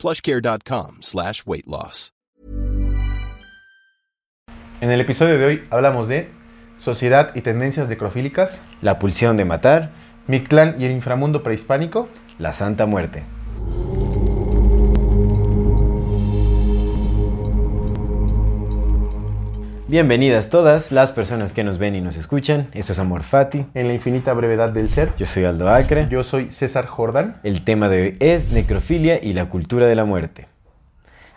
plushcare.com slash weight loss. En el episodio de hoy hablamos de sociedad y tendencias necrofílicas, La pulsión de matar, Mictlán y el inframundo prehispánico, la Santa Muerte. Bienvenidas todas las personas que nos ven y nos escuchan. Esto es Amor Fati. en la infinita brevedad del ser. Yo soy Aldo Acre. Yo soy César Jordán. El tema de hoy es necrofilia y la cultura de la muerte.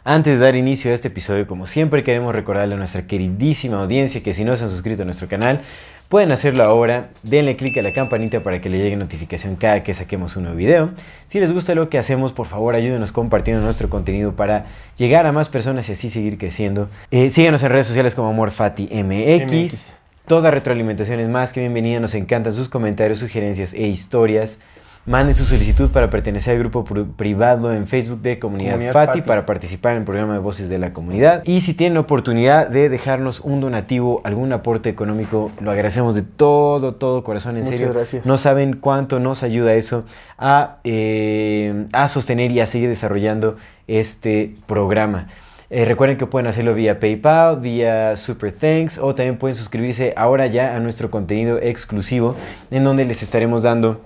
Antes de dar inicio a este episodio, como siempre queremos recordarle a nuestra queridísima audiencia que si no se han suscrito a nuestro canal, pueden hacerlo ahora. Denle clic a la campanita para que le llegue notificación cada que saquemos un nuevo video. Si les gusta lo que hacemos, por favor ayúdenos compartiendo nuestro contenido para llegar a más personas y así seguir creciendo. Eh, síganos en redes sociales como AmorFatiMX. MX. Toda retroalimentación es más que bienvenida. Nos encantan sus comentarios, sugerencias e historias. Manden su solicitud para pertenecer al grupo pri- privado en Facebook de Comunidad, Comunidad Fati, Fati. para participar en el programa de Voces de la Comunidad. Y si tienen la oportunidad de dejarnos un donativo, algún aporte económico, lo agradecemos de todo, todo corazón. En Muchas serio, gracias. no saben cuánto nos ayuda eso a, eh, a sostener y a seguir desarrollando este programa. Eh, recuerden que pueden hacerlo vía PayPal, vía Super Thanks o también pueden suscribirse ahora ya a nuestro contenido exclusivo en donde les estaremos dando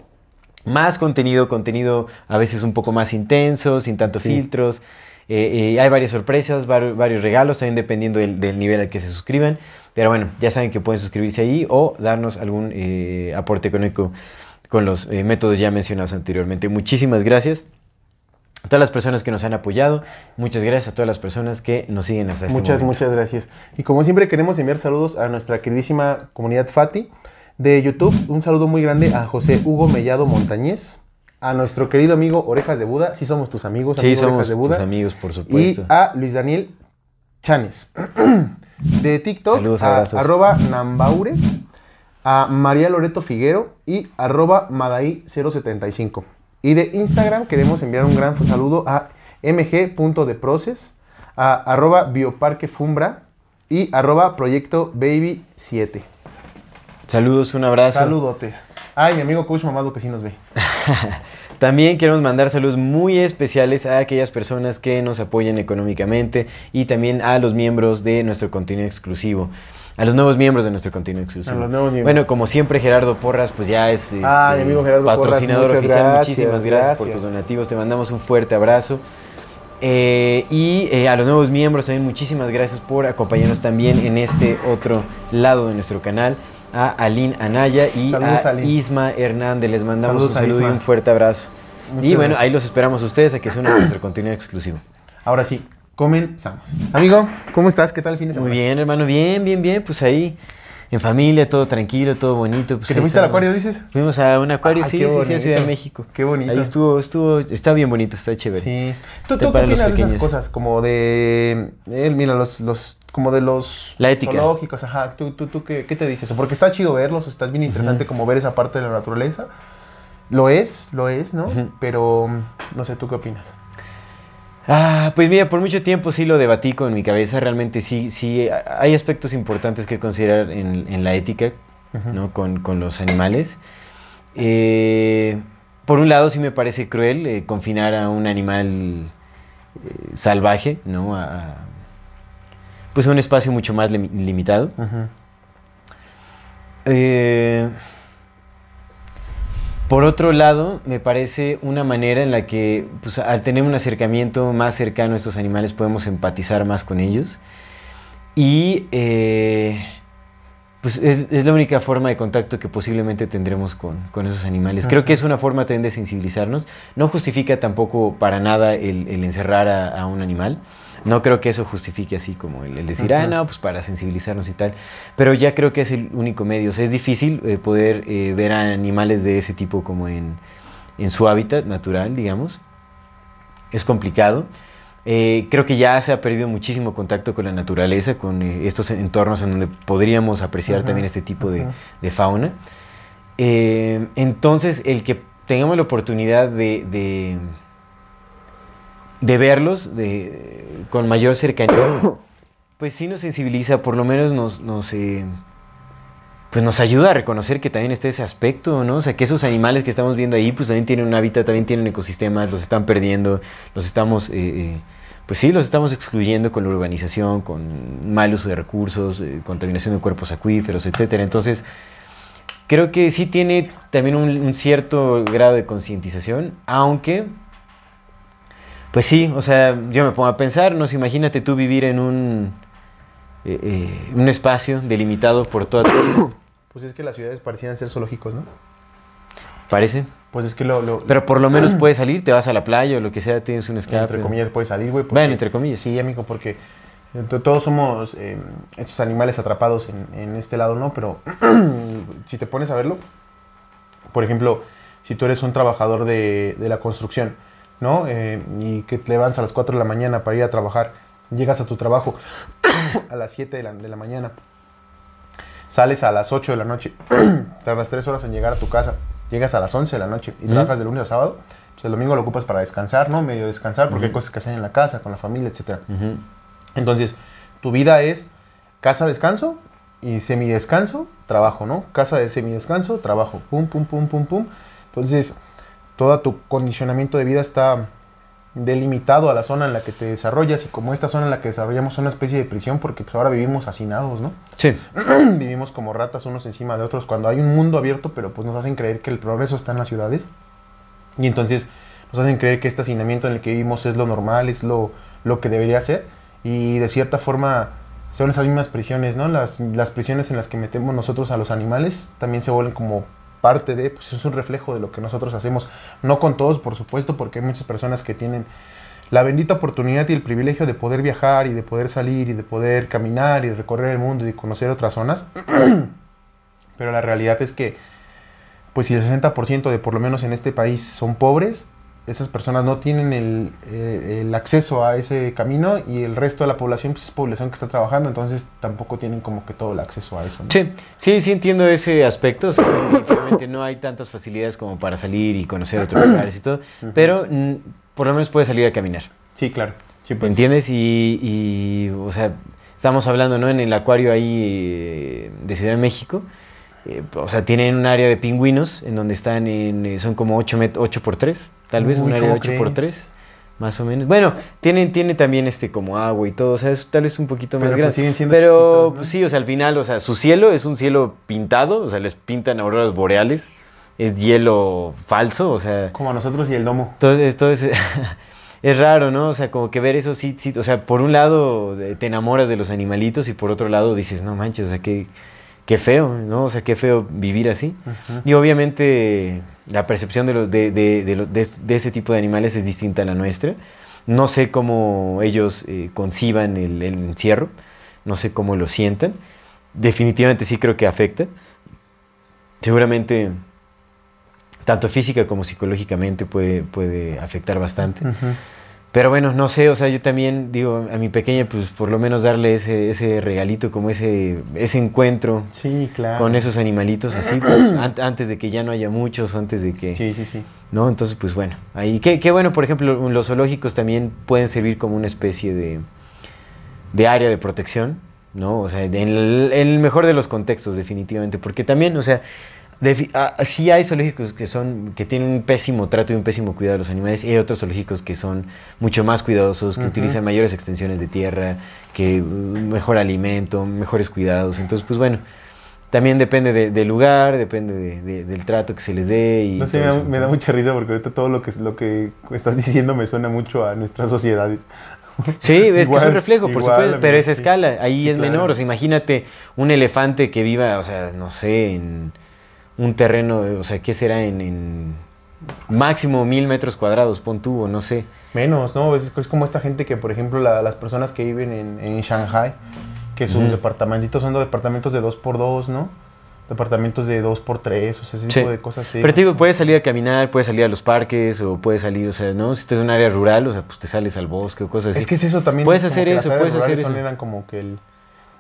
más contenido, contenido a veces un poco más intenso, sin tanto Sí. filtros. Eh, eh, hay varias sorpresas, var- varios regalos, también dependiendo del, del nivel al que se suscriban. Pero bueno, ya saben que pueden suscribirse ahí o darnos algún eh, aporte económico con los eh, métodos ya mencionados anteriormente. Muchísimas gracias a todas las personas que nos han apoyado. Muchas gracias a todas las personas que nos siguen hasta este Muchas, momento. muchas gracias. Y como siempre queremos enviar saludos a nuestra queridísima comunidad Fati de YouTube. Un saludo muy grande a José Hugo Mellado Montañez. A nuestro querido amigo Orejas de Buda. Sí somos tus amigos, Sí, somos Orejas de tus Buda. amigos, por Y supuesto. a Luis Daniel Chanes. De TikTok, Saludos, a arroba Nambaure, a María Loreto Figuero y arroba Madaí075. Y de Instagram queremos enviar un gran saludo a mg.deproces, a arroba Bioparque Fumbra y arroba Proyecto Baby 7. Saludos, un abrazo. Saludotes. Ay, mi amigo Coach Mamado que sí nos ve. También queremos mandar saludos muy especiales a aquellas personas que nos apoyan económicamente y también a los miembros de nuestro contenido exclusivo. A los nuevos miembros de nuestro contenido exclusivo. A los nuevos miembros. Bueno, como siempre, Porras Porras, pues ya es este, Ah, mi amigo Gerardo Porras, patrocinador muchas oficial. gracias, Muchísimas gracias, por tus donativos. Te mandamos un fuerte abrazo. Eh, y eh, a los nuevos miembros también muchísimas gracias por acompañarnos también en este otro lado de nuestro canal. A Aline Anaya y Saludos, a Aline. Isma Hernández. Les mandamos Saludos un saludo y un fuerte abrazo. Muchas y bueno, gracias. ahí los esperamos a ustedes a que a nuestro contenido exclusivo. Ahora sí, comenzamos. Amigo, ¿cómo estás? ¿Qué tal el fin de semana? Muy bien, hermano, bien, bien, bien. Pues ahí en familia, todo tranquilo, todo bonito. Pues ¿Que te fuiste al acuario, dices? Fuimos a un acuario, Ay, sí, sí, sí, a. Ciudad de México. Qué bonito. Ahí estuvo, estuvo, está bien bonito, está chévere. Sí. ¿Tú, tú los opinas de esas cosas? Como de... eh, mira, los, los... Como de los... La ética. Zoológicos, ajá. ¿Tú, tú, tú qué, qué te dices? Porque está chido verlos, está bien interesante como ver esa parte de la naturaleza. Lo es, lo es, ¿no? Pero, no sé, ¿tú qué opinas? Ah, pues mira, por mucho tiempo sí lo debatí con mi cabeza. Realmente sí, sí, hay aspectos importantes que considerar en, en la ética. ¿no? Con, con los animales. Eh, por un lado sí me parece cruel eh, confinar a un animal eh, salvaje, ¿no? A, pues un espacio mucho más limi- limitado. Eh, por otro lado, me parece una manera en la que, pues, al tener un acercamiento más cercano a estos animales, podemos empatizar más con ellos. Y eh, pues es, es la única forma de contacto que posiblemente tendremos con, con esos animales. Creo que es una forma también de sensibilizarnos. No justifica tampoco para nada el, el encerrar a, a un animal. No creo que eso justifique así como el, el decir, ah, no, pues para sensibilizarnos y tal. Pero ya creo que es el único medio. O sea, es difícil eh, poder eh, ver a animales de ese tipo como en, en su hábitat natural, digamos. Es complicado. Eh, creo que ya se ha perdido muchísimo contacto con la naturaleza, con eh, estos entornos en donde podríamos apreciar también este tipo de, fauna. Eh, entonces, el que tengamos la oportunidad de, de, de verlos de- con mayor cercanía, pues sí nos sensibiliza, por lo menos nos, nos, eh, pues nos ayuda a reconocer que también está ese aspecto, ¿no? O sea, que esos animales que estamos viendo ahí, pues también tienen un hábitat, también tienen ecosistemas, los están perdiendo, los estamos, eh, eh, pues sí, los estamos excluyendo con la urbanización, con mal uso de recursos, contaminación de cuerpos acuíferos, etcétera. Entonces, creo que sí tiene también un, un cierto grado de concientización, aunque, pues sí, o sea, yo me pongo a pensar, no sé, imagínate tú vivir en un, eh, eh, un espacio delimitado por toda tu... Pues es que las ciudades parecían ser zoológicos, ¿no? Parece. Pues es que lo, lo- Pero por lo menos puedes salir, te vas a la playa o lo que sea, tienes un escape. entre comillas puede salir, güey. Bueno, entre comillas. Sí, amigo, porque eh, to- todos somos eh, estos animales atrapados en, en este lado, ¿no? Pero si te pones a verlo, por ejemplo, si tú eres un trabajador de, de la construcción, ¿no? Eh, y que te levantas a las 4 de la mañana para ir a trabajar, llegas a tu trabajo a las 7 de la, de la mañana, sales a las 8 de la noche, tardas 3 horas en llegar a tu casa, llegas a las 11 de la noche y trabajas de lunes a sábado, pues el domingo lo ocupas para descansar, ¿no? Medio descansar porque hay cosas que hacer en la casa, con la familia, etcétera. Ujú. Entonces, tu vida es casa descanso y semidescanso, trabajo, ¿no? Casa de semidescanso, trabajo, pum, pum, pum, pum, pum. Entonces, todo tu condicionamiento de vida está delimitado a la zona en la que te desarrollas y como esta zona en la que desarrollamos es una especie de prisión porque pues ahora vivimos hacinados, ¿no? Sí. vivimos como ratas unos encima de otros cuando hay un mundo abierto, pero pues nos hacen creer que el progreso está en las ciudades. Y entonces nos hacen creer que este hacinamiento en el que vivimos es lo normal, es lo, lo que debería ser. Y de cierta forma son esas mismas prisiones, ¿no? Las, las prisiones en las que metemos nosotros a los animales también se vuelven como parte de, pues es un reflejo de lo que nosotros hacemos. No con todos, por supuesto, porque hay muchas personas que tienen la bendita oportunidad y el privilegio de poder viajar y de poder salir y de poder caminar y recorrer el mundo y conocer otras zonas. Pero la realidad es que, pues si el 60% de por lo menos en este país son pobres, esas personas no tienen el, eh, el acceso a ese camino y el resto de la población pues, es población que está trabajando, entonces tampoco tienen como que todo el acceso a eso. ¿no? Sí, sí, sí entiendo ese aspecto. o sea, definitivamente no hay tantas facilidades como para salir y conocer otros lugares y todo, pero mm, por lo menos puedes salir a caminar. Sí, claro. Sí, ¿Me pues. entiendes? Y, y, o sea, estamos hablando, ¿no? En el acuario ahí eh, de Ciudad de México. Eh, o sea, tienen un área de pingüinos en donde están en, eh, son como 8, met 8 por 3, tal vez, Uy, un área de ¿cómo 8 por crees? 3, más o menos. Bueno, tienen, tiene también este como agua y todo, o sea, es tal vez un poquito más pues, grande. siguen Pero chiquitos, ¿no? pues, sí, o sea, al final, o sea, su cielo es un cielo pintado, o sea, les pintan auroras boreales, es hielo falso, o sea... Como a nosotros y el domo. Entonces, esto es, es raro, ¿no? O sea, como que ver eso sí, sí, o sea, por un lado eh, te enamoras de los animalitos y por otro lado dices, no manches, o sea, qué, qué feo, ¿no? O sea, qué feo vivir así. Y obviamente la percepción de, los- de, de, de, lo- ese tipo de animales es distinta a la nuestra. No sé cómo ellos eh, conciban el, el encierro, no sé cómo lo sientan. Definitivamente sí creo que afecta. Seguramente, tanto física como psicológicamente puede, puede afectar bastante. Ujú. Pero bueno, no sé, o sea, yo también digo a mi pequeña, pues por lo menos darle ese, ese regalito, como ese, ese encuentro Sí, claro. con esos animalitos así, pues, an- antes de que ya no haya muchos, antes de que... Sí, sí, sí. ¿No? Entonces, pues bueno, ahí, qué, qué bueno, por ejemplo, los zoológicos también pueden servir como una especie de, de área de protección, ¿no? O sea, en el, en el mejor de los contextos, definitivamente, porque también, o sea, defi- ah, sí hay zoológicos que son, que tienen un pésimo trato y un pésimo cuidado de los animales, y hay otros zoológicos que son mucho más cuidadosos, que utilizan mayores extensiones de tierra, que uh, mejor alimento, mejores cuidados, entonces, pues bueno. También depende de- del lugar, depende de- de- del trato que se les dé. Y No sé, me da, eso. me da mucha risa porque ahorita todo lo que, lo que estás diciendo me suena mucho a nuestras sociedades. Sí, es que es Igual, un reflejo, por igual, supuesto, pero es escala, ahí Sí, es claro. menor, o sea, imagínate un elefante que viva, o sea, no sé, en un terreno, o sea, ¿qué será? En, en máximo mil metros cuadrados, pon tú, o no sé. Menos, ¿no? Es, es como esta gente que, por ejemplo, la- las personas que viven en, en Shanghai, que sus Ujú. departamentitos son de departamentos de dos por dos, ¿no? departamentos de dos por tres, o sea, ese Sí. tipo de cosas. Pero te digo, puedes salir a caminar, puedes salir a los parques o puedes salir, o sea, ¿no? Si estás en un área rural, o sea, pues te sales al bosque o cosas así. Es que es eso también. Puedes hacer que las eso, áreas puedes hacer eso. eran como que el...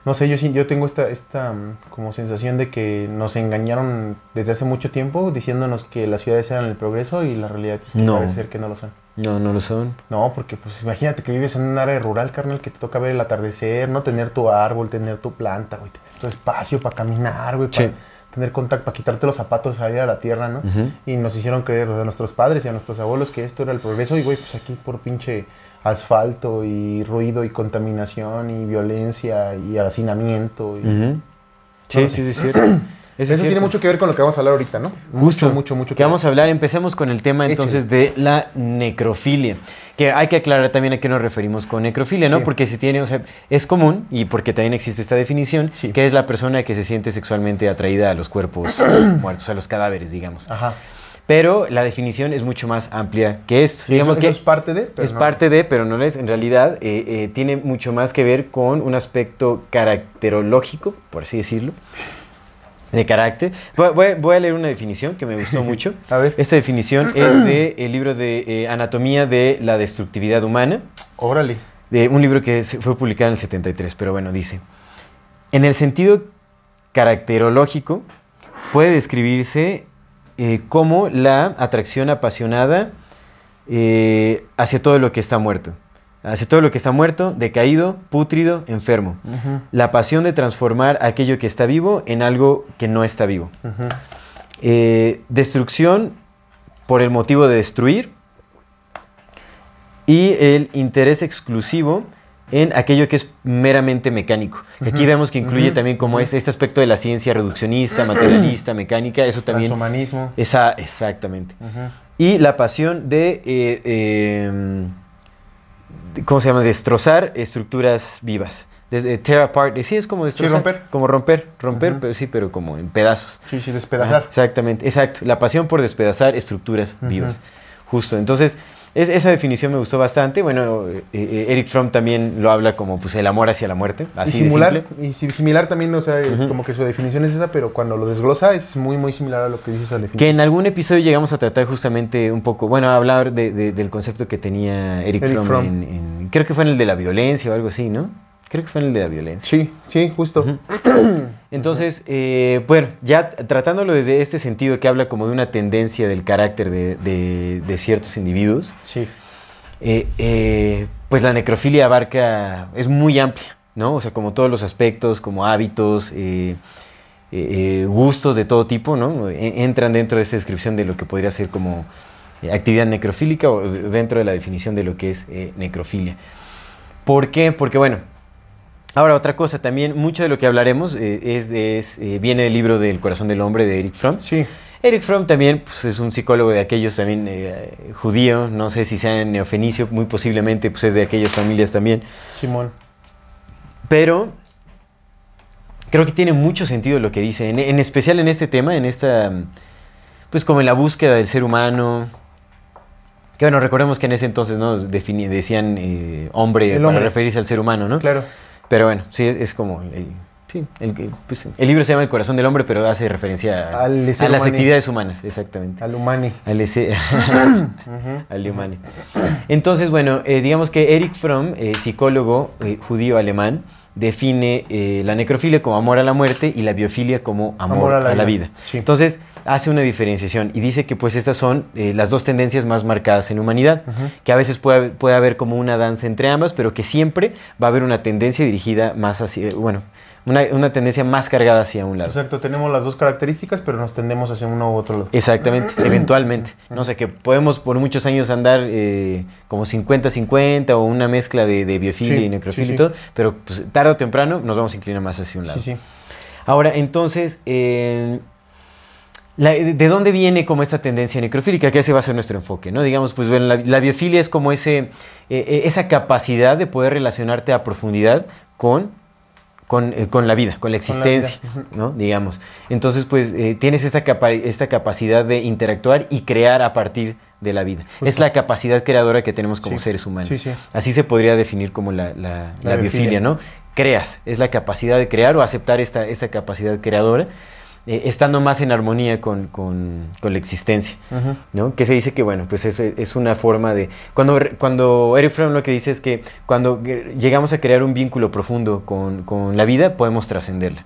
No sé, yo, sí- yo tengo esta, esta mm, como sensación de que nos engañaron desde hace mucho tiempo diciéndonos que las ciudades eran el progreso y la realidad es que No. parece ser que no lo son. No, no lo son. No, porque pues imagínate que vives en un área rural, carnal, que te toca ver el atardecer, no tener tu árbol, tener tu planta, güey, tener tu espacio para caminar, güey, para Sí. tener contacto, para quitarte los zapatos, salir a la tierra, ¿no? Y nos hicieron creer a nuestros padres y a nuestros abuelos que esto era el progreso y, güey, pues aquí por pinche asfalto y ruido y contaminación y violencia y hacinamiento. Y... Sí, No sí, es cierto. Eso, Eso es tiene mucho que ver con lo que vamos a hablar ahorita, ¿no? Justo. Mucho, mucho, mucho que vamos a hablar. Empecemos con el tema Échale. entonces de la necrofilia. Que hay que aclarar también a qué nos referimos con necrofilia, ¿no? Sí. Porque si tiene, o sea, es común, y porque también existe esta definición, Sí. que es la persona que se siente sexualmente atraída a los cuerpos muertos, a los cadáveres, digamos. Ajá. Pero la definición es mucho más amplia que esto. Sí, digamos eso, que eso es parte de... pero es no parte de, pero no es. En realidad, eh, eh, tiene mucho más que ver con un aspecto caracterológico, por así decirlo, de carácter. Voy, voy- voy a leer una definición que me gustó mucho. A ver. Esta definición es del libro de eh, Anatomía de la Destructividad Humana, Órale. de un libro que fue publicado en el 73, pero bueno, dice, en el sentido caracterológico puede describirse eh, como la atracción apasionada eh, hacia todo lo que está muerto, hacia todo lo que está muerto, decaído, pútrido, enfermo. La pasión de transformar aquello que está vivo en algo que no está vivo. Eh, destrucción por el motivo de destruir y el interés exclusivo en aquello que es meramente mecánico. Aquí vemos que incluye también como este, este aspecto de la ciencia reduccionista, materialista, mecánica, eso también... Transhumanismo. Esa, exactamente. Y la pasión de, eh, eh, de- ¿cómo se llama? Destrozar estructuras vivas. Des- eh, tear apart. Sí, es como destrozar. romper. Como romper, romper, pero sí, pero como en pedazos. Sí, sí, despedazar. exactamente, exacto. La pasión por despedazar estructuras vivas. Justo. Entonces, es- esa definición me gustó bastante. Bueno, eh, eh, Eric Fromm también lo habla como pues, el amor hacia la muerte. Y Así de similar, simple. y si- similar también, o sea, Ujú. como que su definición es esa, pero cuando lo desglosa es muy, muy similar a lo que dice esa Que definición. en algún episodio llegamos a tratar justamente un poco, bueno, a hablar de- de- del concepto que tenía Eric, Eric Fromm, Fromm. en- en- creo que fue en el de la violencia o algo así, ¿no? Creo que fue en el de la violencia. Sí, sí, justo. Entonces, eh, bueno, ya tratándolo desde este sentido que habla como de una tendencia del carácter de, de- de ciertos individuos, Sí. eh, eh, pues la necrofilia abarca, es muy amplia, ¿no? O sea, como todos los aspectos, como hábitos, gustos de todo tipo, ¿no? E- entran dentro de esta descripción de lo que podría ser como actividad necrofílica o de- dentro de la definición de lo que es necrofilia. ¿Por qué? Porque, bueno, ahora otra cosa, también mucho de lo que hablaremos eh, es, es, eh, viene del libro del corazón del hombre de Eric Fromm. Sí. Eric Fromm también pues, es un psicólogo de aquellos también eh, judío, no sé si sea neofenicio, muy posiblemente pues es de aquellas familias también, Simón. pero creo que tiene mucho sentido lo que dice, en, en especial en este tema, en esta, pues como en la búsqueda del ser humano, que bueno, recordemos que en ese entonces no Defini- decían eh, hombre para referirse al ser humano, ¿no? Claro. Pero bueno, sí, es, es como... el- sí, el, pues, el libro se llama El corazón del hombre, pero hace referencia a, las actividades humanas, exactamente. Al humani. Al, ese- Ujú. al humano. Entonces, bueno, eh, digamos que Eric Fromm, eh, psicólogo eh, judío alemán, define la necrofilia como amor a la muerte y la biofilia como amor, a, la vida. Sí. Entonces, hace una diferenciación y dice que pues estas son eh, las dos tendencias más marcadas en humanidad, que a veces puede, puede haber como una danza entre ambas, pero que siempre va a haber una tendencia dirigida más hacia, bueno, una, una tendencia más cargada hacia un lado. Exacto, tenemos las dos características, pero nos tendemos hacia uno u otro lado. Exactamente, eventualmente. No sé, que podemos por muchos años andar eh, como 50-50 o una mezcla de, de biofilia Sí, y necrofilia sí, y sí. todo, pero pues, tarde o temprano nos vamos a inclinar más hacia un lado. Sí, sí. Ahora, entonces, eh, la- ¿de dónde viene como esta tendencia necrofílica? Que ese va a ser nuestro enfoque, ¿no? Digamos, pues bueno, la, la biofilia es como ese, eh, eh, esa capacidad de poder relacionarte a profundidad con, con, eh, con la vida, con la Con la vida, existencia. ¿no? Digamos. Entonces, pues eh, tienes esta, capa- esta capacidad de interactuar y crear a partir de la vida. Es la capacidad creadora que tenemos como Sí, seres humanos. sí, sí. Así se podría definir como la, la- biofilia. ¿no? Creas, es la capacidad de crear o aceptar esta, esta capacidad creadora eh, estando más en armonía con, con- con la existencia. ¿no? Que se dice que, bueno, pues eso es una forma de... Cuando, cuando Eric Fromm lo que dice es que cuando llegamos a crear un vínculo profundo con, con la vida, podemos trascenderla.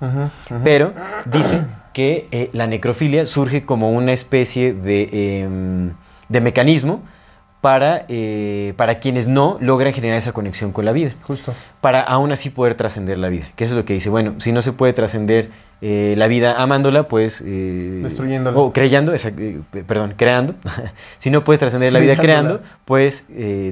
Pero dice que eh, la necrofilia surge como una especie de, em, de mecanismo para, eh, para quienes no logran generar esa conexión con la vida Justo. para aún así poder trascender la vida. Que eso es lo que dice, bueno, si no se puede trascender eh, la vida amándola, pues... eh, Destruyéndola. O creyendo, eh, perdón, creando. si no puedes trascender la vida creando, puedes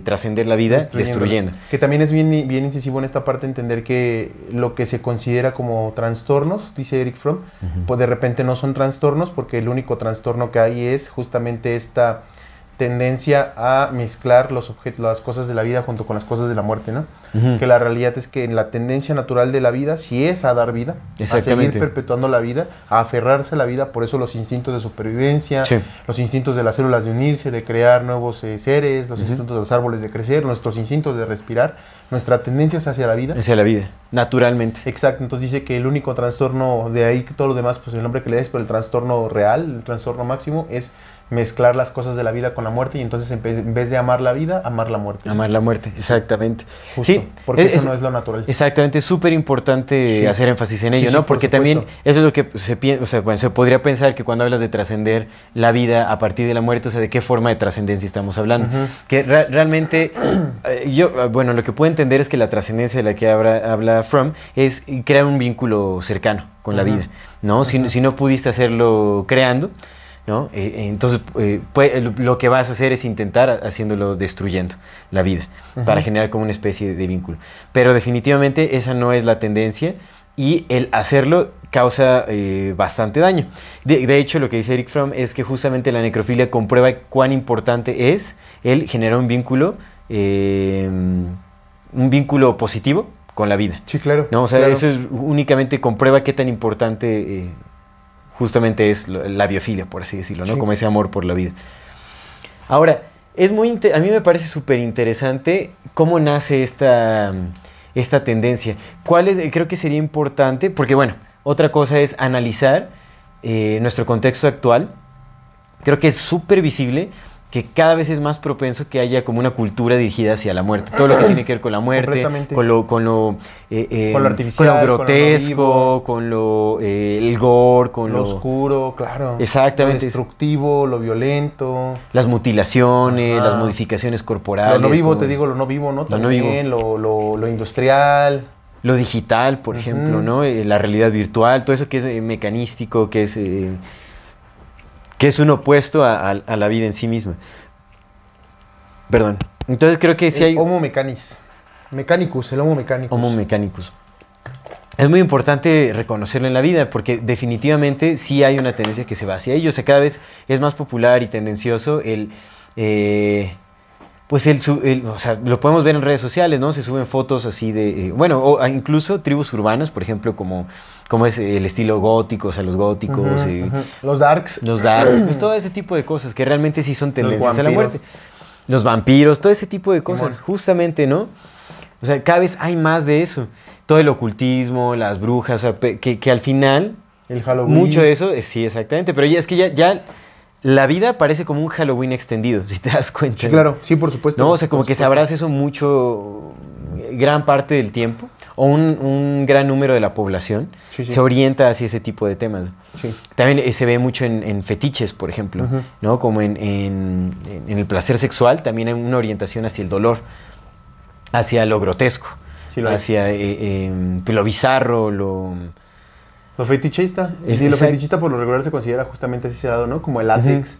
trascender la vida destruyendo. Que también es bien, bien incisivo en esta parte entender que lo que se considera como trastornos, dice Eric Fromm, pues de repente no son trastornos porque el único trastorno que hay es justamente esta tendencia a mezclar los objetos, las cosas de la vida junto con las cosas de la muerte, ¿no? Que la realidad es que la tendencia natural de la vida sí es a dar vida, a seguir perpetuando la vida, a aferrarse a la vida, por eso los instintos de supervivencia, Sí. los instintos de las células de unirse, de crear nuevos eh, seres, los instintos de los árboles de crecer, nuestros instintos de respirar, nuestra tendencia es hacia la vida. Hacia la vida, naturalmente. Exacto, entonces dice que el único trastorno, de ahí que todo lo demás, pues el nombre que le des, pero el trastorno real, el trastorno máximo, es mezclar las cosas de la vida con la muerte y entonces en vez, de amar la vida, amar la muerte. Amar la muerte, exactamente. Justo, sí, porque es- eso no es lo natural. Exactamente, es súper importante Sí. hacer énfasis en ello, Sí, ¿no? por Porque también eso es lo que se piensa, o sea, bueno, se podría pensar que cuando hablas de trascender la vida a partir de la muerte, o sea, ¿de qué forma de trascendencia estamos hablando? Que realmente, eh, yo, eh, bueno, lo que puedo entender es que la trascendencia de la que habla, habla Fromm es crear un vínculo cercano con la vida, ¿no? Si, si no pudiste hacerlo creando, ¿no? Eh, eh, entonces, eh, pues, lo- lo que vas a hacer es intentar haciéndolo destruyendo la vida para generar como una especie de vínculo. Pero definitivamente esa no es la tendencia y el hacerlo causa eh, bastante daño. De, de hecho, lo que dice Eric Fromm es que justamente la necrofilia comprueba cuán importante es el generar un vínculo, eh, un vínculo positivo con la vida. Sí, claro. ¿no? O sea, claro. eso es, únicamente comprueba qué tan importante eh, justamente es la biofilia, por así decirlo, ¿no? Sí. Como ese amor por la vida. Ahora, es muy a mí me parece súper interesante cómo nace esta, esta tendencia. ¿Cuál es? Creo que sería importante, porque bueno, otra cosa es analizar eh, nuestro contexto actual. Creo que es súper visible que cada vez es más propenso que haya como una cultura dirigida hacia la muerte. Todo lo que tiene que ver con la muerte, con lo, con lo, eh, eh, Con lo artificial, con lo con lo grotesco, con lo, eh, el gore, con lo lo, oscuro, claro. Exactamente. Lo destructivo, lo violento. las mutilaciones, Ajá. las modificaciones corporales. Lo no vivo, como te digo, lo no vivo, ¿no? Lo no vivo. También, Lo, lo, industrial. Lo digital, por ejemplo, ¿no? Eh, la realidad virtual, todo eso que es eh, mecanístico, que es, eh, que es un opuesto a, a- a la vida en sí misma. Perdón. Entonces creo que sí el hay Homo mecanis. Mechanicus, el Homo mechanicus. homo mecánicos. Es muy importante reconocerlo en la vida porque definitivamente sí hay una tendencia que se va hacia ello. O sea, cada vez es más popular y tendencioso el... eh, pues el, o sea, lo podemos ver en redes sociales, ¿no? Se suben fotos así de, eh, bueno, o a- incluso tribus urbanas, por ejemplo, como, como es el estilo gótico, o sea, los góticos, eh. Los darks. los dark, pues todo ese tipo de cosas que realmente sí son tendencias a la muerte. Los vampiros, todo ese tipo de cosas, justamente, ¿no? O sea, cada vez hay más de eso. Todo el ocultismo, las brujas, o sea, que, que al final, El Halloween. mucho de eso, eh, sí, exactamente, pero ya es que ya, ya la vida parece como un Halloween extendido, si te das cuenta. Sí, claro, sí, por supuesto. ¿no? O sea, como que se abraza eso mucho, gran parte del tiempo, o un, un gran número de la población Sí, sí. se orienta hacia ese tipo de temas. Sí. También eh, se ve mucho en, en fetiches, por ejemplo. ¿no? Como en, en- en el placer sexual, también hay una orientación hacia el dolor, hacia lo grotesco, lo hacia eh, em, lo bizarro, lo... Lo fetichista. Es- sí, lo fetichista por lo regular se considera justamente así lado, ¿no? Como el látex.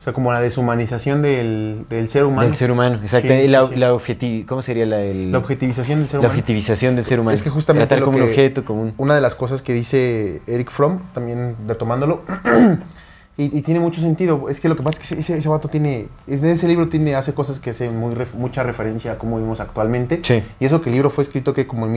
O sea, como la deshumanización del, del ser humano. Del ser humano, exacto. Sí, la, sí. la objeti- ¿Cómo sería la, el- La objetivización del ser la humano. objetivización del ser humano? Es que justamente Tratar lo como un objeto, como un... Una de las cosas que dice Eric Fromm, también retomándolo, y, y tiene mucho sentido, es que lo que pasa es que ese, ese vato tiene, es de ese libro tiene, hace cosas que hacen muy ref- mucha referencia a cómo vivimos actualmente. Sí. Y eso que el libro fue escrito que como en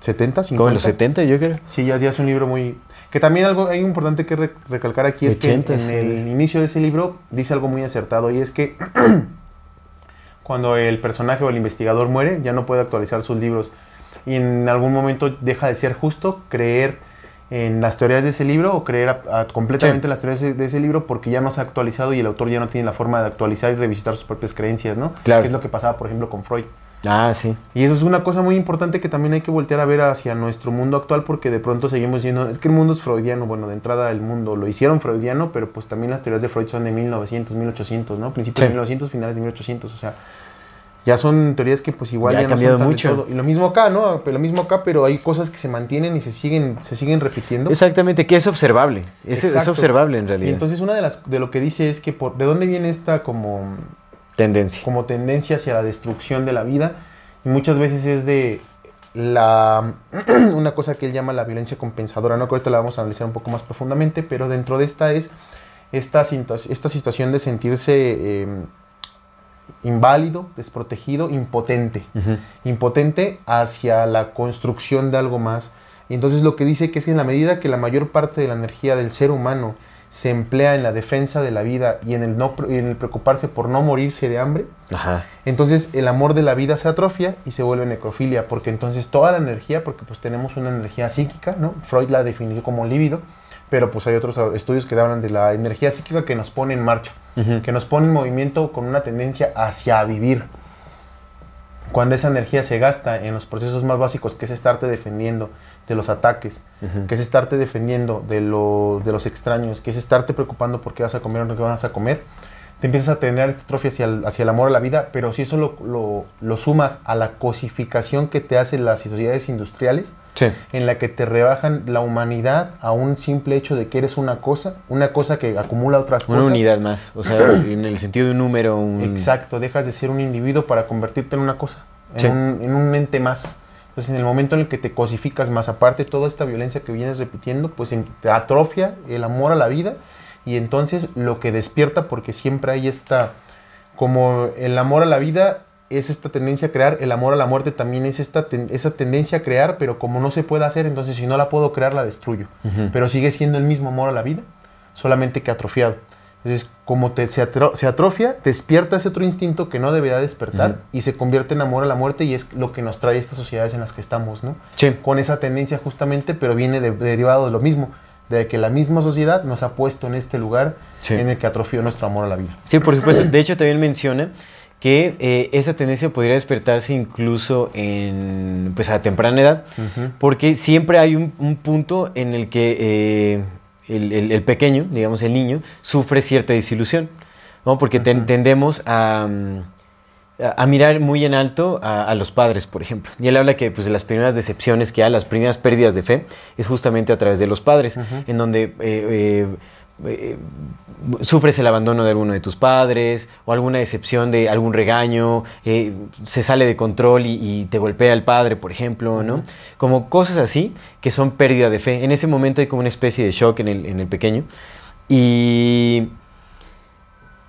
1970, 50. Como en los 70, yo creo. Sí, ya, ya es un libro muy... Que también algo hay importante que re- recalcar aquí es que 80, en sí. el inicio de ese libro dice algo muy acertado y es que cuando el personaje o el investigador muere ya no puede actualizar sus libros y en algún momento deja de ser justo creer en las teorías de ese libro o creer a- a- completamente Sí. en las teorías de de ese libro porque ya no se ha actualizado y el autor ya no tiene la forma de actualizar y revisitar sus propias creencias, ¿no? Claro. Que es lo que pasaba, por ejemplo, con Freud. Ah, sí. Y eso es una cosa muy importante que también hay que voltear a ver hacia nuestro mundo actual porque de pronto seguimos diciendo, es que el mundo es freudiano. Bueno, de entrada el mundo lo hicieron freudiano, pero pues también las teorías de Freud son de 1900, 1800, ¿no? Principios de Sí. 1900, finales de 1800, o sea, ya son teorías que pues igual Ya ya, ha no cambiado son mucho. todo. Y lo mismo acá, ¿no? Lo mismo acá, pero hay cosas que se mantienen y se siguen, se siguen repitiendo. Exactamente, que es observable. Es, observable en Y realidad. entonces una de las de lo que dice es que por, de dónde viene esta como Tendencia. como tendencia hacia la destrucción de la vida y muchas veces es de la una cosa que él llama la violencia compensadora, no que ahorita la vamos a analizar un poco más profundamente, pero dentro de esta es esta, esta situación de sentirse eh, inválido, desprotegido, impotente impotente hacia la construcción de algo más. Y entonces lo que dice que es que en la medida que la mayor parte de la energía del ser humano se emplea en la defensa de la vida y en el, no, pre- en el preocuparse por no morirse de hambre, Ajá. entonces el amor de la vida se atrofia y se vuelve necrofilia, porque entonces toda la energía, porque pues tenemos una energía psíquica, ¿no? Freud la definió como líbido, pero pues hay otros estudios que hablan de la energía psíquica que nos pone en marcha, que nos pone en movimiento con una tendencia hacia vivir. Cuando esa energía se gasta en los procesos más básicos, que es estarte defendiendo de los ataques, que es estarte defendiendo de, lo- de los extraños, que es estarte preocupando por qué vas a comer o no qué vas a comer, te empiezas a tener esta atrofia hacia el, hacia el amor a la vida, pero si eso lo, lo- lo sumas a la cosificación que te hacen las sociedades industriales, Sí. en la que te rebajan la humanidad a un simple hecho de que eres una cosa, una cosa que acumula otras Una cosas. unidad más. O sea, en el sentido de un número. Un... Exacto, dejas de ser un individuo para convertirte en una cosa, en, un, en un ente más. Entonces, en el momento en el que te cosificas más, aparte toda esta violencia que vienes repitiendo, pues te atrofia el amor a la vida y entonces lo que despierta, porque siempre hay esta, como el amor a la vida es esta tendencia a crear, el amor a la muerte también es esta ten- esa tendencia a crear, pero como no se puede hacer, entonces si no la puedo crear, la destruyo. Pero sigue siendo el mismo amor a la vida, solamente que atrofiado. Entonces, como te, se, atro- se atrofia, despierta ese otro instinto que no debería despertar Ujú. y se convierte en amor a la muerte y es lo que nos trae estas sociedades en las que estamos, ¿no? Sí. Con esa tendencia justamente, pero viene de- derivado de lo mismo, de que la misma sociedad nos ha puesto en este lugar Sí. en el que atrofió nuestro amor a la vida. Sí, por supuesto. De hecho, también menciona que eh, esa tendencia podría despertarse incluso en, pues, a temprana edad, porque siempre hay un, un punto en el que eh, el, el- el pequeño, digamos el niño, sufre cierta desilusión, ¿no? Porque ten- tendemos a, mirar muy en alto a, a los padres, por ejemplo. Y él habla que pues, de las primeras decepciones que hay, las primeras pérdidas de fe, es justamente a través de los padres, en donde eh, eh, eh, sufres el abandono de alguno de tus padres o alguna decepción de algún regaño, eh, se sale de control y, y te golpea el padre, por ejemplo, ¿no? Como cosas así que son pérdida de fe. En ese momento hay como una especie de shock en el, en el pequeño. Y,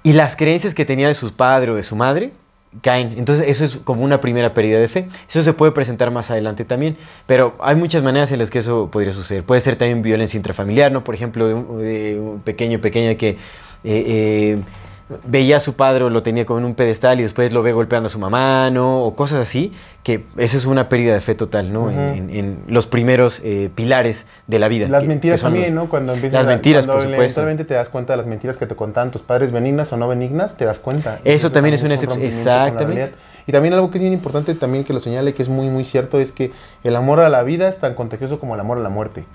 y las creencias que tenía de su padre o de su madre caen. Entonces eso es como una primera pérdida de fe. Eso se puede presentar más adelante también. Pero hay muchas maneras en las que eso podría suceder. Puede ser también violencia intrafamiliar, ¿no? Por ejemplo, un, un pequeño pequeña que... eh, eh, veía a su padre o lo tenía como en un pedestal y después lo ve golpeando a su mamá, ¿no? O cosas así, que esa es una pérdida de fe total, ¿no? Ujú. en, en los primeros eh, pilares de la vida. Las que- mentiras que también, los- ¿no? Cuando empiezas Las a- mentiras, cuando por supuesto. eventualmente te das cuenta de las mentiras que te contaban tus padres, benignas o no benignas, te das cuenta. Eso también es una un excep- rompimiento con la exactamente. Y también algo que es bien importante también que lo señale, que es muy, muy cierto, es que el amor a la vida es tan contagioso como el amor a la muerte.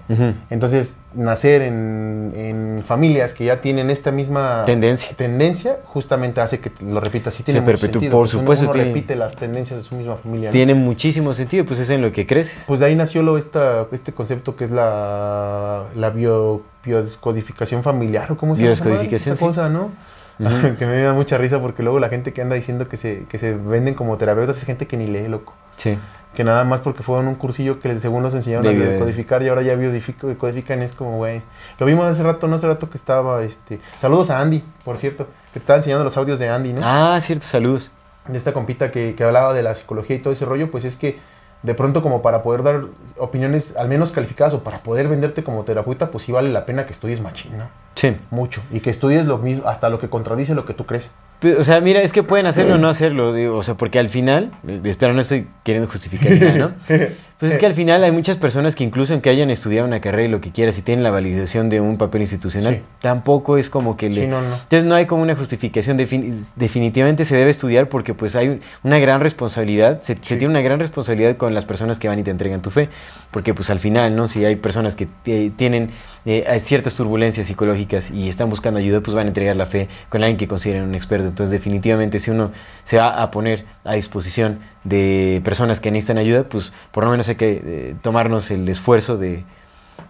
Entonces, nacer en, en familias que ya tienen esta misma Tendencia. tendencia, justamente hace que lo repitas. Sí, tiene Se mucho perpetúa, sentido, por pues uno- supuesto, Uno, tiene- repite las tendencias de su misma familia. ¿no? Tiene muchísimo sentido, pues es en lo que creces. Pues de ahí nació lo, esta, este concepto que es la, la bio, biodescodificación familiar, ¿o cómo se llama? Biodescodificación, Esa sí. cosa, ¿no? Que me da mucha risa porque luego la gente que anda diciendo que se, que se venden como terapeutas es gente que ni lee, loco. Sí. Que nada más porque fueron un cursillo que según nos enseñaron a bio- biodescodificar y ahora ya biodific- codifican es como, güey. Lo vimos hace rato, no hace rato que estaba, este... Saludos a Andy, por cierto, que te estaba enseñando los audios de Andy, ¿no? Ah, cierto, saludos. de esta compita que, que hablaba de la psicología y todo ese rollo, pues es que de pronto como para poder dar opiniones al menos calificadas o para poder venderte como terapeuta, pues sí vale la pena que estudies machín, ¿no? Sí. Mucho. Y que estudies lo mismo, hasta lo que contradice lo que tú crees. Pero, O sea, mira, es que pueden hacerlo o no hacerlo, digo, o sea, porque al final, eh, espera, no estoy queriendo justificar nada, ¿no? Pues es que al final hay muchas personas que incluso aunque hayan estudiado una carrera y lo que quieras y tienen la validación de un papel institucional, Sí. tampoco es como que le... Sí, no, no. Entonces no hay como una justificación, defini- definitivamente se debe estudiar porque pues hay un- una gran responsabilidad, se, tiene una gran responsabilidad con las personas que van y te entregan tu fe, porque pues al final, ¿no? Si hay personas que eh, tienen eh, ciertas turbulencias psicológicas y están buscando ayuda, pues van a entregar la fe con alguien que consideren un experto. Entonces definitivamente si uno se va a poner a disposición de personas que necesitan ayuda, pues por lo menos hay que eh, tomarnos el esfuerzo de,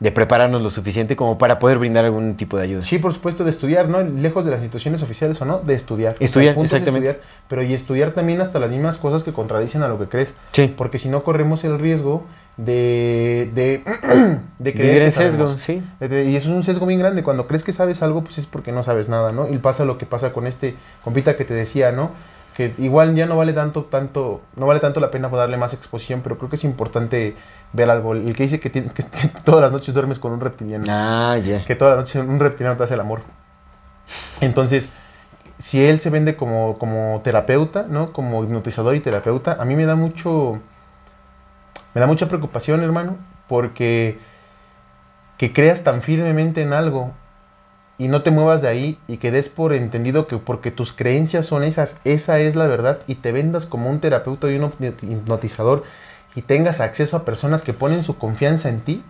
de prepararnos lo suficiente como para poder brindar algún tipo de ayuda. Sí, por supuesto, de estudiar, ¿no? Lejos de las instituciones oficiales o no, de estudiar. Estudiar, es exactamente. estudiar, pero y estudiar también hasta las mismas cosas que contradicen a lo que crees. Sí. Porque si no corremos el riesgo de, de, de creer Vivir que sesgo, sabemos. sí. Y eso es un sesgo bien grande. Cuando crees que sabes algo, pues es porque no sabes nada, ¿no? Y pasa lo que pasa con este compita que te decía, ¿no? Que igual ya no vale tanto, tanto, no vale tanto la pena darle más exposición, pero creo que es importante ver algo. El que dice que, tiene- que todas las noches duermes con un reptiliano. Ah. Que todas las noches un reptiliano te hace el amor. Entonces, si él se vende como, como terapeuta, ¿no? Como hipnotizador y terapeuta, a mí me da mucho. Me da mucha preocupación, hermano, porque que creas tan firmemente en algo y no te muevas de ahí y que des por entendido que porque tus creencias son esas, esa es la verdad y te vendas como un terapeuta y un hipnotizador y tengas acceso a personas que ponen su confianza en ti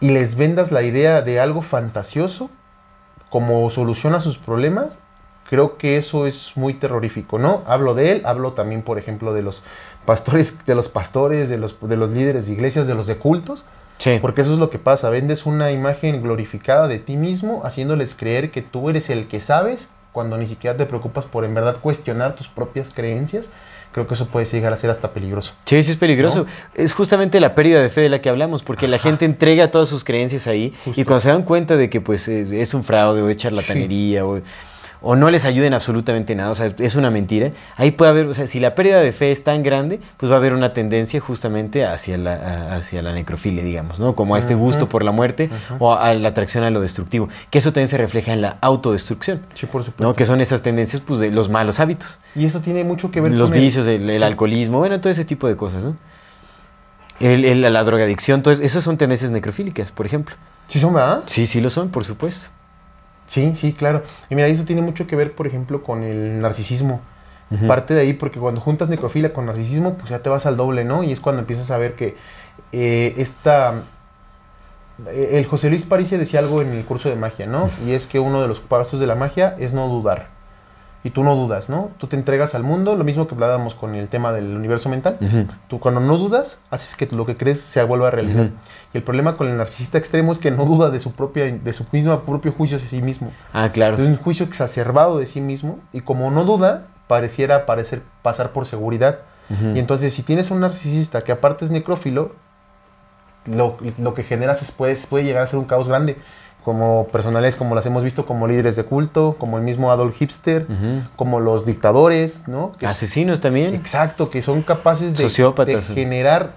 y les vendas la idea de algo fantasioso como solución a sus problemas, creo que eso es muy terrorífico, ¿no? Hablo de él, hablo también, por ejemplo, de los pastores, de los pastores, de los, de los líderes de iglesias, de los de cultos, Sí. porque eso es lo que pasa, vendes una imagen glorificada de ti mismo, haciéndoles creer que tú eres el que sabes, cuando ni siquiera te preocupas por en verdad cuestionar tus propias creencias. Creo que eso puede llegar a ser hasta peligroso. Sí, sí es peligroso. ¿No? Es justamente la pérdida de fe de la que hablamos, porque la gente entrega todas sus creencias ahí Justo. y cuando se dan cuenta de que pues es un fraude o es charlatanería o, o no les ayuden absolutamente nada, o sea, es una mentira, ahí puede haber, o sea, si la pérdida de fe es tan grande, pues va a haber una tendencia justamente hacia la, hacia la necrofilia, digamos, ¿no? Como a este gusto por la muerte o a la atracción a lo destructivo, que eso también se refleja en la autodestrucción, Sí, por supuesto. ¿no? Que son esas tendencias pues de los malos hábitos Y eso tiene mucho que ver los con el- vicios, el, el Sí. alcoholismo, bueno, todo ese tipo de cosas, ¿no? El, el- la drogadicción, todo eso, esas son tendencias necrofílicas, por ejemplo. Sí, son, ¿verdad? Sí, sí lo son, por supuesto. Sí, sí, claro. Y mira, eso tiene mucho que ver, por ejemplo, con el narcisismo. Parte de ahí, porque cuando juntas necrofilia con narcisismo, pues ya te vas al doble, ¿no? Y es cuando empiezas a ver que eh, esta... eh, El José Luis París decía algo en el curso de magia, ¿no? Y es que uno de los pasos de la magia es no dudar. Y tú no dudas, ¿no? Tú te entregas al mundo, lo mismo que hablábamos con el tema del universo mental. Tú cuando no dudas, haces que lo que crees se vuelva realidad. Y el problema con el narcisista extremo es que no duda de su propia, de su mismo propio juicio hacia sí mismo. Ah, claro. Es un juicio exacerbado de sí mismo y como no duda, pareciera parecer pasar por seguridad. Y entonces si tienes un narcisista que aparte es necrófilo, lo, lo que generas es, puede, puede llegar a ser un caos grande. Como personales como las hemos visto, como líderes de culto, como el mismo Adolf Hipster, como los dictadores, ¿no? Que Asesinos también. Exacto, que son capaces de, generar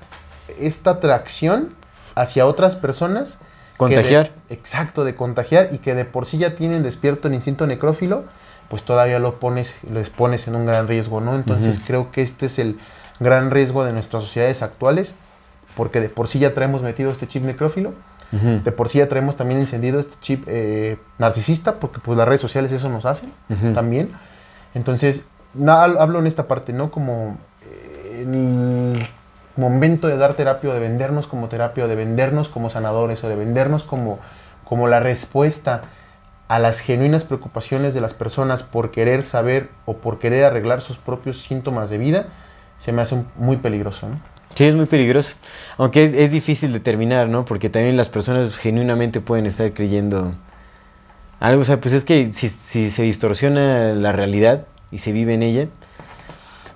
esta atracción hacia otras personas. Contagiar. de- exacto, de contagiar y que de por sí ya tienen despierto el instinto necrófilo, pues todavía lo pones, les pones en un gran riesgo, ¿no? Entonces creo que este es el gran riesgo de nuestras sociedades actuales, porque de por sí ya traemos metido este chip necrófilo, De por sí ya traemos también encendido este chip eh, narcisista, porque pues las redes sociales eso nos hacen también. Entonces, na- hablo en esta parte, ¿no? Como eh, en el momento de dar terapia, o de vendernos como terapia, o de vendernos como sanadores, o de vendernos como, como la respuesta a las genuinas preocupaciones de las personas por querer saber o por querer arreglar sus propios síntomas de vida, se me hace muy peligroso, ¿no? Sí, es muy peligroso. Aunque es, es difícil determinar, ¿no? Porque también las personas genuinamente pueden estar creyendo algo. O sea, pues es que si, se distorsiona la realidad y se vive en ella,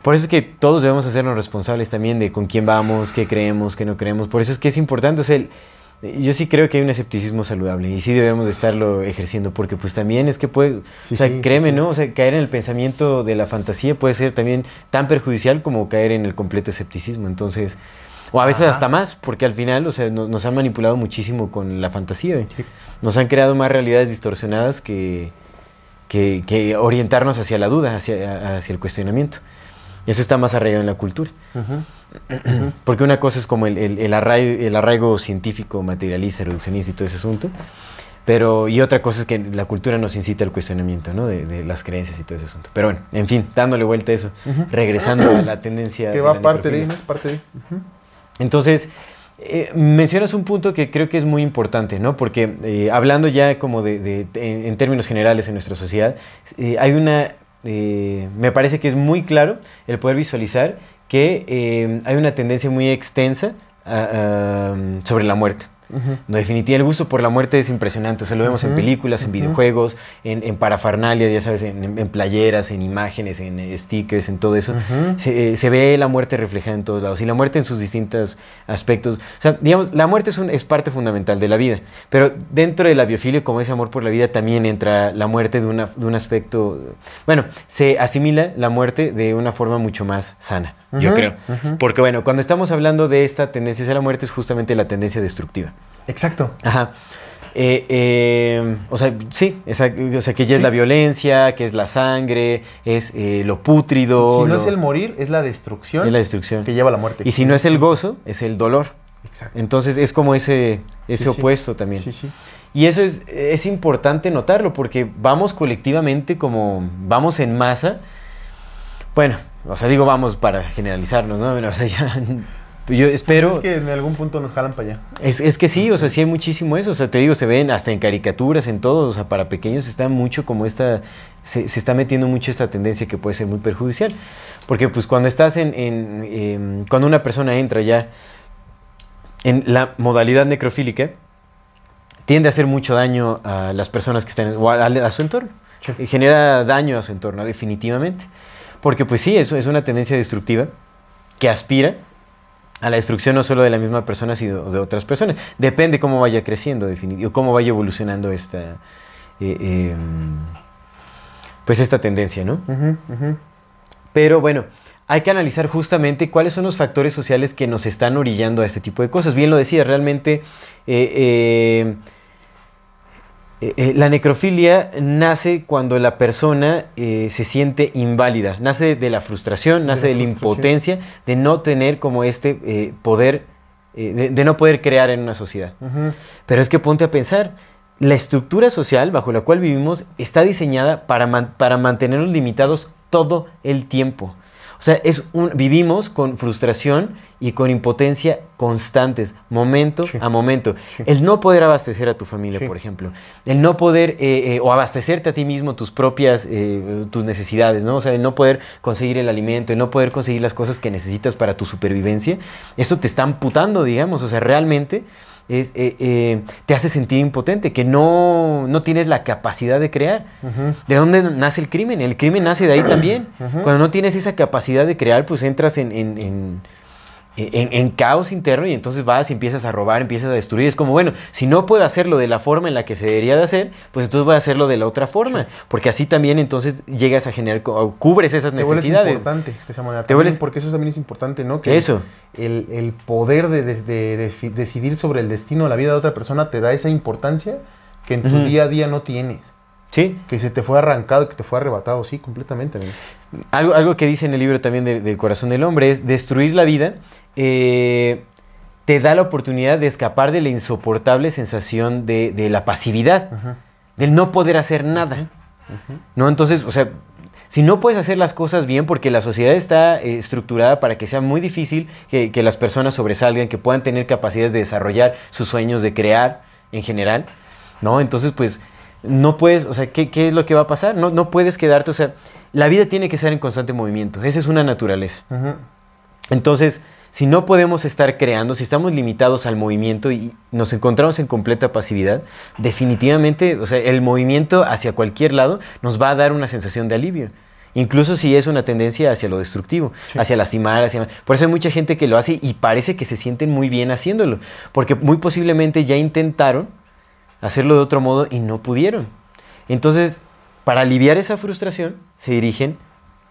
por eso es que todos debemos hacernos responsables también de con quién vamos, qué creemos, qué no creemos. Por eso es que es importante, o el- yo sí creo que hay un escepticismo saludable y sí debemos de estarlo ejerciendo porque pues también es que puede, Sí, o sea, sí, créeme, sí. ¿no? O sea, caer en el pensamiento de la fantasía puede ser también tan perjudicial como caer en el completo escepticismo. Entonces, o a veces Ajá. hasta más, porque al final, o sea, no- nos, han manipulado muchísimo con la fantasía. Sí. Nos han creado más realidades distorsionadas que, que, que orientarnos hacia la duda, hacia, hacia el cuestionamiento. Y eso está más arraigado en la cultura. Porque una cosa es como el, el, el, arraigo, el arraigo científico, materialista, reduccionista y todo ese asunto. Pero, y otra cosa es que la cultura nos incita al cuestionamiento, ¿no? De, de las creencias y todo ese asunto. Pero bueno, en fin, dándole vuelta a eso, regresando a la tendencia. Que de va la parte de. ¿no? Es parte de. Entonces, eh, mencionas un punto que creo que es muy importante, ¿no? Porque eh, hablando ya como de, de- en, en términos generales en nuestra sociedad, eh, hay una, eh, me parece que es muy claro el poder visualizar que eh, hay una tendencia muy extensa sobre la muerte. No, definitivamente el gusto por la muerte es impresionante. O sea, lo vemos en películas, en videojuegos, en, en parafernalia, ya sabes, en, en- playeras, en imágenes, en eh, stickers, en todo eso. Se, eh, se ve la muerte reflejada en todos lados. Y la muerte en sus distintos aspectos. O sea, digamos, la muerte es, un- es parte fundamental de la vida. Pero dentro de la biofilia, como ese amor por la vida, también entra la muerte de, una- de un aspecto. Bueno, se asimila la muerte de una forma mucho más sana, yo creo. Porque, bueno, cuando estamos hablando de esta tendencia hacia la muerte, es justamente la tendencia destructiva. Exacto. Ajá. Eh, eh, o sea, sí, esa- o sea, que ya es la violencia, que es la sangre, es eh, lo pútrido. Si no lo- es el morir, es la destrucción es la destrucción. que lleva a la muerte. Y si no es el gozo, es el dolor. Exacto. Entonces es como ese, ese Sí, sí. opuesto también. Sí, sí. Y eso es, es importante notarlo porque vamos colectivamente como vamos en masa. Bueno, o sea, digo vamos para generalizarnos, ¿no? O sea, ya, yo espero... Pues Es que en algún punto nos jalan para allá. Es, es que sí, o sea, sí hay muchísimo eso. O sea, te digo, se ven hasta en caricaturas, en todo. O sea, para pequeños está mucho como esta. Se, se está metiendo mucho esta tendencia que puede ser muy perjudicial. Porque, pues, cuando estás en. en, em, cuando una persona entra ya en la modalidad necrofílica, tiende a hacer mucho daño a las personas que están. o a, a su entorno. Sí. Y genera daño a su entorno, definitivamente. Porque, pues, sí, eso es una tendencia destructiva que aspira a la destrucción no solo de la misma persona, sino de otras personas. Depende cómo vaya creciendo, definit- o cómo vaya evolucionando esta, eh, eh, pues esta tendencia, ¿no? Pero bueno, hay que analizar justamente cuáles son los factores sociales que nos están orillando a este tipo de cosas. Bien lo decía, realmente eh, eh, eh, la necrofilia nace cuando la persona eh, se siente inválida, nace de la frustración, nace de la impotencia de no tener como este poder, de, de no poder crear en una sociedad. Pero es que ponte a pensar, la estructura social bajo la cual vivimos está diseñada para, man- para mantenernos limitados todo el tiempo. O sea, es un, vivimos con frustración y con impotencia constantes, momento Sí. a momento. Sí. El no poder abastecer a tu familia, Sí. por ejemplo. El no poder, eh, eh, o abastecerte a ti mismo tus propias, eh, tus necesidades, ¿no? O sea, el no poder conseguir el alimento, el no poder conseguir las cosas que necesitas para tu supervivencia. Eso te está amputando, digamos. O sea, realmente es, eh, eh, te hace sentir impotente, que no, no tienes la capacidad de crear. ¿De dónde nace el crimen? El crimen nace de ahí también. Cuando no tienes esa capacidad de crear, pues entras en, en- en- en- en caos interno y entonces vas y empiezas a robar, empiezas a destruir. Es como, bueno, si no puedo hacerlo de la forma en la que se debería de hacer, pues entonces voy a hacerlo de la otra forma. Porque así también entonces llegas a generar, cubres esas Te necesidades. importante de esa manera. Te también, Porque eso también es importante, ¿no? Que Eso. El, el poder de, decidir sobre el destino de la vida de otra persona te da esa importancia que en tu día a día no tienes. Sí. Que se te fue arrancado, que te fue arrebatado, sí, completamente. amigo. Algo, algo que dice en el libro también de- del corazón del hombre es destruir la vida eh, te da la oportunidad de escapar de la insoportable sensación de, de la pasividad, del no poder hacer nada. ¿No? Entonces, o sea, si no puedes hacer las cosas bien, porque la sociedad está eh, estructurada para que sea muy difícil que, que las personas sobresalgan, que puedan tener capacidades de desarrollar sus sueños, de crear en general, ¿no? Entonces, pues, no puedes, o sea, ¿qué, qué es lo que va a pasar? No, no puedes quedarte, o sea, la vida tiene que estar en constante movimiento, esa es una naturaleza. Entonces, si no podemos estar creando, si estamos limitados al movimiento y nos encontramos en completa pasividad, definitivamente, o sea, el movimiento hacia cualquier lado nos va a dar una sensación de alivio. Incluso si es una tendencia hacia lo destructivo, Sí. hacia lastimar, hacia... Por eso hay mucha gente que lo hace y parece que se sienten muy bien haciéndolo, porque muy posiblemente ya intentaron hacerlo de otro modo y no pudieron. Entonces, para aliviar esa frustración, se dirigen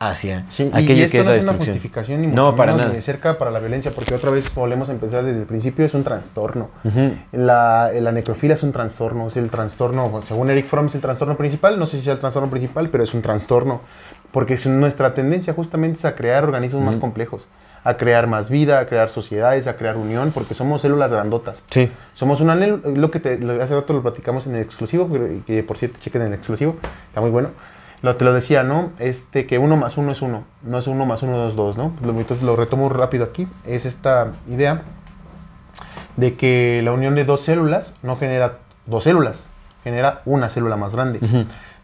hacia Sí, y aquello esto que es no la es una destrucción. justificación ni, No, mucho para menos nada. ni de cerca para la violencia, porque otra vez volvemos a empezar desde el principio, es un trastorno. Ujú. La, la necrofilia es un trastorno, es el trastorno, según Eric Fromm es el trastorno principal, no sé si sea el trastorno principal, pero es un trastorno, porque es nuestra tendencia justamente es a crear organismos más complejos, a crear más vida, a crear sociedades, a crear unión, porque somos células grandotas. Sí. Somos una lo que te, hace rato lo platicamos en el exclusivo, que por cierto chequen en el exclusivo, está muy bueno. Lo, te lo decía, ¿no? Este, que uno más uno es uno, no es uno más uno no es dos, ¿no? Lo- Entonces lo retomo rápido aquí, es esta idea de que la unión de dos células no genera dos células, genera una célula más grande.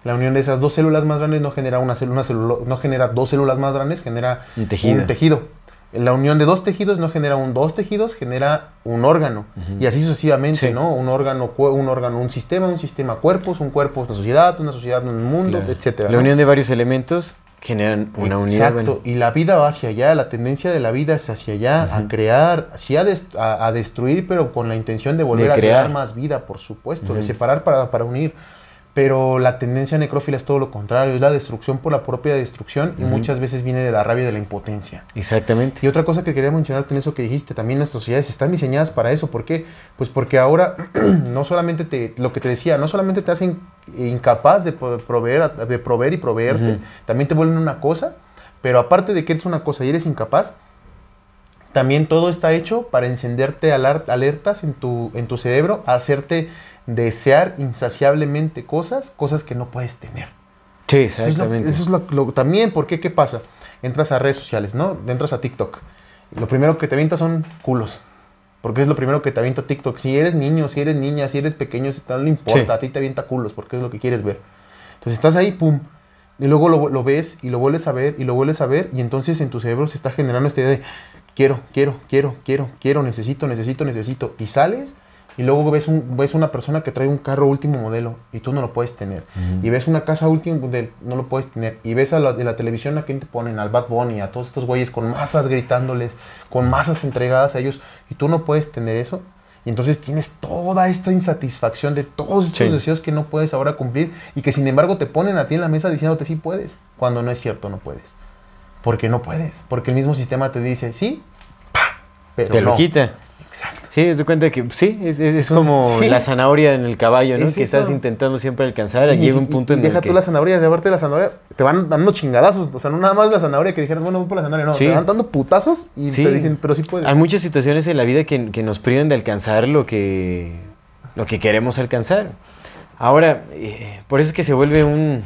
La unión de esas dos células más grandes no genera una célula, una célula- no genera dos células más grandes, genera Un tejido. un tejido. La unión de dos tejidos no genera un dos tejidos, genera un órgano. Y así sucesivamente, Sí. ¿no? Un órgano, un órgano, un sistema, un sistema cuerpos, un cuerpo, una sociedad, una sociedad, un mundo, Claro. etcétera. La ¿no? unión de varios elementos generan una unidad. Exacto, bueno. y la vida va hacia allá, la tendencia de la vida es hacia allá, a crear, sí a, a- a destruir, pero con la intención de volver a crear. crear más vida, por supuesto, de separar para, para unir. Pero la tendencia necrófila es todo lo contrario, es la destrucción por la propia destrucción y muchas veces viene de la rabia de la impotencia. Exactamente. Y otra cosa que quería mencionarte en eso que dijiste, también nuestras sociedades están diseñadas para eso. ¿Por qué? Pues porque ahora no solamente te, lo que te decía, no solamente te hacen incapaz de proveer, de proveer y proveerte, Ujú. también te vuelven una cosa, pero aparte de que eres una cosa y eres incapaz, también todo está hecho para encenderte alertas en tu, en tu cerebro, hacerte desear insaciablemente cosas, cosas que no puedes tener. Sí, Eso es lo- exactamente. Eso es lo, lo- también, ¿por qué? ¿Qué pasa? Entras a redes sociales, ¿no? Entras a TikTok. Lo primero que te avienta son culos. Porque es lo primero que te avienta TikTok. Si eres niño, si eres niña, si eres pequeño, si no importa, Sí. a ti te avienta culos porque es lo que quieres ver. Entonces estás ahí, pum. Y luego lo, lo ves y lo vuelves a ver y lo vuelves a ver y entonces en tu cerebro se está generando esta idea de quiero, quiero, quiero, quiero, quiero, necesito, necesito, necesito. Y sales y luego ves, un, ves una persona que trae un carro último modelo y tú no lo puedes tener. Y ves una casa último modelo, no lo puedes tener. Y ves a la, de la televisión a quien te ponen, al Bad Bunny, a todos estos güeyes con masas gritándoles, con masas entregadas a ellos y tú no puedes tener eso. Y entonces tienes toda esta insatisfacción de todos estos Sí. deseos que no puedes ahora cumplir y que sin embargo te ponen a ti en la mesa diciéndote sí puedes, cuando no es cierto, no puedes. Porque no puedes, porque el mismo sistema te dice sí, pa, pero Te lo quita. Exacto. Sí, es de cuenta que sí, es, es- es como Sí. la zanahoria en el caballo, ¿no? Es que estás intentando siempre alcanzar. Y, Llega un y- punto y en deja el que... tú la zanahoria, de de la zanahoria, te van dando chingadazos. O sea, no nada más la zanahoria que dijeras, bueno, voy por la zanahoria, no, Sí. te van dando putazos y Sí. te dicen, pero sí puedes. Hay muchas situaciones en la vida que, que nos privan de alcanzar lo que, lo que queremos alcanzar. Ahora, eh, por eso es que se vuelve un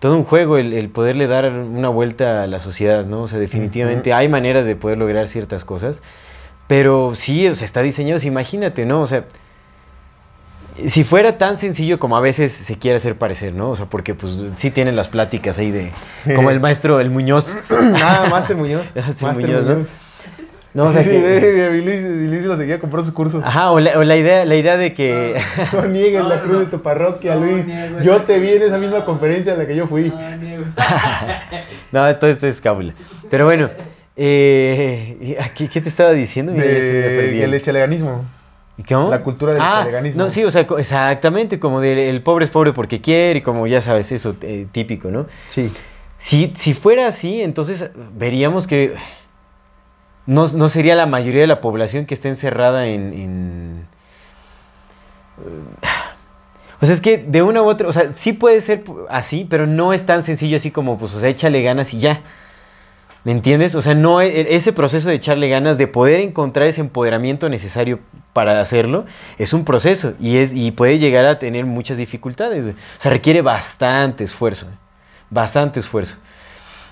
todo un juego el, el poderle dar una vuelta a la sociedad, ¿no? O sea, definitivamente hay maneras de poder lograr ciertas cosas, pero sí, o sea, está diseñado, imagínate, ¿no? O sea, si fuera tan sencillo como a veces se quiere hacer parecer, ¿no? O sea, porque pues sí tienen las pláticas ahí de, como el maestro, el Muñoz. Nada, Master Muñoz. Master Muñoz, ¿no? No, o sea, sí, que- ve, y Luis, Luis lo seguía, compró su curso. Ajá, o la, o la idea, la idea de que... No niegues No, la cruz no. de tu parroquia, No, Luis. niego Yo te vi en esa misma conferencia a la que yo fui. Ah, niego. no, todo esto es cábula. Pero bueno, eh, ¿qué, qué te estaba diciendo? Mira, De el echeleganismo. ¿Y ¿Cómo? la cultura del ah, chaleganismo. No, sí, o sea, exactamente, como del el pobre es pobre porque quiere y como ya sabes, eso eh, típico, ¿no? Sí. Si, si fuera así, entonces veríamos que no, no sería la mayoría de la población que esté encerrada en... en- O sea, es que de una u otra, o sea, sí puede ser así, pero no es tan sencillo así como, pues, o sea, échale ganas y ya. ¿Me entiendes? O sea, no e- ese proceso de echarle ganas, de poder encontrar ese empoderamiento necesario para hacerlo, es un proceso y, es, y puede llegar a tener muchas dificultades. O sea, requiere bastante esfuerzo, bastante esfuerzo.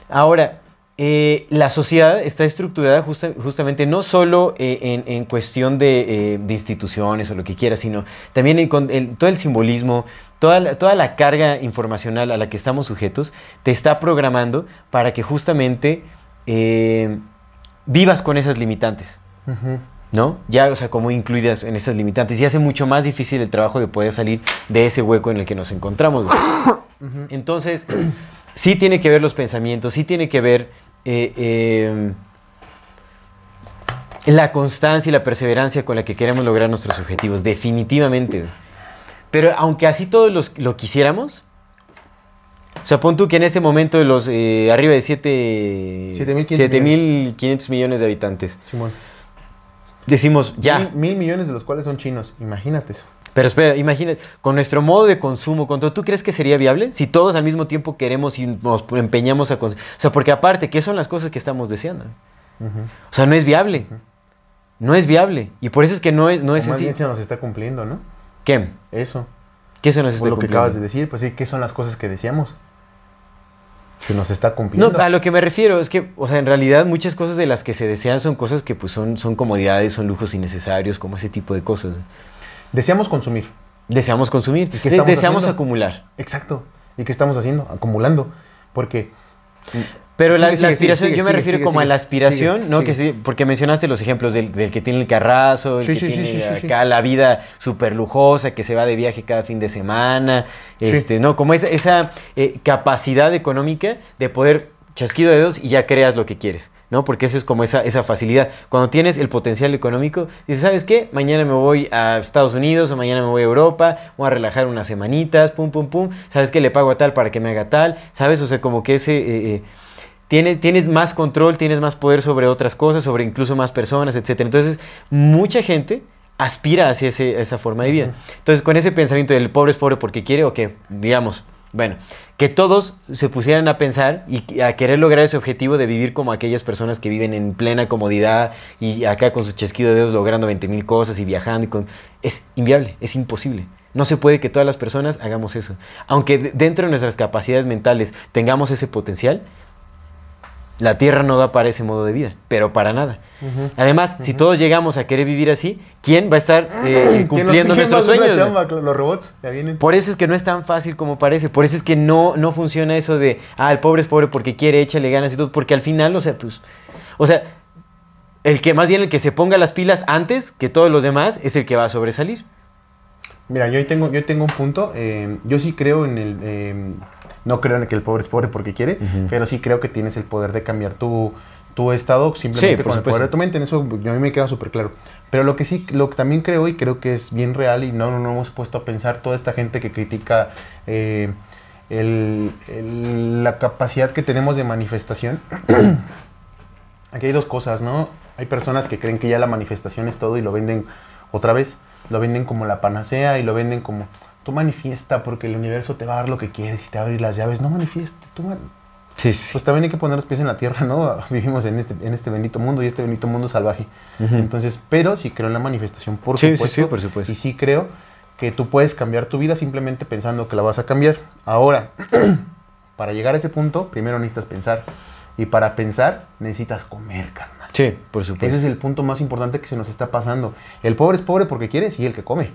Ahora, eh, la sociedad está estructurada justa- justamente no solo eh, en, en cuestión de, eh, de instituciones o lo que quieras, sino también en el- todo el simbolismo, toda la, toda la carga informacional a la que estamos sujetos, te está programando para que justamente eh, vivas con esas limitantes. ¿no? Ya, o sea, como incluidas en esas limitantes. Y hace mucho más difícil el trabajo de poder salir de ese hueco en el que nos encontramos. güey. Entonces, sí tiene que ver los pensamientos, sí tiene que ver eh, eh, la constancia y la perseverancia con la que queremos lograr nuestros objetivos, definitivamente. Pero aunque así todos los- lo quisiéramos, O sea, pon tú que en este momento los eh, arriba de 7 7.500 7.500 millones de habitantes. Simón. Decimos, ya. Mil, mil millones de los cuales son chinos. Imagínate eso. Pero espera, imagínate, con nuestro modo de consumo, con todo, ¿tú crees que sería viable? Si todos al mismo tiempo queremos y nos empeñamos a consumir. O sea, porque aparte, ¿qué son las cosas que estamos deseando? O sea, no es viable. No es viable. Y por eso es que no es, no es más bien se nos está cumpliendo, ¿no? ¿Qué? Eso. ¿Qué se nos está lo que acabas de decir, pues sí, ¿qué son las cosas que deseamos? Se nos está cumpliendo. No, a lo que me refiero es que, o sea, en realidad muchas cosas de las que se desean son cosas que pues son, son comodidades, son lujos innecesarios, como ese tipo de cosas. Deseamos consumir. Deseamos consumir, ¿Y qué de- deseamos haciendo? acumular. Exacto. ¿Y qué estamos haciendo? Acumulando. Porque Pero la, Sigue, la sigue, aspiración, sigue, yo me refiero como a la aspiración, ¿no? Que sí, porque mencionaste los ejemplos del, del que tiene el carrazo, el Sí, que sí, tiene acá la vida súper lujosa, que se va de viaje cada fin de semana, este, ¿no? Como esa, esa eh, capacidad económica de poder chasquido de dedos y ya creas lo que quieres, ¿no? Porque eso es como esa, esa facilidad. Cuando tienes el potencial económico, dices, ¿sabes qué? Mañana me voy a Estados Unidos o mañana me voy a Europa, voy a relajar unas semanitas, pum, pum, pum. ¿Sabes qué? Le pago a tal para que me haga tal, ¿sabes? O sea, como que ese... eh, eh, Tienes, tienes más control, tienes más poder sobre otras cosas, sobre incluso más personas, etc. Entonces, mucha gente aspira hacia ese- esa forma de vida. Entonces, con ese pensamiento del pobre es pobre porque quiere, o que, digamos, bueno, que todos se pusieran a pensar y a querer lograr ese objetivo de vivir como aquellas personas que viven en plena comodidad y acá con su chasquido de dedos logrando 20 mil cosas y viajando. Y con... Es inviable, es imposible. No se puede que todas las personas hagamos eso. Aunque de- dentro de nuestras capacidades mentales tengamos ese potencial, la Tierra no da para ese modo de vida, pero para nada. Además, si todos llegamos a querer vivir así, ¿quién va a estar eh, ¿quién cumpliendo nuestros sueños? chamba? Los robots ya vienen. Por eso es que no es tan fácil como parece. Por eso es que no, no funciona eso de, ah, el pobre es pobre porque quiere, échale ganas y todo. Porque al final, o sea, pues. O sea, el que más bien el que se ponga las pilas antes que todos los demás es el que va a sobresalir. Mira, yo tengo, yo tengo un punto. eh, yo sí creo en el. eh, no creo en que el pobre es pobre porque quiere, pero sí creo que tienes el poder de cambiar tu, tu estado simplemente Sí, con el poder de tu mente. En eso a mí me queda súper claro. Pero lo que sí, lo que también creo y creo que es bien real y no, no, no hemos puesto a pensar toda esta gente que critica eh, el- el- la capacidad que tenemos de manifestación. Aquí hay dos cosas, ¿no? Hay personas que creen que ya la manifestación es todo y lo venden otra vez, lo venden como la panacea y lo venden como tú manifiesta porque el universo te va a dar lo que quieres y te va a abrir las llaves. No manifiestes, tú man- Sí, sí. Pues también hay que poner los pies en la tierra, ¿no? Vivimos en este, en este bendito mundo y este bendito mundo salvaje. Entonces, pero sí creo en la manifestación, por Sí, sí, supuesto. sí, por supuesto. Y sí creo que tú puedes cambiar tu vida simplemente pensando que la vas a cambiar. Ahora, para llegar a ese punto, primero necesitas pensar. Y para pensar, necesitas comer, carnal. Sí, por supuesto. Ese es el punto más importante que se nos está pasando. El pobre es pobre porque quiere, sí, el que come.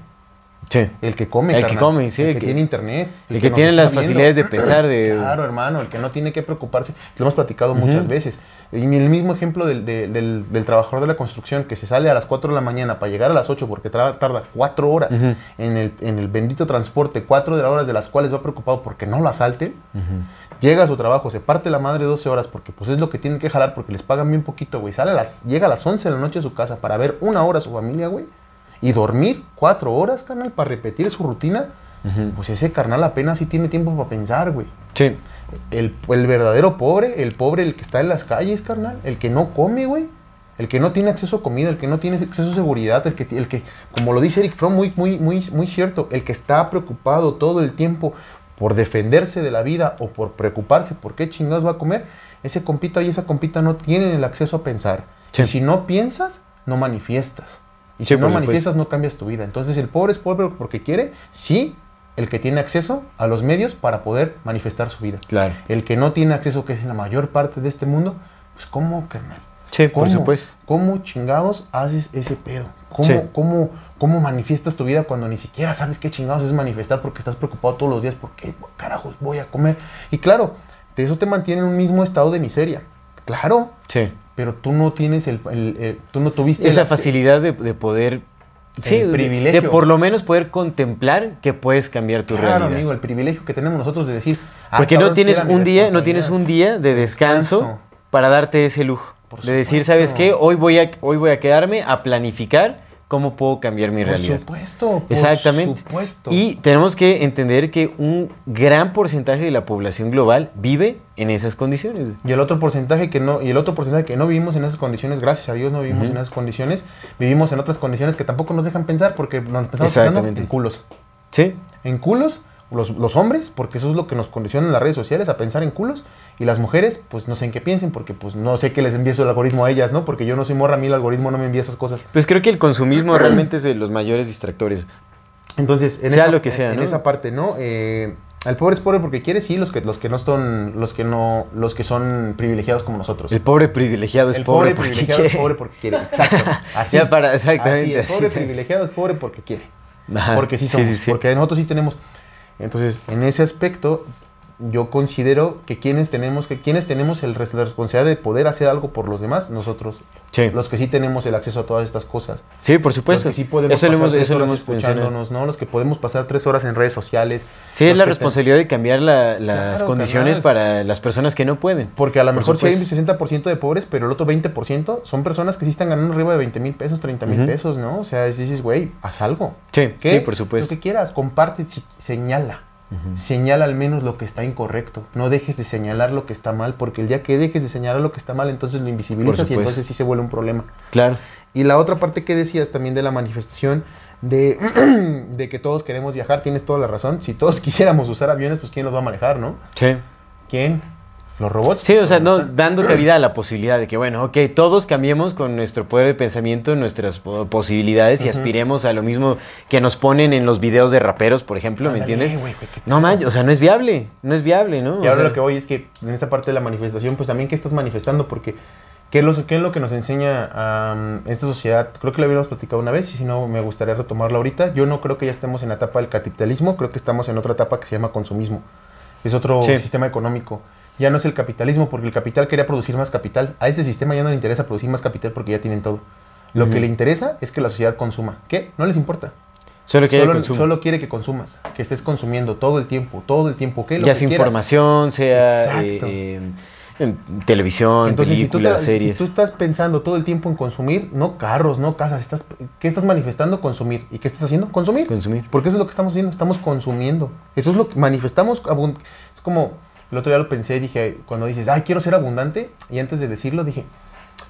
Sí. El que come, El que carnal. come, sí, El el que que- tiene internet. el que nos tiene las facilidades de pesar, de- Claro, hermano, el que no tiene que preocuparse. Lo hemos platicado muchas veces. Y el mismo ejemplo del, de- del- del trabajador de la construcción que se sale a las 4 de la mañana para llegar a las 8 porque tarda 4 horas Ujú. en, el, en el bendito transporte, 4 de las horas de las cuales va preocupado porque no lo asalten. Ujú. Llega a su trabajo, se parte la madre 12 horas porque pues es lo que tienen que jalar porque les pagan bien poquito, güey. Sale a las, llega a las 11 de la noche a su casa para ver una hora a su familia, güey. Y dormir 4 horas, carnal, para repetir su rutina. Pues ese carnal apenas sí tiene tiempo para pensar, güey. Sí. El, el verdadero pobre, el pobre, el que está en las calles, carnal, el que no come, güey. El que no tiene acceso a comida, el que no tiene acceso a seguridad, el que, el que como lo dice Eric Fromm, muy, muy, muy, muy cierto, el que está preocupado todo el tiempo por defenderse de la vida o por preocuparse por qué chingados va a comer, ese compita y esa compita no tienen el acceso a pensar. Sí. Y si no piensas, no manifiestas. Y Sí, si no por manifiestas, no cambias tu vida. Entonces el pobre es pobre porque quiere, sí, el que tiene acceso a los medios para poder manifestar su vida. Claro. El que no tiene acceso, que es la mayor parte de este mundo, pues ¿cómo, carnal? Sí, por ¿Cómo? supuesto. ¿Cómo chingados haces ese pedo? ¿Cómo, Sí. cómo, cómo manifiestas tu vida cuando ni siquiera sabes qué chingados es manifestar porque estás preocupado todos los días por qué carajos voy a comer? Y claro, eso te mantiene en un mismo estado de miseria. Claro, Sí. Pero tú no tienes el, el- el- tú no tuviste Esa el facilidad de, de poder... Sí, El de- privilegio. de por lo menos poder contemplar que puedes cambiar tu Claro, realidad. amigo, el privilegio que tenemos nosotros de decir, ah, Porque no tienes un día, no tienes un día de descanso, Descanso. para darte ese lujo. Por de decir. ¿sabes qué? Hoy voy, a, hoy voy a quedarme a planificar ¿cómo puedo cambiar mi Por realidad? supuesto, por Exactamente. supuesto. Y tenemos que entender que un gran porcentaje de la población global vive en esas condiciones. Y el otro porcentaje que no, y el otro porcentaje que no vivimos en esas condiciones, gracias a Dios no vivimos en esas condiciones, vivimos en otras condiciones que tampoco nos dejan pensar porque nos empezamos pensando en culos. Sí. En culos, los, los hombres, porque eso es lo que nos condiciona en las redes sociales, a pensar en culos. Y las mujeres, pues no sé en qué piensen, porque pues no sé qué les envíe eso el algoritmo a ellas, ¿no? Porque yo no soy morra, a mí el algoritmo no me envía esas cosas. Pues creo que el consumismo realmente es de los mayores distractores. Entonces, en Sea esa, lo que sea, en ¿no? esa parte, ¿no? Eh, el pobre es pobre porque quiere, sí, los que, los que no son, los que no, los que son privilegiados como nosotros. El pobre privilegiado es El pobre, privilegiado es pobre porque quiere. Exacto. Así. Ya para- exactamente, Así, el pobre privilegiado es pobre porque quiere. Ajá, Porque sí somos. sí. Porque nosotros sí tenemos. Entonces, en ese aspecto, yo considero que quienes tenemos, que quienes tenemos el, la responsabilidad de poder hacer algo por los demás, nosotros, Sí. los que sí tenemos el acceso a todas estas cosas. Sí, por supuesto. Los que sí podemos eso lo pasar hemos, tres eso lo horas hemos mencionado. escuchándonos, ¿no? Los que podemos pasar tres horas en redes sociales. Sí, es la responsabilidad de cambiar la- las Claro, condiciones para las personas que no pueden. Porque a lo Por mejor sí hay un supuesto. 60% de pobres, pero el otro 20% son personas que sí están ganando arriba de 20 mil pesos, 30 mil pesos, ¿no? O sea, dices, güey, haz algo. Sí, ¿Qué? sí, por supuesto. Lo que quieras, comparte, si- señala. Al menos lo que está incorrecto. No dejes de señalar lo que está mal, porque el día que dejes de señalar lo que está mal, entonces lo invisibilizas y entonces sí se vuelve un problema. Claro. Y la otra parte que decías también de la manifestación de, de que todos queremos viajar, tienes toda la razón. Si todos quisiéramos usar aviones, pues ¿quién los va a manejar, no? Sí. ¿Quién? ¿Los robots? Sí, o sea, no, dando cabida a la posibilidad de que, bueno, ok, todos cambiemos con nuestro poder de pensamiento, nuestras po- posibilidades y aspiremos a lo mismo que nos ponen en los videos de raperos, por ejemplo, ¿me entiendes? qué No manches, o sea, no es viable, no es viable, ¿no? Y O ahora sea, lo que voy es que en esta parte de la manifestación, pues también, ¿qué estás manifestando? Porque, ¿qué es lo, qué es lo que nos enseña esta sociedad? Creo que lo habíamos platicado una vez, y si no, me gustaría retomarlo ahorita. Yo no creo que ya estemos en la etapa del capitalismo, creo que estamos en otra etapa que se llama consumismo. Es otro Sí. sistema económico. Ya no es el capitalismo, porque el capital quería producir más capital. A este sistema ya no le interesa producir más capital porque ya tienen todo. Lo que le interesa es que la sociedad consuma. ¿Qué? No les importa. solo Solo, solo quiere que consumas, que estés consumiendo todo el tiempo, todo el tiempo. ¿Qué? Lo ya que sea información, sea eh, eh, en televisión, Entonces, si tú, películas, te- series. si tú estás pensando todo el tiempo en consumir, no carros, no casas, estás, ¿qué estás manifestando? Consumir. ¿Y qué estás haciendo? Consumir. Consumir. Porque eso es lo que estamos haciendo, estamos consumiendo. Eso es lo que manifestamos. Es como, el otro día lo pensé y dije, cuando dices, ay, quiero ser abundante, y antes de decirlo dije,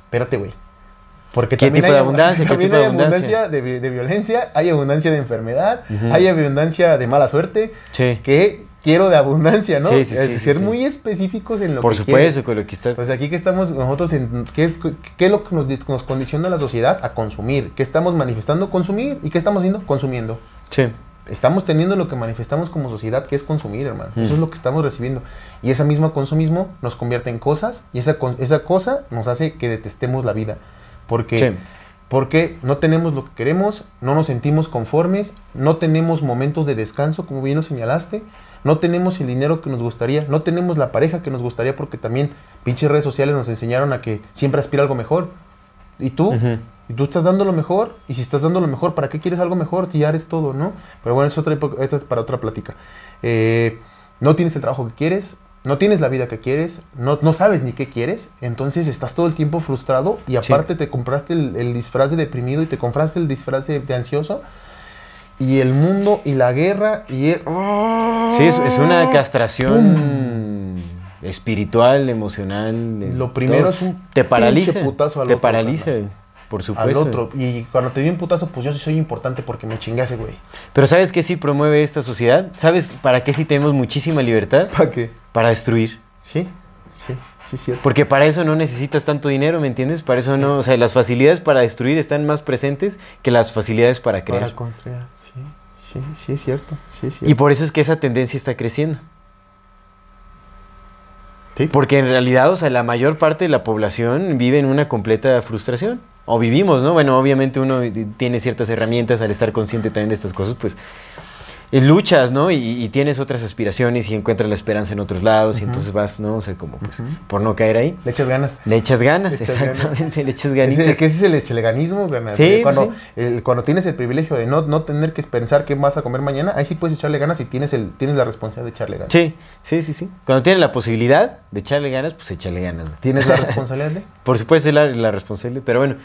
espérate, güey. Porque ¿Qué también tipo de hay, abundancia? ¿Qué también tipo de hay abundancia? abundancia de, de violencia, hay abundancia de enfermedad, Ujú. hay abundancia de mala suerte, Sí. que quiero de abundancia, ¿no? Sí, sí, Es ser muy específicos en lo Por que supuesto, con lo que estás. Pues aquí que estamos nosotros en ¿qué, qué es lo que nos, nos condiciona la sociedad a consumir? ¿Qué estamos manifestando? Consumir. ¿Y qué estamos haciendo? Consumiendo. sí. Estamos teniendo lo que manifestamos como sociedad, que es consumir, hermano. Mm. Eso es lo que estamos recibiendo. Y ese mismo consumismo nos convierte en cosas y esa, esa cosa nos hace que detestemos la vida. Porque, Sí. porque no tenemos lo que queremos, no nos sentimos conformes, no tenemos momentos de descanso, como bien lo señalaste, no tenemos el dinero que nos gustaría, no tenemos la pareja que nos gustaría, porque también pinches redes sociales nos enseñaron a que siempre aspira algo mejor. ¿Y tú? Y tú estás dando lo mejor, y si estás dando lo mejor, ¿para qué quieres algo mejor? Ya eres todo, ¿no? Pero bueno, es otra esto es para otra plática. Eh, no tienes el trabajo que quieres, no tienes la vida que quieres, no, no sabes ni qué quieres, entonces estás todo el tiempo frustrado y Sí. aparte te compraste el, el disfraz de deprimido y te compraste el disfraz de, de ansioso y el mundo y la guerra y... el- Sí, es, es una castración espiritual, emocional. Lo primero todo. es un te paraliza, pinche putazo al te otro, paraliza. Por al supuesto. otro. Y cuando te di un putazo, pues yo sí soy importante porque me chingase, güey. Pero ¿sabes qué sí promueve esta sociedad? ¿Sabes para qué sí tenemos muchísima libertad? ¿Para qué? Para destruir. Sí, sí, sí, cierto. Porque para eso no necesitas tanto dinero, ¿me entiendes? Para eso no, o sea, las facilidades para destruir están más presentes que las facilidades para crear. Para construir, sí, sí, sí, es cierto. Sí, es Y cierto. por eso es que esa tendencia está creciendo. Sí. Porque en realidad, o sea, la mayor parte de la población vive en una completa frustración. O vivimos, ¿no? Bueno, obviamente uno tiene ciertas herramientas al estar consciente también de estas cosas, pues luchas, ¿no? Y, y tienes otras aspiraciones y encuentras la esperanza en otros lados y entonces vas, ¿no? O sea, como pues, por no caer ahí. Le echas ganas. Le echas ganas, Le echas ganas. exactamente, le echas ganitas. que ese es el echeleganismo. Sí, pues cuando, sí. el- cuando tienes el privilegio de no, no tener que pensar qué vas a comer mañana, ahí sí puedes echarle ganas y tienes, el, tienes la responsabilidad de echarle ganas. Sí, sí, sí, sí. Cuando tienes la posibilidad de echarle ganas, pues échale ganas. Tienes la responsabilidad de... Por supuesto, es la, la responsable, pero bueno.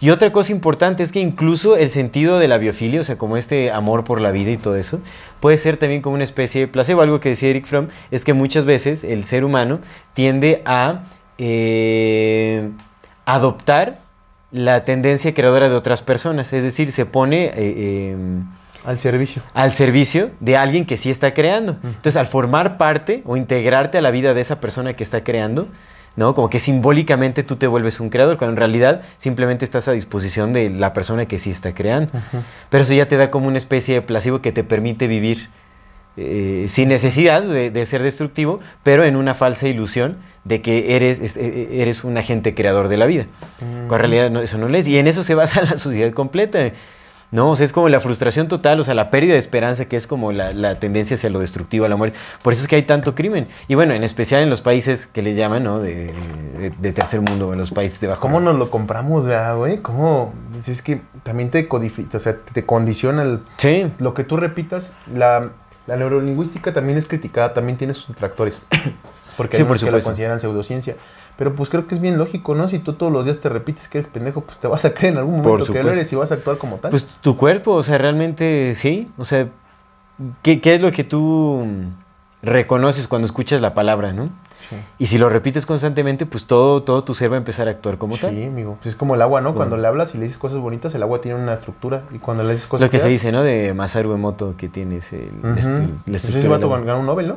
Y otra cosa importante es que incluso el sentido de la biofilia, o sea, como este amor por la vida y todo eso, puede ser también como una especie de placebo. Algo que decía Eric Fromm es que muchas veces el ser humano tiende a eh, adoptar la tendencia creadora de otras personas, es decir, se pone... eh, em, Al servicio. al servicio de alguien que sí está creando. Entonces, al formar parte o integrarte a la vida de esa persona que está creando, ¿no? Como que simbólicamente tú te vuelves un creador, cuando en realidad simplemente estás a disposición de la persona que sí está creando. Pero eso ya te da como una especie de placebo que te permite vivir eh, sin necesidad de, de ser destructivo, pero en una falsa ilusión de que eres, es- eh, eres un agente creador de la vida. Cuando en realidad no- eso no lo es. Y en eso se basa la sociedad completa. ¿No? O sea, es como la frustración total, o sea, la pérdida de esperanza, que es como la, la tendencia hacia lo destructivo, a la muerte. Por eso es que hay tanto crimen. Y bueno, en especial en los países que les llaman, ¿no? De, de- de tercer mundo, en los países de bajo. ¿Cómo nos lo compramos, güey? ¿Cómo? Si es que también te codifica, o sea, te condiciona el- Sí, lo que tú repitas. La, la neurolingüística también es criticada, también tiene sus detractores. Porque Sí, hay por que la consideran pseudociencia. Pero pues creo que es bien lógico, ¿no? Si tú todos los días te repites que eres pendejo, pues te vas a creer en algún momento que lo eres y vas a actuar como tal. pues tu cuerpo, o sea, realmente sí. O sea, ¿qué, qué es lo que tú reconoces cuando escuchas la palabra, no? Sí. Y si lo repites constantemente, pues todo, todo tu ser va a empezar a actuar como tal. Sí, amigo. Pues es como el agua, ¿no? Bueno. Cuando le hablas y le dices cosas bonitas, el agua tiene una estructura. Y cuando le dices cosas Lo que se dice, ¿no? De Masaru Emoto, que tienes el, la ese vato agua. ganó un Nobel, ¿no?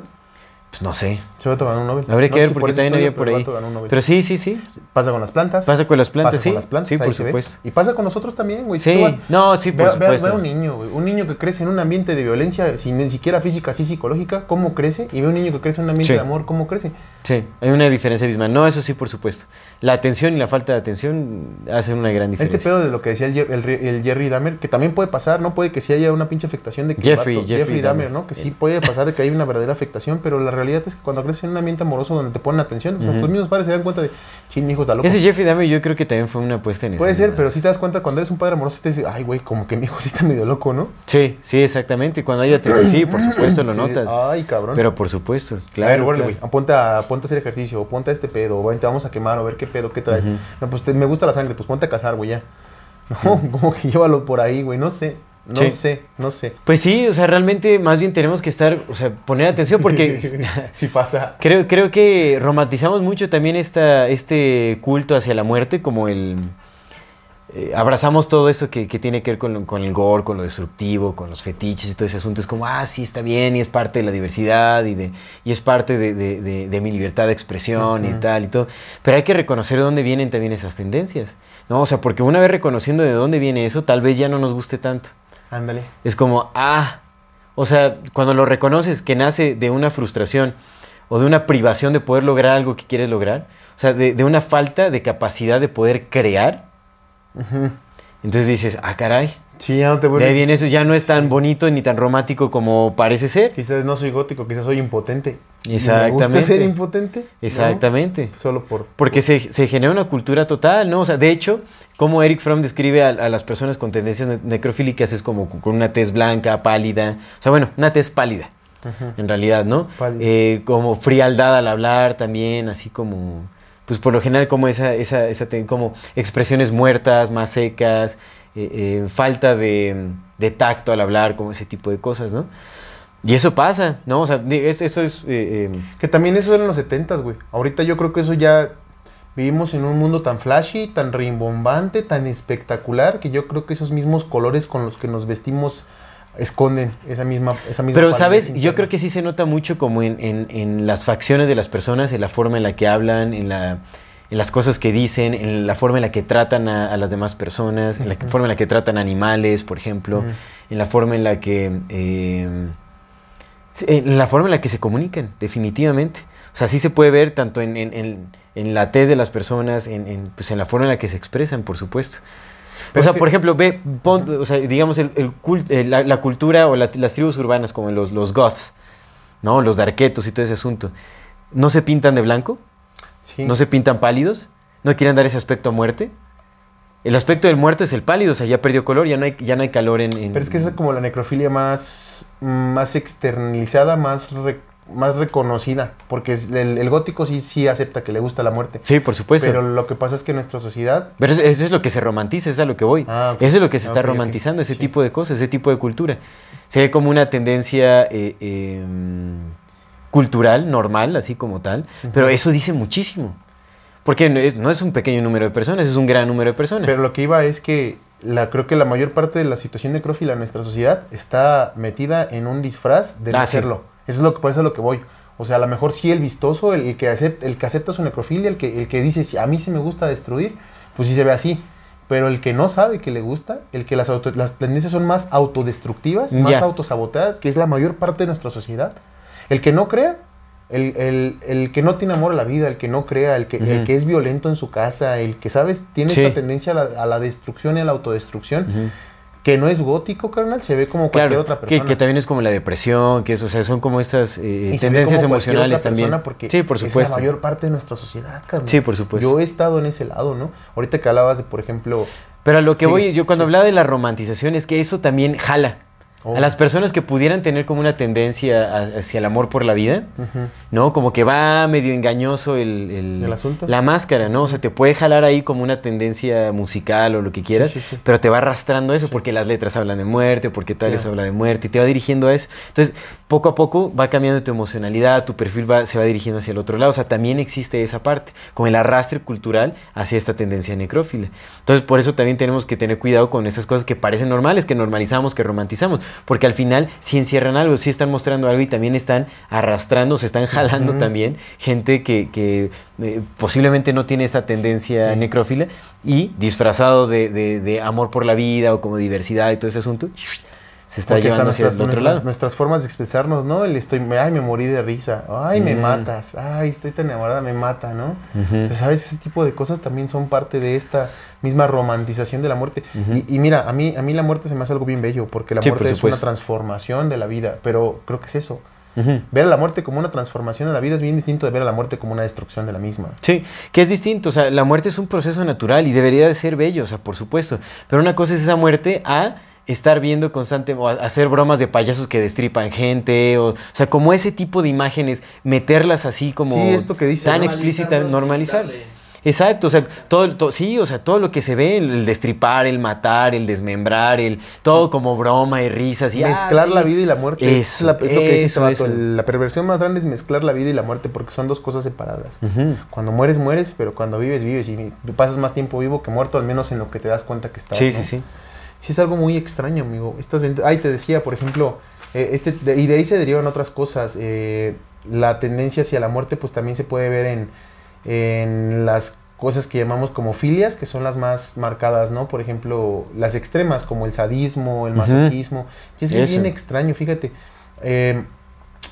Pues no sé. Ese vato ganó un Nobel. Habría No que ver porque también había por ahí. Pero sí, sí, sí. Pasa con las plantas. Pasa con las plantas, pasa sí. con las plantas. sí, por se supuesto. Y pasa con nosotros también, güey. Si Sí, tú vas- no, sí, por Ve, ve- ve supuesto. a un niño, güey. Un niño que crece en un ambiente de violencia, sin ni siquiera física, sí psicológica, ¿cómo crece? Y ve un niño que crece en un ambiente Sí. de amor, ¿cómo crece? Sí, hay una diferencia abismal. No, eso sí, por supuesto. La atención y la falta de atención hacen una gran diferencia. Este pedo de lo que decía el, Jerry Dahmer, que también puede pasar, ¿no? Puede que sí haya una pinche afectación de que Jeffrey- vato- Jeffrey Dahmer, Dahmer. ¿no? Que sí puede pasar de que hay una verdadera afectación, pero la realidad es que cuando creces en un ambiente amoroso donde te ponen atención, o sea, Ujú. tus mismos padres se dan cuenta de, chin, mi hijo está loco. Ese Jeffrey Dahmer yo creo que también fue una puesta en Puede escena. ser, pero si te das cuenta cuando eres un padre amoroso, te dices, ay, güey, como que mi hijo sí está medio loco, ¿no? Sí, sí, exactamente. Cuando hay atención, sí, por supuesto lo Sí, notas. Ay, cabrón. Pero por supuesto, Claro, a ver, órale, claro. güey, aponte a, ponte a hacer ejercicio, o ponte a este pedo, o te vamos a quemar, o ver qué pedo, qué traes. No, pues te- me gusta la sangre, pues ponte a cazar, güey, ya. No, como que llévalo por ahí, güey, no sé, no Sí. sé, no sé. Pues sí, o sea, realmente más bien tenemos que estar, o sea, poner atención porque si pasa. creo, creo que romantizamos mucho también esta, este culto hacia la muerte, como el... eh, abrazamos todo esto que, que tiene que ver con, lo- con el gore, con lo destructivo, con los fetiches y todo ese asunto. Es como, ah, sí, está bien y es parte de la diversidad y, de, y es parte de, de- de- de mi libertad de expresión y tal y todo. Pero hay que reconocer de dónde vienen también esas tendencias. ¿no? O sea, porque una vez reconociendo de dónde viene eso, tal vez ya no nos guste tanto. Ándale. Es como, ah, o sea, cuando lo reconoces que nace de una frustración o de una privación de poder lograr algo que quieres lograr, o sea, de, de una falta de capacidad de poder crear, entonces dices, ah, caray, Sí, ya no te de vuelve. ahí viene eso, ya no es tan bonito ni tan romántico como parece ser. Quizás no soy gótico, quizás soy impotente. Y Me Exactamente. gusta ser impotente. ¿no? Exactamente. Solo por. Porque se, se genera una cultura total, ¿no? O sea, de hecho, como Eric Fromm describe a, a las personas con tendencias ne- necrofílicas es como con una tez blanca, pálida, o sea, bueno, una tez pálida. En realidad, ¿no? Pálida. Eh, como frialdad al hablar también, así como, pues por lo general como esa, esa, esa como expresiones muertas, más secas, eh, eh, falta de, de tacto al hablar, como ese tipo de cosas, ¿no? Y eso pasa, ¿no? O sea, esto, es... eh, Que también eso era en los 70 güey. Ahorita yo creo que eso ya. Vivimos en un mundo tan flashy, tan rimbombante, tan espectacular, que yo creo que esos mismos colores con los que nos vestimos esconden esa misma. Esa misma Pero, ¿sabes? Yo creo que sí se nota mucho como en, en- en las facciones de las personas, en la forma en la que hablan, en, la, en las cosas que dicen, en la forma en la que tratan a, a las demás personas, en la forma en la que tratan animales, por ejemplo, en la forma en la que... eh, en la forma en la que se comunican, definitivamente. O sea, sí se puede ver tanto en, en- en- en la tez de las personas, en, en, pues, en la forma en la que se expresan, por supuesto. Pero o sea, que- por ejemplo, ve, pon- o sea, digamos, el, el cul- eh, la, la cultura o la- las tribus urbanas como los, los goths, ¿no? Los darquetos y todo ese asunto. ¿No se pintan de blanco? Sí. ¿No se pintan pálidos? ¿No quieren dar ese aspecto a muerte? El aspecto del muerto es el pálido, o sea, ya perdió color, ya no hay, ya no hay calor en... en- Pero es que esa es como la necrofilia más, más externalizada, más, re- más reconocida, porque es- el, el gótico sí, sí acepta que le gusta la muerte. Sí, por supuesto. Pero Pero, lo que pasa es que nuestra sociedad... eso, eso es lo que se romantiza, es a lo que voy. Ah, ok. Eso es lo que se está Ok, ok. romantizando, ese Sí. tipo de cosas, ese tipo de cultura. Se ve como una tendencia eh, eh, cultural, normal, así como tal, pero eso dice muchísimo. Porque no es, no es un pequeño número de personas, es un gran número de personas. Pero lo que iba es que la, creo que la mayor parte de la situación necrófila en nuestra sociedad está metida en un disfraz de no Ah, sí. hacerlo. Eso es lo que pasa, lo que voy. O sea, a lo mejor sí el vistoso, el, el que, acepta, el que acepta su necrofilia, el que, el que dice, "Sí, a mí sí me gusta destruir, pues sí se ve así. Pero el que no sabe que le gusta, el que las, auto- las tendencias son más autodestructivas, más Ya. autosabotadas, que es la mayor parte de nuestra sociedad. El que no crea, el, el- el que no tiene amor a la vida, el que no crea, el que, el que es violento en su casa, el que, ¿sabes? Tiene Sí. esta tendencia a la, a la destrucción y a la autodestrucción, que no es gótico, carnal, se ve como cualquier Claro, otra persona. que también es como la depresión, que eso, o sea, son como estas eh, tendencias como emocionales otra también. Porque sí, por Es supuesto. la mayor parte de nuestra sociedad, carnal. Sí, por supuesto. Yo he estado en ese lado, ¿no? Ahorita que hablabas de, por ejemplo... Pero a lo que Sí, voy, yo cuando sí. hablaba de la romantización es que eso también jala. Oh. A las personas que pudieran tener como una tendencia a- hacia el amor por la vida, Ujú. ¿no? Como que va medio engañoso el, el- ¿El asunto? La máscara, ¿no? O sea, te puede jalar ahí como una tendencia musical o lo que quieras, Sí, sí, sí. pero te va arrastrando eso porque las letras hablan de muerte, porque tal eso habla de muerte y te va dirigiendo a eso. Entonces, poco a poco va cambiando tu emocionalidad, tu perfil va- se va dirigiendo hacia el otro lado. O sea, también existe esa parte, como el arrastre cultural hacia esta tendencia necrófila. Entonces, por eso también tenemos que tener cuidado con esas cosas que parecen normales, que normalizamos, que romantizamos, porque al final sí encierran algo, sí están mostrando algo y también están arrastrando, se están jalando también gente que, que, eh, posiblemente no tiene esta tendencia Sí. necrófila y disfrazado de, de- de amor por la vida o como diversidad y todo ese asunto, se está Porque llevando hacia el otro nuestras, lado. nuestras formas de expresarnos, ¿no? El estoy, ay, me morí de risa. Ay, me Mm. matas. Ay, estoy tan enamorada, me mata, ¿no? Ujú. O sea, ¿sabes? Ese tipo de cosas también son parte de esta misma romantización de la muerte. Y, y mira, a mí, a mí la muerte se me hace algo bien bello, porque la Sí, muerte por es una transformación de la vida, pero creo que es eso. Ver a la muerte como una transformación de la vida es bien distinto de ver a la muerte como una destrucción de la misma. Sí, que es distinto, o sea, la muerte es un proceso natural y debería de ser bello, o sea, por supuesto, pero una cosa es esa muerte a estar viendo constante o hacer bromas de payasos que destripan gente, o, o sea, como ese tipo de imágenes, meterlas así como Sí, esto que dice, tan explícita, normalizar. Exacto, o sea, todo, to- sí, o sea, todo lo que se ve, el, el destripar, el matar, el desmembrar, el todo como broma y risas y ah, mezclar sí. la vida y la muerte. es, la- es lo que dice este La perversión más grande es mezclar la vida y la muerte porque son dos cosas separadas. Cuando mueres, mueres, pero cuando vives, vives. Y pasas más tiempo vivo que muerto, al menos en lo que te das cuenta que estás. Sí, ¿no? sí, sí. Sí, es algo muy extraño, amigo. Estas Ay, te decía, por ejemplo, eh, este, de- y de ahí se derivan otras cosas. eh, la tendencia hacia la muerte, pues también se puede ver en, en las cosas que llamamos como filias, que son las más marcadas, ¿no? Por ejemplo, las extremas, como el sadismo, el masoquismo. Y es bien extraño, fíjate. Eh,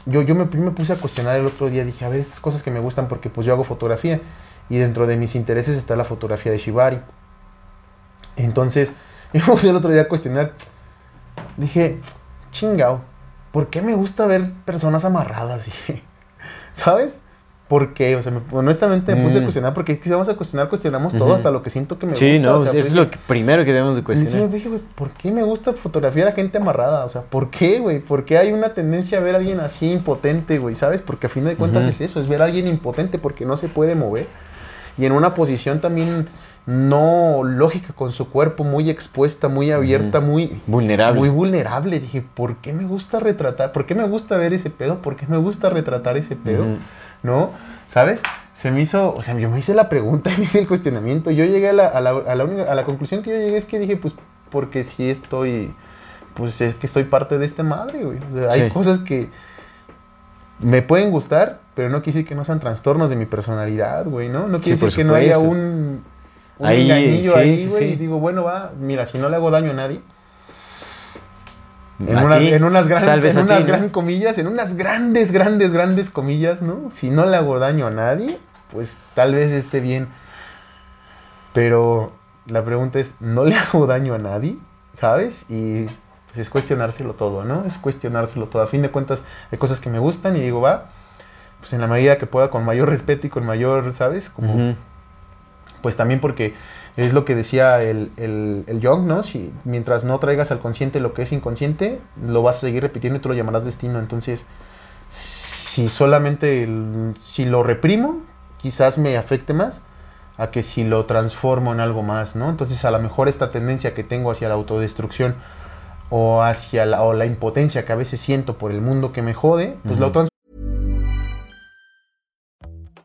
yo, yo, me, yo me puse a cuestionar el otro día, dije, a ver, estas cosas que me gustan, porque pues yo hago fotografía, y dentro de mis intereses está la fotografía de Shibari. Entonces, yo me puse el otro día a cuestionar, dije, chingao, ¿por qué me gusta ver personas amarradas? Dije, ¿sabes? ¿Por qué? O sea, me- honestamente me puse a Mm. cuestionar, porque si vamos a cuestionar, cuestionamos todo, Ujú. hasta lo que siento que me Sí, gusta. no, o sea, es pues, lo que- primero que debemos de y sí cuestionar. dije, güey, ¿por qué me gusta fotografiar a gente amarrada? O sea, ¿por qué, güey? ¿Por qué hay una tendencia a ver a alguien así impotente, güey? ¿Sabes? Porque a fin de cuentas Ujú. es eso, es ver a alguien impotente porque no se puede mover. Y en una posición también no lógica con su cuerpo, muy expuesta, muy abierta, muy, Vulnerable. muy vulnerable. Dije, ¿por qué me gusta retratar? ¿Por qué me gusta ver ese pedo? ¿Por qué me gusta retratar ese pedo? ¿No? ¿Sabes? Se me hizo, o sea, yo me hice la pregunta y me hice el cuestionamiento. Yo llegué a la, a la, a la única- a la conclusión que yo llegué es que dije, pues, porque sí estoy, pues es que estoy parte de esta madre, güey. O sea, hay cosas que me pueden gustar, pero no quiere decir que no sean trastornos de mi personalidad, güey, ¿no? No quiere Sí, decir que no haya un, un Ahí, engañillo sí, ahí, güey. sí. Y digo, bueno, va, mira, si no le hago daño a nadie, en A unas, en unas, gran- comillas, en unas grandes, grandes, grandes comillas, ¿no? Si no le hago daño a nadie, pues tal vez esté bien. Pero la pregunta es, ¿no le hago daño a nadie? ¿Sabes? Y pues es cuestionárselo todo, ¿no? Es cuestionárselo todo. A fin de cuentas, hay cosas que me gustan y digo, va, pues en la medida que pueda, con mayor respeto y con mayor, ¿sabes? Como. Pues también porque es lo que decía el, el, el Jung, ¿no? Si mientras no traigas al consciente lo que es inconsciente, lo vas a seguir repitiendo y tú lo llamarás destino. Entonces, si solamente si lo reprimo, quizás me afecte más a que si lo transformo en algo más, ¿no? Entonces a lo mejor esta tendencia que tengo hacia la autodestrucción o hacia la, o la impotencia que a veces siento por el mundo que me jode, pues lo transformo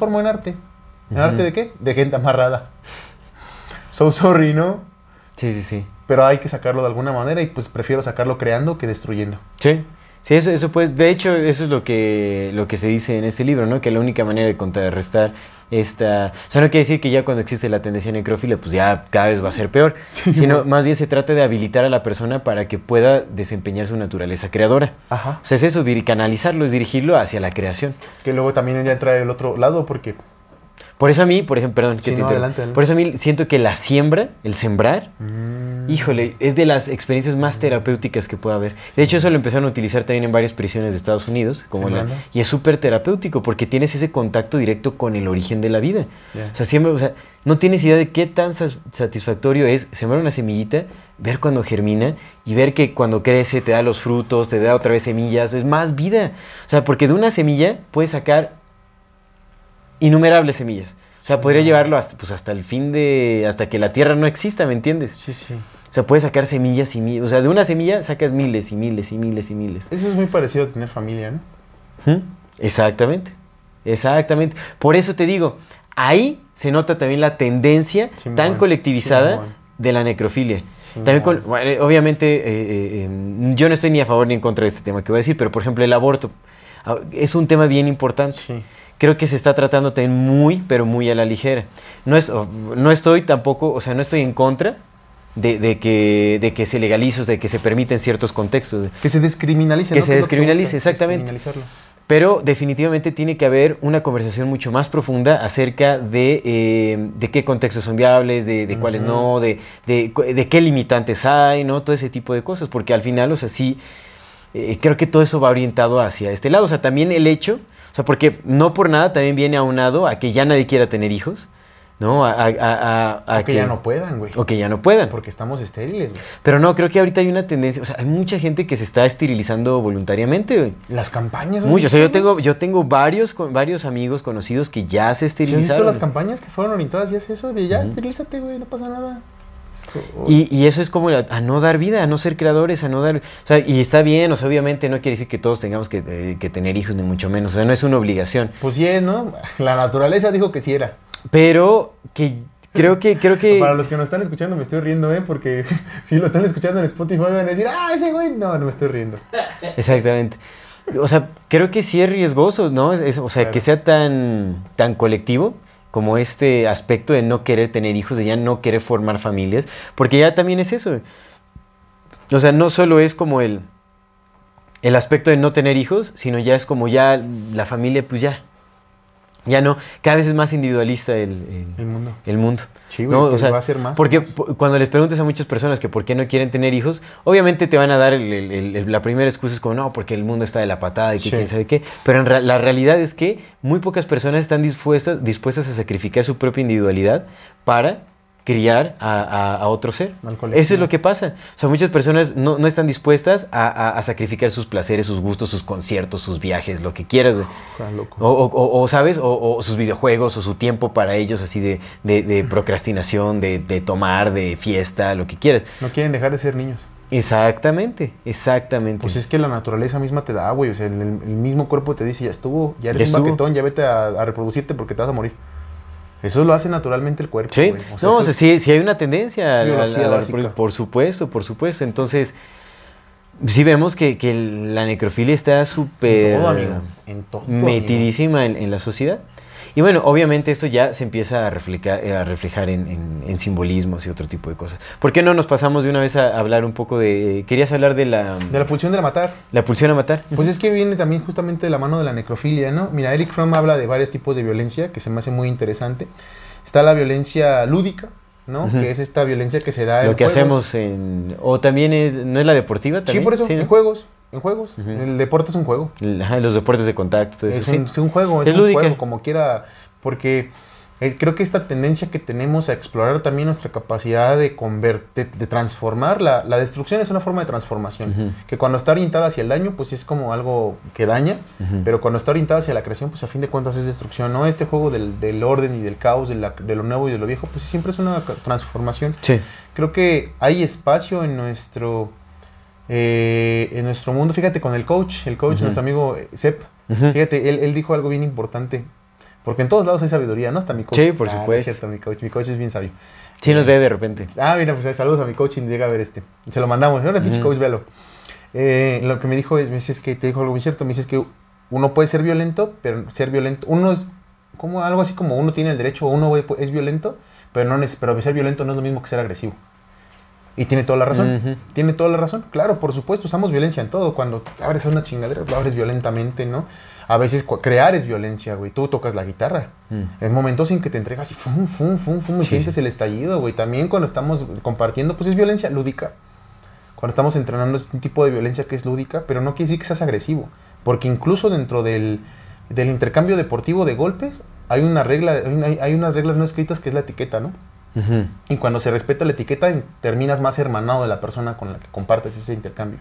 en arte. ¿En arte de qué? De gente amarrada. So sorry, ¿no? Sí, sí, sí. Pero hay que sacarlo de alguna manera y pues prefiero sacarlo creando que destruyendo. Sí. Sí, eso, eso pues, de hecho, eso es lo que, lo que se dice en este libro, ¿no? Que la única manera de contrarrestar esta... O sea, no quiere decir que ya cuando existe la tendencia necrófila, pues ya cada vez va a ser peor, sino más bien se trata de habilitar a la persona para que pueda desempeñar su naturaleza creadora. Ajá. O sea, es eso, canalizarlo, es dirigirlo hacia la creación. Que luego también ya entra el otro lado porque Por eso a mí, por ejemplo, perdón, que Sí, te no, interrumpa. adelante, adelante. Por eso a mí siento que la siembra, el sembrar, Mm. híjole, es de las experiencias más terapéuticas que puede haber. De hecho, eso lo empezaron a utilizar también en varias prisiones de Estados Unidos, como la- y es súper terapéutico porque tienes ese contacto directo con el origen de la vida. O sea, siempre, o sea, no tienes idea de qué tan satisfactorio es sembrar una semillita, ver cuando germina y ver que cuando crece te da los frutos, te da otra vez semillas, es más vida. O sea, porque de una semilla puedes sacar innumerables semillas. O sea, podría llevarlo hasta, pues, hasta el fin de... hasta que la tierra no exista, ¿me entiendes? Sí, sí. O sea, puedes sacar semillas y miles. O sea, de una semilla sacas miles y miles y miles y miles. Eso es muy parecido a tener familia, ¿no? ¿Mm? Exactamente. Exactamente. Por eso te digo, ahí se nota también la tendencia tan colectivizada de la necrofilia. También con- bueno, obviamente, eh, eh, eh, yo no estoy ni a favor ni en contra de este tema que voy a decir, pero por ejemplo, el aborto ah, es un tema bien importante. Sí. Creo que se está tratando también muy, pero muy a la ligera. No, es, no estoy tampoco, o sea, no estoy en contra de, de que, de que se legalice, de que se permiten ciertos contextos. Que se descriminalice. Que ¿no? se que descriminalice, exactamente. Pero definitivamente tiene que haber una conversación mucho más profunda acerca de, eh, de qué contextos son viables, de, de cuáles no, de, de qué limitantes hay, ¿no? Todo ese tipo de cosas, porque al final, o sea, sí, eh, creo que todo eso va orientado hacia este lado. O sea, también el hecho, o sea, porque no por nada también viene aunado a que ya nadie quiera tener hijos, ¿no? A, a- a- a- a O que ya no puedan, güey. O que ya no puedan. Porque estamos estériles, güey. Pero no, creo que ahorita hay una tendencia, o sea, hay mucha gente que se está esterilizando voluntariamente, güey. Las campañas. ¿has Mucho, o sea, yo tengo, yo tengo varios, con- varios amigos conocidos que ya se güey? ¿Sí has visto esterilizaron. las campañas que fueron orientadas y es eso? De ya, esterilízate, güey, no pasa nada. Y, y eso es como a, a no dar vida, a no ser creadores, a no dar... O sea, y está bien, o sea, obviamente no quiere decir que todos tengamos que, eh, que tener hijos, ni mucho menos. O sea, no es una obligación. Pues sí es, ¿no? La naturaleza dijo que sí era. Pero que creo que... Creo que Para los que nos están escuchando me estoy riendo, ¿eh? Porque si lo están escuchando en Spotify van a decir, ah, ese güey. No, no me estoy riendo. Exactamente. O sea, creo que sí es riesgoso, ¿no? Es- es- o sea, Claro. que sea tan, tan colectivo como este aspecto de no querer tener hijos, de ya no querer formar familias, porque ya también es eso. O sea, no solo es como el, el aspecto de no tener hijos, sino ya es como ya la familia, pues ya. Ya no, cada vez es más individualista el, el- El mundo. el mundo. Sí, güey, ¿no? O sea, va a ser más Porque más. cuando les preguntes a muchas personas que por qué no quieren tener hijos, obviamente te van a dar el- la primera excusa es como, no, porque el mundo está de la patada y que Sí. quién sabe qué. Pero en la realidad es que muy pocas personas están dispuestas, dispuestas a sacrificar su propia individualidad para criar a, a- a otro ser. Eso es lo que pasa. O sea, muchas personas no, no están dispuestas a, a- sacrificar sus placeres, sus gustos, sus conciertos, sus viajes, lo que quieras. Ah. O, o- o- ¿sabes? O, o sus videojuegos o su tiempo para ellos así de, de- de procrastinación, de, de tomar, de fiesta, lo que quieras. No quieren dejar de ser niños. Exactamente, exactamente. Pues es que la naturaleza misma te da, güey. O sea, el, el mismo cuerpo te dice, ya estuvo, ya eres Ya un estuvo. baquetón, ya vete a, a reproducirte porque te vas a morir. Eso lo hace naturalmente el cuerpo, Sí. O sea, no, o sea, sí, sí hay una tendencia a- a- a la- básica. por supuesto, por supuesto. Entonces, sí vemos que, que la necrofilia está súper metidísima en, en la sociedad. Y bueno, obviamente esto ya se empieza a reflejar, a reflejar en, en- en simbolismos y otro tipo de cosas. ¿Por qué no nos pasamos de una vez a hablar un poco de... Querías hablar de la, De la pulsión de la matar. la pulsión a matar? Pues es que viene también justamente de la mano de la necrofilia, ¿no? Mira, Eric Fromm habla de varios tipos de violencia que se me hace muy interesante. Está la violencia lúdica, ¿no? Que es esta violencia que se da en Lo que juegos. hacemos en... O también es... ¿No es la deportiva Sí, también? por eso, ¿no? en juegos. En juegos. El deporte es un juego. Ajá, los deportes de contacto, eso, Es sí. un, es un juego, es, Es un lúdica. juego, como quiera. Porque es- creo que esta tendencia que tenemos a explorar también nuestra capacidad de convertir, de, de transformar, la, la destrucción es una forma de transformación. Que cuando está orientada hacia el daño, pues es como algo que daña. Pero cuando está orientada hacia la creación, pues a fin de cuentas es destrucción, ¿no? Este juego del, del orden y del caos, de, la- de lo nuevo y de lo viejo, pues siempre es una transformación. Sí. Creo que hay espacio en nuestro, eh, en nuestro mundo. Fíjate con el coach, el coach, nuestro amigo eh, Sepp. Fíjate, él, él dijo algo bien importante. Porque en todos lados hay sabiduría, ¿no? Hasta mi coach. Sí, por Ah, no es supuesto. cierto, mi coach. Mi coach es bien sabio. Sí nos ve de repente. Ah, mira, pues saludos a mi coach y llega a ver este. Se lo mandamos. Ahora, pinche coach, véalo. Eh, lo que me dijo es, me dice, es que te dijo algo muy cierto. Me dice es que uno puede ser violento, pero ser violento, uno es como algo así como uno tiene el derecho, uno es violento, pero no pero ser violento no es lo mismo que ser agresivo. Y tiene toda la razón. Tiene toda la razón. Claro, por supuesto, usamos violencia en todo. Cuando abres una chingadera, lo abres violentamente, ¿no? A veces crear es violencia, güey. Tú tocas la guitarra. Mm. En momentos en que te entregas y fum, fum, fum, fum, y Sí, sientes sí. el estallido, güey. También cuando estamos compartiendo, pues es violencia lúdica. Cuando estamos entrenando es un tipo de violencia que es lúdica, pero no quiere decir que seas agresivo. Porque incluso dentro del, del intercambio deportivo de golpes, hay una regla, hay unas reglas no escritas que es la etiqueta, ¿no? Y cuando se respeta la etiqueta, terminas más hermanado de la persona con la que compartes ese intercambio.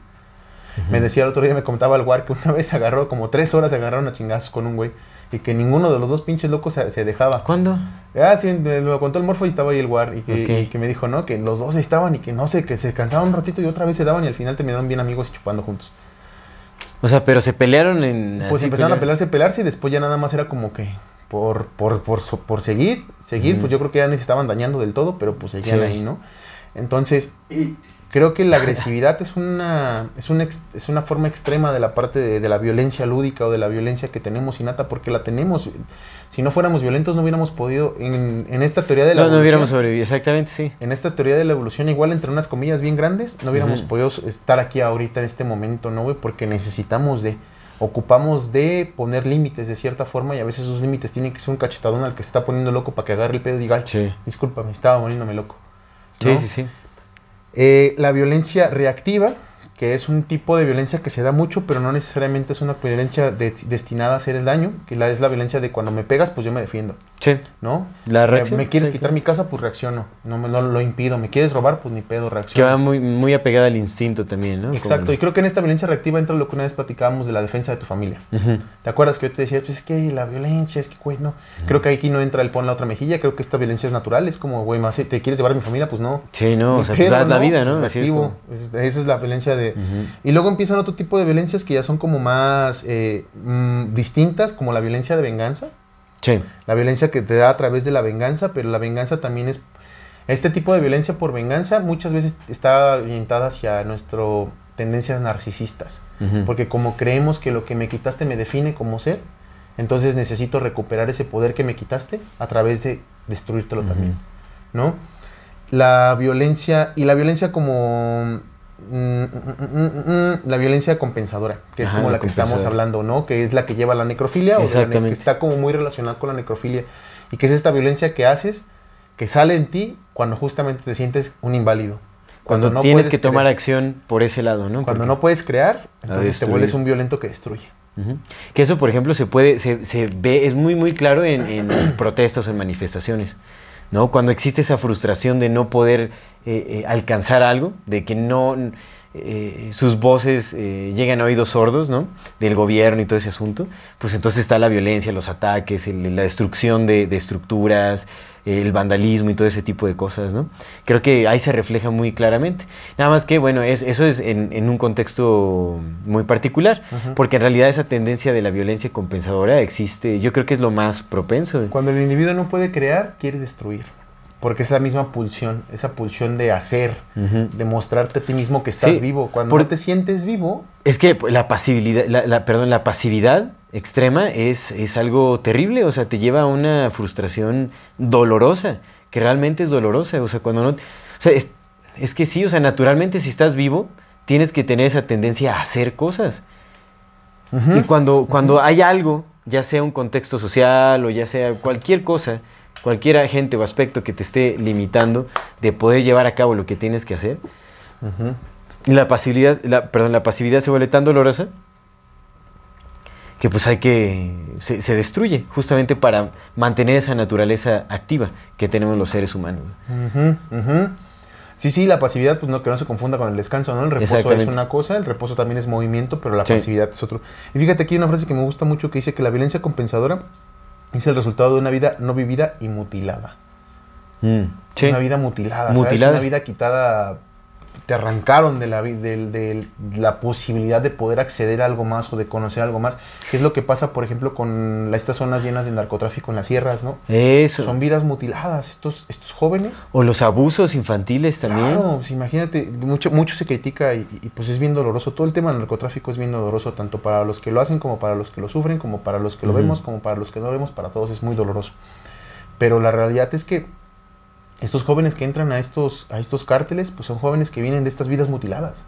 Me decía el otro día, me contaba el War que una vez agarró, como tres horas se agarraron a chingazos con un güey. Y que ninguno de los dos pinches locos se, se dejaba. ¿Cuándo? Ah, sí, me lo contó el Morfo y estaba ahí el War. Y que, Ok. y que me dijo, ¿no? Que los dos estaban y que no sé, que se cansaban un ratito y otra vez se daban y al final terminaron bien amigos y chupando juntos. O sea, pero se pelearon en... Pues empezaron a pelear- pelearse, pelearse y después ya nada más era como que por, por, por, por seguir, seguir, pues yo creo que ya ni se estaban dañando del todo, pero pues seguían Sí. ahí, ¿no? Entonces, creo que la agresividad es una, es, una es una forma extrema de la parte de, de la violencia lúdica o de la violencia que tenemos innata, porque la tenemos. Si no fuéramos violentos, no hubiéramos podido, en, en esta teoría de la No, no hubiéramos evolución, sobrevivido, exactamente, sí. en esta teoría de la evolución, igual entre unas comillas bien grandes, no hubiéramos podido estar aquí ahorita en este momento, ¿no, güey? Porque necesitamos de, ocupamos de poner límites de cierta forma y a veces esos límites tienen que ser un cachetadón al que se está poniendo loco para que agarre el pedo y diga, ay, Sí. discúlpame, estaba poniéndome loco. Sí, sí, sí. Eh, la violencia reactiva, que es un tipo de violencia que se da mucho, pero no necesariamente es una violencia de- destinada a hacer el daño, que la, es la violencia de cuando me pegas, pues yo me defiendo, Sí. ¿no? La reacción. Me, quieres sí, quitar mi casa, pues reacciono, no me no lo impido. Me quieres robar, pues ni pedo, Que reacciono. va muy, muy apegada al instinto también, ¿no? Exacto, Como- y creo que en esta violencia reactiva entra lo que una vez platicábamos de la defensa de tu familia. ¿Te acuerdas que yo te decía, pues es que la violencia, es que, güey, no. Creo que aquí no entra el pon la otra mejilla, creo que esta violencia es natural, es como, güey, más, ¿te quieres llevar a mi familia? Pues no. Sí, no, o Ni sea, pues haz la ¿no? vida, ¿no? Pues, Así es como- esa es la violencia de... Y luego empiezan otro tipo de violencias que ya son como más eh, mm, distintas, como la violencia de venganza. Sí. La violencia que te da a través de la venganza, pero la venganza también es... Este tipo de violencia por venganza muchas veces está orientada hacia nuestras tendencias narcisistas. Porque como creemos que lo que me quitaste me define como ser, entonces necesito recuperar ese poder que me quitaste a través de destruírtelo Ujú. también, ¿no? La violencia, y la violencia como... mm, mm, mm, la violencia compensadora, que es Ajá, como la la que estamos hablando, ¿no? Que es la que lleva a la necrofilia, o que está como muy relacionada con la necrofilia, y que es esta violencia que haces, que sale en ti cuando justamente te sientes un inválido. Cuando, no tienes que tomar acción por ese lado, ¿no? Cuando Porque- no puedes crear, entonces te vuelves un violento que destruye. Que eso, por ejemplo, se puede, se, se ve, es muy, muy claro en, en protestas o en manifestaciones, ¿no? Cuando existe esa frustración de no poder eh, eh, alcanzar algo, de que no, eh, sus voces llegan a oídos sordos, ¿no? Del gobierno y todo ese asunto, pues entonces está la violencia, los ataques, la destrucción de, de estructuras, el vandalismo y todo ese tipo de cosas, ¿no? Creo que ahí se refleja muy claramente. Nada más que, bueno, es- eso es en, en un contexto muy particular, porque en realidad esa tendencia de la violencia compensadora existe, yo creo que es lo más propenso. Cuando el individuo no puede crear, quiere destruir. Porque es la misma pulsión, esa pulsión de hacer, Ujú. de mostrarte a ti mismo que estás Sí, vivo. Cuando por- no te sientes vivo, Es que la pasividad, la, la- perdón, la pasividad extrema es, es algo terrible, o sea, te lleva a una frustración dolorosa, que realmente es dolorosa, o sea, cuando no... O sea, es, es que sí, o sea, naturalmente si estás vivo, tienes que tener esa tendencia a hacer cosas. Y cuando, cuando hay algo, ya sea un contexto social o ya sea cualquier cosa, cualquier agente o aspecto que te esté limitando de poder llevar a cabo lo que tienes que hacer, la pasividad, la, perdón, la pasividad se vuelve tan dolorosa que pues hay que, se, se destruye justamente para mantener esa naturaleza activa que tenemos los seres humanos. Sí, sí, la pasividad, pues no, que no se confunda con el descanso, ¿no? El reposo es una cosa, el reposo también es movimiento, pero la Sí. pasividad es otro. Y fíjate, aquí hay una frase que me gusta mucho que dice que la violencia compensadora es el resultado de una vida no vivida y mutilada. Mm, sí. Una vida mutilada, ¿sabes? Mutilada. Una vida quitada, te arrancaron de la, del- del- la posibilidad de poder acceder a algo más o de conocer algo más, que es lo que pasa, por ejemplo, con estas zonas llenas de narcotráfico en las sierras, ¿no? Eso. Son vidas mutiladas, estos, estos jóvenes. O los abusos infantiles también. Claro, pues imagínate, mucho, mucho se critica y, y, pues es bien doloroso. Todo el tema del narcotráfico es bien doloroso, tanto para los que lo hacen como para los que lo sufren, como para los que lo vemos, como para los que no lo vemos, para todos es muy doloroso. Pero la realidad es que estos jóvenes que entran a estos, a estos cárteles, pues son jóvenes que vienen de estas vidas mutiladas.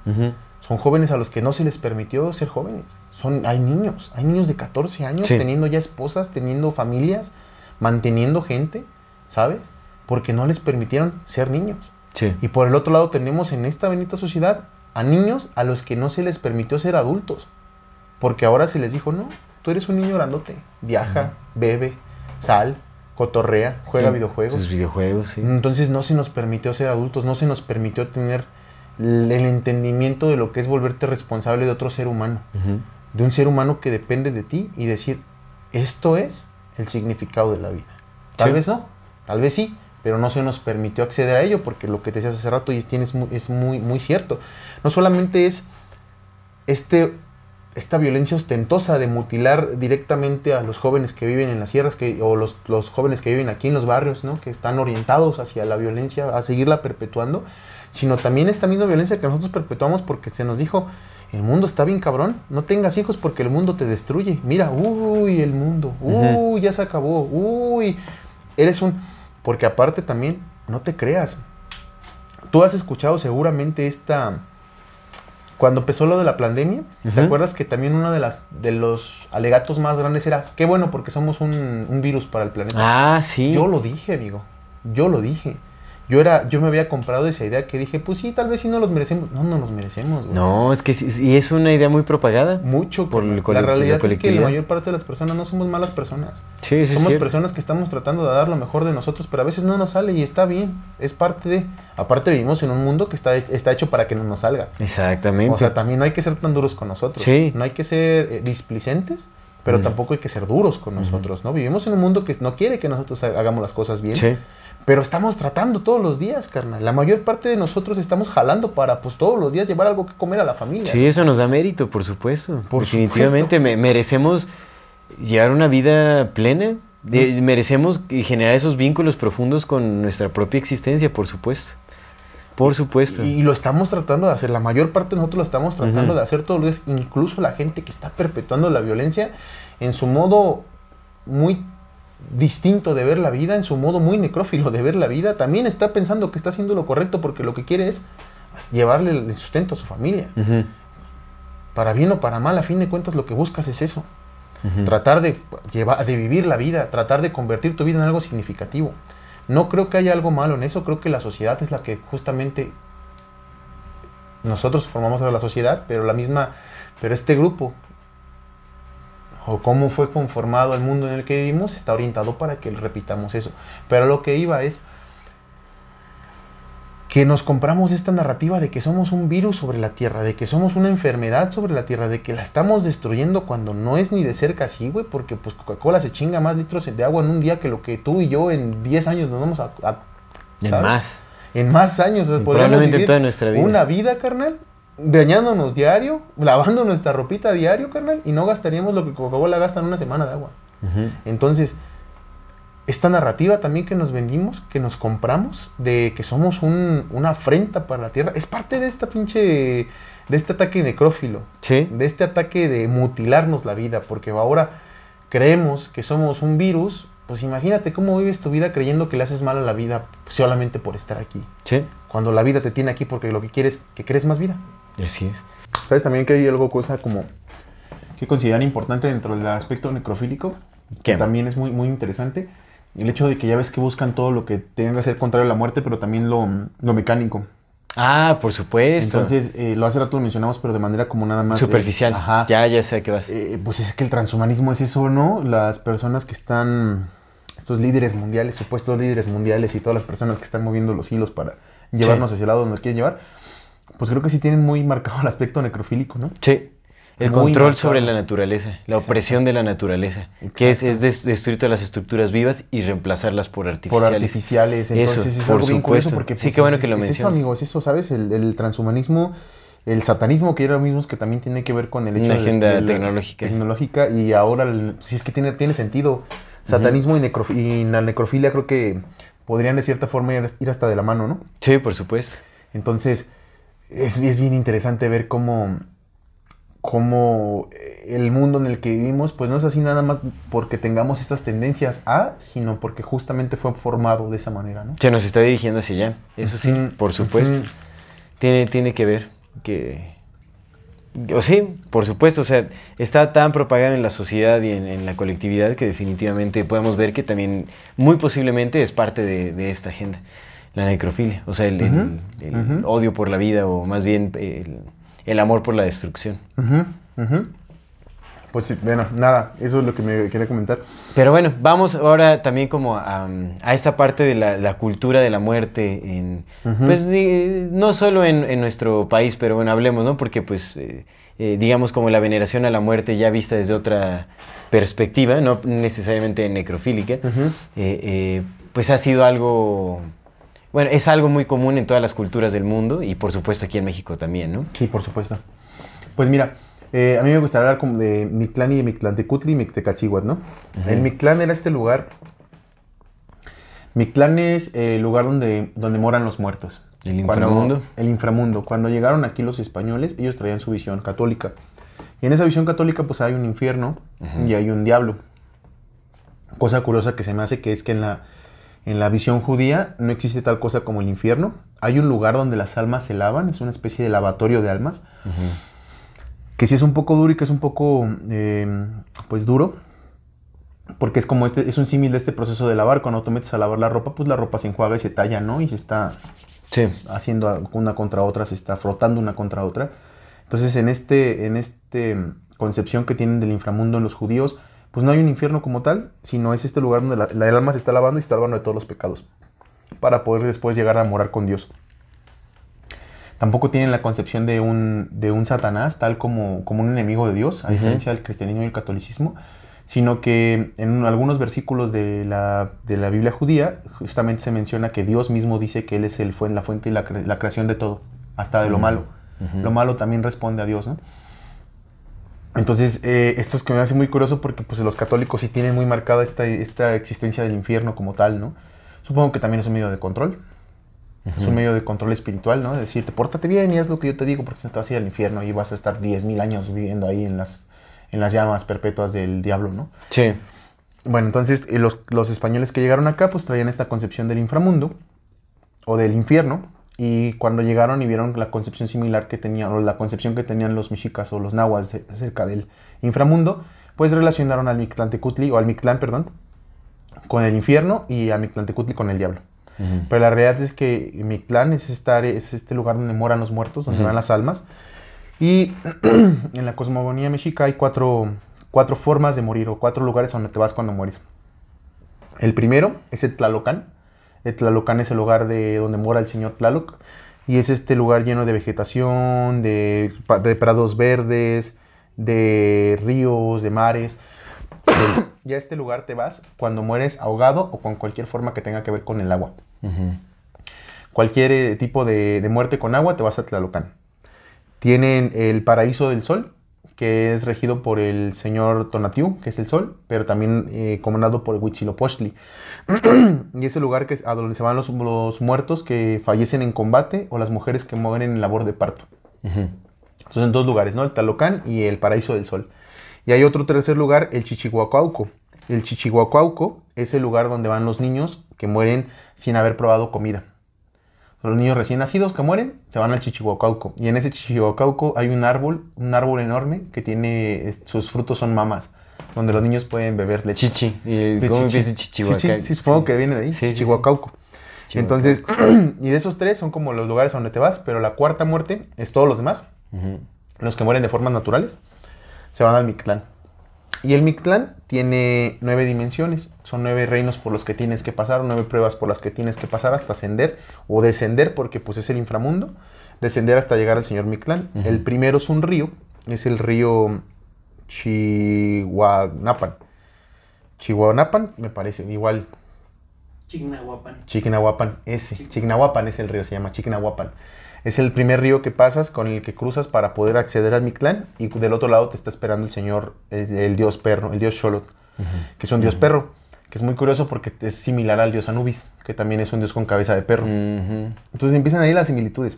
Son jóvenes a los que no se les permitió ser jóvenes. Son, hay niños, hay niños de 14 años Sí. teniendo ya esposas, teniendo familias, manteniendo gente, ¿sabes? Porque no les permitieron ser niños. Sí. Y por el otro lado tenemos en esta bendita sociedad a niños a los que no se les permitió ser adultos. Porque ahora se les dijo, no, tú eres un niño grandote, viaja, bebe, sal, cotorrea, juega Sí. videojuegos. Sus videojuegos, sí. Entonces no se nos permitió ser adultos, no se nos permitió tener el entendimiento de lo que es volverte responsable de otro ser humano, de un ser humano que depende de ti y decir, esto es el significado de la vida. Tal Sí. vez no, tal vez sí, pero no se nos permitió acceder a ello porque lo que te decías hace rato y tienes mu- es muy, muy cierto. No solamente es este, esta violencia ostentosa de mutilar directamente a los jóvenes que viven en las sierras que, o los, los jóvenes que viven aquí en los barrios, ¿no? que están orientados hacia la violencia, a seguirla perpetuando, sino también esta misma violencia que nosotros perpetuamos porque se nos dijo, el mundo está bien cabrón, no tengas hijos porque el mundo te destruye. Mira, uy, el mundo, uy, ya se acabó, uy, eres un... Porque aparte también, no te creas, tú has escuchado seguramente esta... Cuando empezó lo de la pandemia, ¿te acuerdas que también uno de, las, de los alegatos más grandes era, qué bueno porque somos un, un virus para el planeta? Ah, sí. Yo lo dije, amigo. Yo lo dije. Yo era, yo me había comprado esa idea que dije, pues sí, tal vez sí no los merecemos. No, no los merecemos, güey. No, es que sí, y es una idea muy propagada. Mucho. Por el la la realidad es que la mayor parte de las personas no somos malas personas. Sí, sí, somos sí. personas que estamos tratando de dar lo mejor de nosotros, pero a veces no nos sale y está bien. Es parte de. Aparte vivimos en un mundo que está, está hecho para que no nos salga. Exactamente. O sea, también no hay que ser tan duros con nosotros. Sí. No hay que ser eh, displicentes, pero Mm. tampoco hay que ser duros con nosotros, ¿no? Vivimos en un mundo que no quiere que nosotros ha- hagamos las cosas bien. sí. Pero estamos tratando todos los días, carnal. La mayor parte de nosotros estamos jalando para, pues, todos los días llevar algo que comer a la familia. Sí, eso nos da mérito, por supuesto. Por Definitivamente me- merecemos llevar una vida plena. De- Merecemos generar esos vínculos profundos con nuestra propia existencia, por supuesto. Por supuesto. Y, y lo estamos tratando de hacer. La mayor parte de nosotros lo estamos tratando de hacer todos los días. Incluso la gente que está perpetuando la violencia en su modo muy distinto de ver la vida, en su modo muy necrófilo de ver la vida, también está pensando que está haciendo lo correcto porque lo que quiere es llevarle el sustento a su familia. Para bien o para mal, a fin de cuentas lo que buscas es eso. tratar de, llevar, de vivir la vida, tratar de convertir tu vida en algo significativo. No creo que haya algo malo en eso, creo que la sociedad es la que justamente nosotros formamos a la sociedad, pero la misma, pero este grupo o cómo fue conformado el mundo en el que vivimos está orientado para que repitamos eso. Pero lo que iba es que nos compramos esta narrativa de que somos un virus sobre la Tierra, de que somos una enfermedad sobre la Tierra, de que la estamos destruyendo cuando no es ni de cerca así, güey, porque pues Coca-Cola se chinga más litros de agua en un día que lo que tú y yo en 10 años nos vamos a... a En más. En más años. probablemente vivir toda nuestra vida. Una vida, carnal, bañándonos diario, lavando nuestra ropita diario, carnal, y no gastaríamos lo que Coca-Cola gasta en una semana de agua. Entonces, esta narrativa también que nos vendimos, que nos compramos, de que somos un- una afrenta para la tierra, es parte de esta pinche, de este ataque necrófilo, Sí. de este ataque de mutilarnos la vida, porque ahora creemos que somos un virus, pues imagínate cómo vives tu vida creyendo que le haces mal a la vida solamente por estar aquí, Sí. cuando la vida te tiene aquí porque lo que quieres, que crees más vida. Así es. ¿Sabes también que hay algo, cosa como que consideran importante dentro del aspecto necrofílico? ¿Qué? Que también es muy, muy interesante. El hecho de que ya ves que buscan todo lo que tenga que ser contrario a la muerte, pero también lo, lo mecánico. Ah, por supuesto. Entonces, eh, lo hace rato lo mencionamos, pero de manera como nada más... eh, Superficial. ajá. Ya, ya sé a qué vas. Eh, pues es que el transhumanismo es eso, ¿no? Las personas que están, estos líderes mundiales, supuestos líderes mundiales y todas las personas que están moviendo los hilos para llevarnos hacia el lado donde nos quieren llevar, pues creo que sí tienen muy marcado el aspecto necrofílico, ¿no? Sí. El Muy control marcado. sobre la naturaleza, la opresión de la naturaleza, que es, es des- destruir todas las estructuras vivas y reemplazarlas por Por artificiales. artificiales, entonces Eso, es por algo bien curioso porque Sí, pues, qué bueno es- que lo es eso, mencionas. amigo, es eso, ¿sabes? El, el transhumanismo, el satanismo, que era lo mismo que también tiene que ver con el hecho Una de- agenda de la- tecnológica. tecnológica y ahora, el- si es que tiene, tiene sentido, satanismo y, necrofi- y la necrofilia creo que podrían de cierta forma ir, ir hasta de la mano, ¿no? Sí, por supuesto. Entonces, es, es bien interesante ver cómo, cómo el mundo en el que vivimos, pues no es así nada más porque tengamos estas tendencias a, sino porque justamente fue formado de esa manera, ¿no? Se nos está dirigiendo hacia allá. Eso sí, por supuesto. Tiene, tiene que ver que... O sí, por supuesto, o sea, está tan propagada en la sociedad y en, en la colectividad que definitivamente podemos ver que también, muy posiblemente, es parte de, de esta agenda, la necrofilia, o sea, el, odio por la vida o más bien el, el amor por la destrucción. Pues sí, bueno, nada, eso es lo que me quería comentar. Pero bueno, vamos ahora también como a, a esta parte de la, la cultura de la muerte, en, pues no solo en, en nuestro país, pero bueno, hablemos, ¿no? Porque pues eh, eh, digamos como la veneración a la muerte ya vista desde otra perspectiva, no necesariamente necrofílica, eh, eh, pues ha sido algo, bueno, es algo muy común en todas las culturas del mundo y por supuesto aquí en México también, ¿no? Sí, por supuesto. Pues mira, eh, a mí me gustaría hablar como de Mictlán y de Mictlantecutli y Mictecacihuatl, ¿no? El Mictlán era este lugar. Mictlán es el lugar donde, donde moran los muertos. El Cuando- inframundo. el inframundo. Cuando llegaron aquí los españoles, ellos traían su visión católica. Y en esa visión católica, pues hay un infierno y hay un diablo. Cosa curiosa que se me hace que es que en la, en la visión judía no existe tal cosa como el infierno. Hay un lugar donde las almas se lavan, es una especie de lavatorio de almas. Que sí es un poco duro y que es un poco, eh, pues duro. Porque es como este, es un símil de este proceso de lavar. Cuando tú metes a lavar la ropa, pues la ropa se enjuaga y se talla, ¿no? Y se está Sí. haciendo una contra otra, se está frotando una contra otra. Entonces, en este, en este concepción que tienen del inframundo en los judíos, pues no hay un infierno como tal, sino es este lugar donde la, la alma se está lavando y está lavando de todos los pecados, para poder después llegar a morar con Dios. Tampoco tienen la concepción de un, de un Satanás tal como, como un enemigo de Dios, a diferencia del cristianismo y el catolicismo, sino que en algunos versículos de la, de la Biblia judía justamente se menciona que Dios mismo dice que Él es el, la fuente y la, cre- la creación de todo, hasta de lo malo. Lo malo también responde a Dios, ¿no? Entonces, eh, esto es que me hace muy curioso porque pues, los católicos sí tienen muy marcada esta, esta existencia del infierno como tal, ¿no? Supongo que también es un medio de control. Es un medio de control espiritual, ¿no? De decirte, pórtate bien y haz lo que yo te digo porque si no te vas a ir al infierno y vas a estar 10.000 años viviendo ahí en las, en las llamas perpetuas del diablo, ¿no? Sí. Bueno, entonces eh, los, los españoles que llegaron acá pues traían esta concepción del inframundo o del infierno y cuando llegaron y vieron la concepción similar que tenían o la concepción que tenían los mexicas o los nahuas acerca del inframundo, pues relacionaron al Mictlantecutli o al Mictlán, perdón, con el infierno y a Mictlantecutli con el diablo. Pero la realidad es que Mictlán es, este lugar donde moran los muertos, donde van las almas. Y en la cosmogonía mexica hay cuatro, cuatro formas de morir o cuatro lugares a donde te vas cuando mueres. El primero es el Tlalocan. El Tlalocan es el lugar de donde mora el señor Tlaloc. Y es este lugar lleno de vegetación, de, prados verdes, de ríos, de mares. y a este lugar te vas cuando mueres ahogado o con cualquier forma que tenga que ver con el agua. Cualquier eh, tipo de, de muerte con agua te vas a Tlalocan. Tienen el Paraíso del Sol, que es regido por el señor Tonatiuh, que es el Sol, pero también eh, comandado por Huitzilopochtli. y es el lugar que es a donde se van los, los muertos que fallecen en combate o las mujeres que mueren en labor de parto. Entonces, en dos lugares, ¿no? El Talocán y el Paraíso del Sol. Y hay otro tercer lugar, el Chichihuacuauco. El Chichihuacuauco es el lugar donde van los niños que mueren sin haber probado comida. Los niños recién nacidos que mueren se van al Chichihuacuauco. Y en ese Chichihuacuauco hay un árbol, un árbol enorme que tiene, sus frutos son mamas, donde los niños pueden beber leche. Chichi. ¿Y ¿Cómo chichi. empieza Chichihuacán? Chichi, Sí, supongo Sí. que viene de ahí, Sí, sí, sí. Chichihuacauco. Chichihuacán. Entonces, y de esos tres son como los lugares a donde te vas, pero la cuarta muerte es todos los demás, los que mueren de formas naturales, se van al Mictlán. Y el Mictlán tiene nueve dimensiones, son nueve reinos por los que tienes que pasar, nueve pruebas por las que tienes que pasar hasta ascender o descender, porque pues es el inframundo, descender hasta llegar al señor Mictlán. El primero es un río, es el río Chihuanapan. Chihuanapan, me parece, igual Chignahuapan. Chiquinahuapan, ese. Chiquinahuapan es el río, se llama Chiquinahuapan. Es el primer río que pasas con el que cruzas para poder acceder al Mictlán y del otro lado te está esperando el señor, el, el dios perro, el dios Xolotl, que es un dios perro, que es muy curioso porque es similar al dios Anubis, que también es un dios con cabeza de perro. Entonces empiezan ahí las similitudes.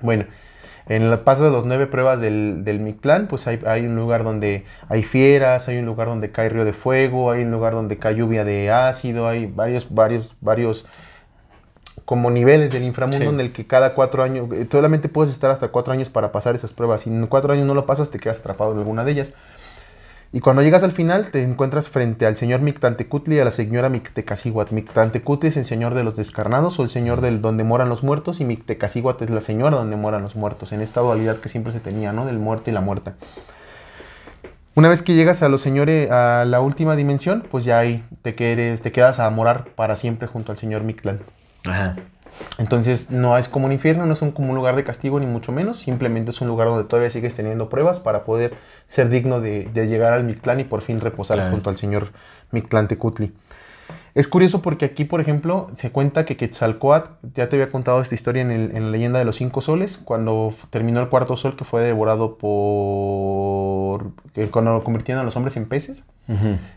Bueno, en la paso de las nueve pruebas del, del Mictlán, pues hay, hay un lugar donde hay fieras, hay un lugar donde cae río de fuego, hay un lugar donde cae lluvia de ácido, hay varios, varios, varios como niveles del inframundo Sí. en el que cada cuatro años, eh, solamente puedes estar hasta cuatro años para pasar esas pruebas. Si en cuatro años no lo pasas, te quedas atrapado en alguna de ellas. Y cuando llegas al final, te encuentras frente al señor Mictantecutli y a la señora Mictecacíhuatl. Mictantecutli es el señor de los descarnados o el señor del donde moran los muertos y Mictecacíhuatl es la señora donde moran los muertos, en esta dualidad que siempre se tenía, ¿no? Del muerto y la muerta. Una vez que llegas a los señores, a la última dimensión, pues ya ahí te, quedes, te quedas a morar para siempre junto al señor Mictlán. Ajá. Entonces no es como un infierno, no es un, como un lugar de castigo ni mucho menos, simplemente es un lugar donde todavía sigues teniendo pruebas para poder ser digno de, de llegar al Mictlán y por fin reposar Claro. junto al señor Mictlán Tecutli. Es curioso porque aquí, por ejemplo, se cuenta que Quetzalcoatl, ya te había contado esta historia en, el- en la leyenda de los cinco soles, cuando terminó el cuarto sol que fue devorado por... cuando convirtieron a los hombres en peces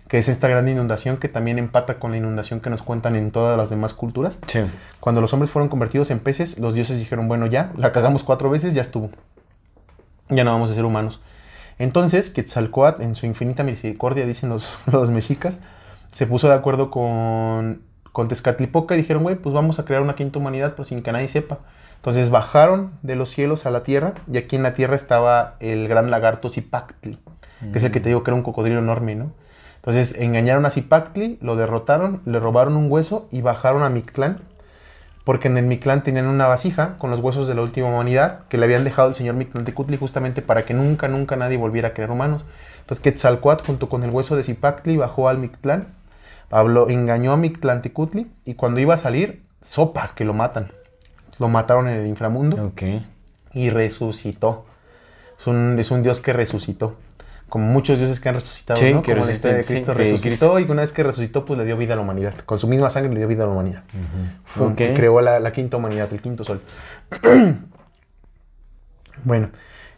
que es esta gran inundación que también empata con la inundación que nos cuentan en todas las demás culturas. Sí. Cuando los hombres fueron convertidos en peces, los dioses dijeron, bueno, ya, la cagamos cuatro veces, ya estuvo. Ya no vamos a ser humanos. Entonces, Quetzalcoatl, en su infinita misericordia, dicen los, los mexicas, se puso de acuerdo con, con Tezcatlipoca y dijeron, güey, pues vamos a crear una quinta humanidad, pues sin que nadie sepa. Entonces bajaron de los cielos a la tierra y aquí en la tierra estaba el gran lagarto Zipactli, que es el que te digo que era un cocodrilo enorme, ¿no? Entonces engañaron a Zipactli, lo derrotaron, le robaron un hueso y bajaron a Mictlán, porque en el Mictlán tenían una vasija con los huesos de la última humanidad que le habían dejado el señor Mictlantecutli justamente para que nunca, nunca nadie volviera a crear humanos. Entonces Quetzalcoatl junto con el hueso de Zipactli bajó al Mictlán, habló, engañó a Mictlantecutli y cuando iba a salir, sopas que lo matan. Lo mataron en el inframundo Ok. y resucitó. Es un, es un dios que resucitó. Como muchos dioses que han resucitado, Sí, ¿no? que Como la historia de Cristo sí, resucitó y una vez que resucitó, pues le dio vida a la humanidad. Con su misma sangre le dio vida a la humanidad. Fum, Ok. y creó la, la quinta humanidad, el quinto sol. bueno,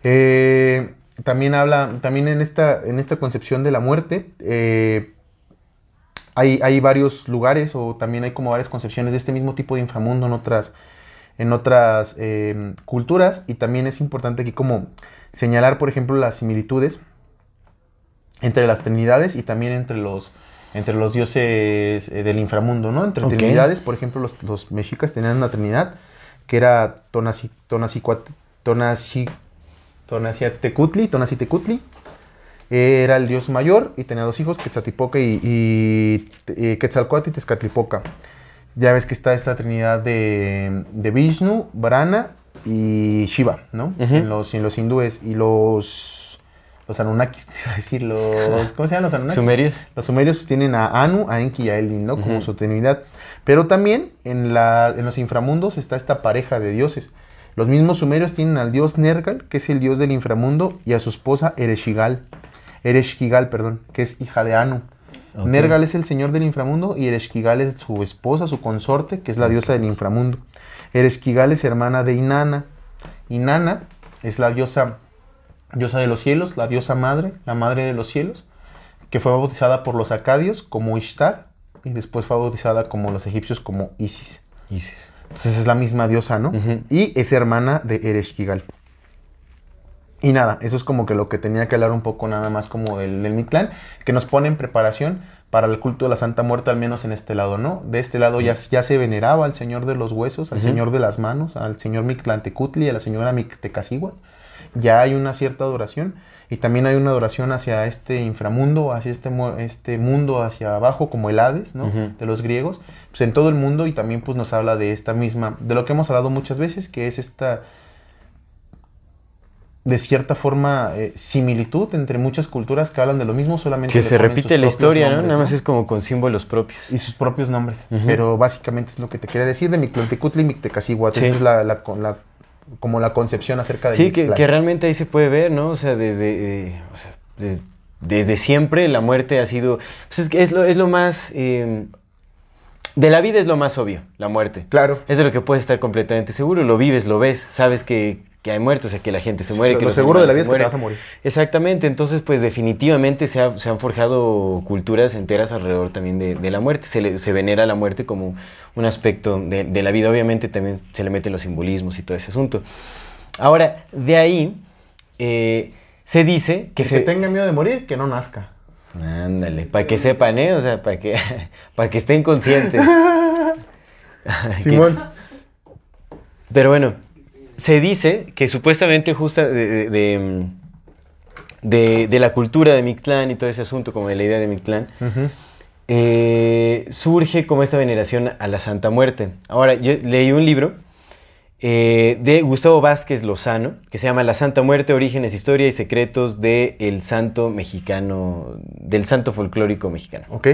eh, también habla, también en esta, en esta concepción de la muerte, eh, hay, hay varios lugares o también hay como varias concepciones de este mismo tipo de inframundo en otras, en otras eh, culturas y también es importante aquí como señalar, por ejemplo, las similitudes entre las trinidades y también entre los, entre los dioses eh, del inframundo, ¿no? Entre Ok. trinidades, por ejemplo, los, los mexicas tenían una trinidad que era Tonasi, Tonasicuat- Tonasi, Tonasiatecutli, Tonasitecutli, era el dios mayor y tenía dos hijos, Quetzatipoca y, y, eh, Quetzalcoatl y Tezcatlipoca. Ya ves que está esta trinidad de, de Vishnu, Brahma y Shiva, ¿no? En, los, en los hindúes. Y los, los Anunnakis, te iba a decir, los, ¿cómo se llaman los Anunnakis? ¿Sumerios? Los sumerios pues, tienen a Anu, a Enki y a Elin, ¿no? Como su trinidad. Pero también en, la, en los inframundos está esta pareja de dioses. Los mismos sumerios tienen al dios Nergal, que es el dios del inframundo, y a su esposa Ereshigal. Ereshkigal, perdón, que es hija de Anu. Nergal es el señor del inframundo y Ereshkigal es su esposa, su consorte, que es la diosa del inframundo. Ereshkigal es hermana de Inanna. Inanna es la diosa, diosa de los cielos, la diosa madre, la madre de los cielos, que fue bautizada por los acadios como Ishtar y después fue bautizada como los egipcios como Isis. Isis. Entonces es la misma diosa, ¿no? Y es hermana de Ereshkigal. Y nada, eso es como que lo que tenía que hablar un poco nada más como del, del Mictlán, que nos pone en preparación para el culto de la Santa Muerte, al menos en este lado, ¿no? De este lado ya, ya se veneraba al Señor de los Huesos, al. Señor de las Manos, al Señor Mictlantecutli, a la Señora Mictecacigua. Ya hay una cierta adoración y también hay una adoración hacia este inframundo, hacia este, este mundo hacia abajo, como el Hades, ¿no? De los griegos, pues en todo el mundo y también pues nos habla de esta misma, de lo que hemos hablado muchas veces, que es esta de cierta forma eh, similitud entre muchas culturas que hablan de lo mismo, solamente Que le se ponen repite sus la historia, ¿no? Nada más es como con símbolos propios. y sus propios nombres. Pero básicamente es lo que te quería decir de Mictlantecutli y Mictecacíhuatl. Sí. Esa es la, la- con- la- como la concepción acerca de Sí, que, que realmente ahí se puede ver, ¿no? O sea, desde, eh, o sea, de- desde siempre la muerte ha sido... pues es, que es, lo, es lo más... eh, de la vida es lo más obvio, la muerte. Claro. Es de lo que puedes estar completamente seguro. Lo vives, lo ves, sabes que, que hay muertos, o sea, que la gente se muere, Lo- que lo los seguro de la vida es que te vas a morir. Exactamente, entonces pues definitivamente se, ha- se han forjado culturas enteras alrededor también de, de la muerte. Se, le- se venera la muerte como un aspecto de, de la vida. Obviamente también se le meten los simbolismos y todo ese asunto. Ahora, de ahí eh, se dice que se tenga miedo de morir, que no nazca. Ándale, para que sepan, ¿eh? O sea, para que, para que estén conscientes. Simón. Pero bueno, se dice que supuestamente justa de, de- de, la cultura de Mictlán y todo ese asunto, como de la idea de Mictlán, eh, surge como esta veneración a la Santa Muerte. Ahora, yo leí un libro eh, de Gustavo Vázquez Lozano, que se llama La Santa Muerte, Orígenes, Historia y Secretos del Santo Mexicano, del Santo Folclórico Mexicano. Ok.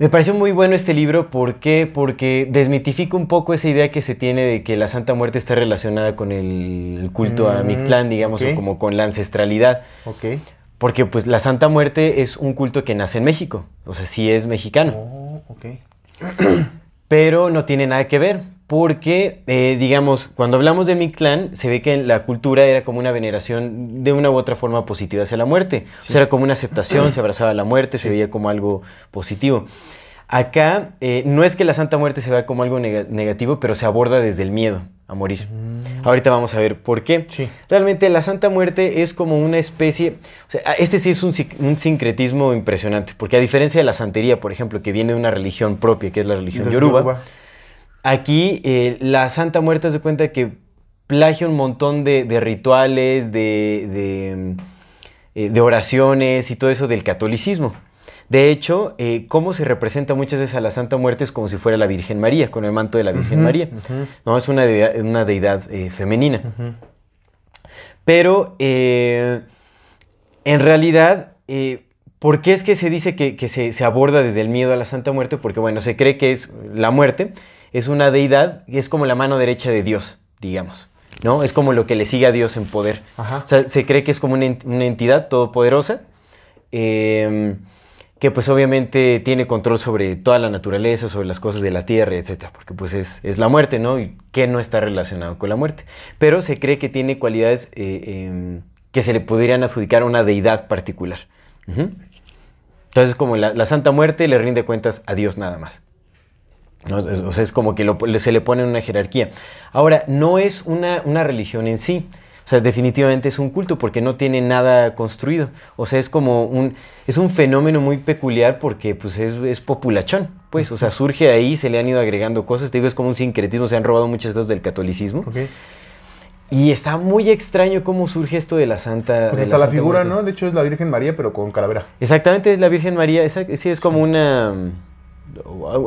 Me pareció muy bueno este libro, ¿por qué? Porque desmitifica un poco esa idea que se tiene de que la Santa Muerte está relacionada con el, culto a Mm, Mictlán, digamos, o como con la ancestralidad. Ok. Porque pues la Santa Muerte es un culto que nace en México, o sea, sí es mexicano, Oh, ok. pero no tiene nada que ver, porque, eh, digamos, cuando hablamos de Mictlán, se ve que la cultura era como una veneración de una u otra forma positiva hacia la muerte. O sea, era como una aceptación, se abrazaba a la muerte, se veía como algo positivo. Acá eh, no es que la Santa Muerte se vea como algo nega- negativo, pero se aborda desde el miedo a morir. Ahorita vamos a ver por qué. Sí. Realmente la Santa Muerte es como una especie, o sea, este sí es un, sincretismo impresionante, porque a diferencia de la santería, por ejemplo, que viene de una religión propia, que es la religión yoruba, Aquí eh, la Santa Muerte se cuenta que plagia un montón de, de rituales, de, de, mm, eh, de oraciones y todo eso del catolicismo. De hecho, eh, cómo se representa muchas veces a la Santa Muerte es como si fuera la Virgen María, con el manto de la Virgen María. No, es una deidad, una deidad eh, femenina. Pero eh, en realidad, ¿por qué es que se dice que, que se, se aborda desde el miedo a la Santa Muerte? Porque, bueno, se cree que es la muerte, es una deidad, que es como la mano derecha de Dios, digamos. ¿No? Es como lo que le sigue a Dios en poder. Ajá. O sea, se cree que es como una, ent- una entidad todopoderosa eh, que pues obviamente tiene control sobre toda la naturaleza, sobre las cosas de la tierra, etcétera, porque pues es, es la muerte, ¿no? Y que no está relacionado con la muerte. Pero se cree que tiene cualidades eh, em, que se le podrían adjudicar a una deidad particular. Entonces, como la, la Santa Muerte le rinde cuentas a Dios nada más. O sea, es como que lo- se le pone una jerarquía. Ahora, no es una, una religión en sí. O sea, definitivamente es un culto porque no tiene nada construido. O sea, es como un, es un fenómeno muy peculiar porque pues es, es populachón. Pues, o sea, surge ahí, se le han ido agregando cosas. Te digo, es como un sincretismo, se han robado muchas cosas del catolicismo. Ok. Y está muy extraño cómo surge esto de la Santa. Pues hasta la figura, Muerte. ¿no? De hecho es la Virgen María, pero con calavera. Exactamente, es la Virgen María. sí, es como una.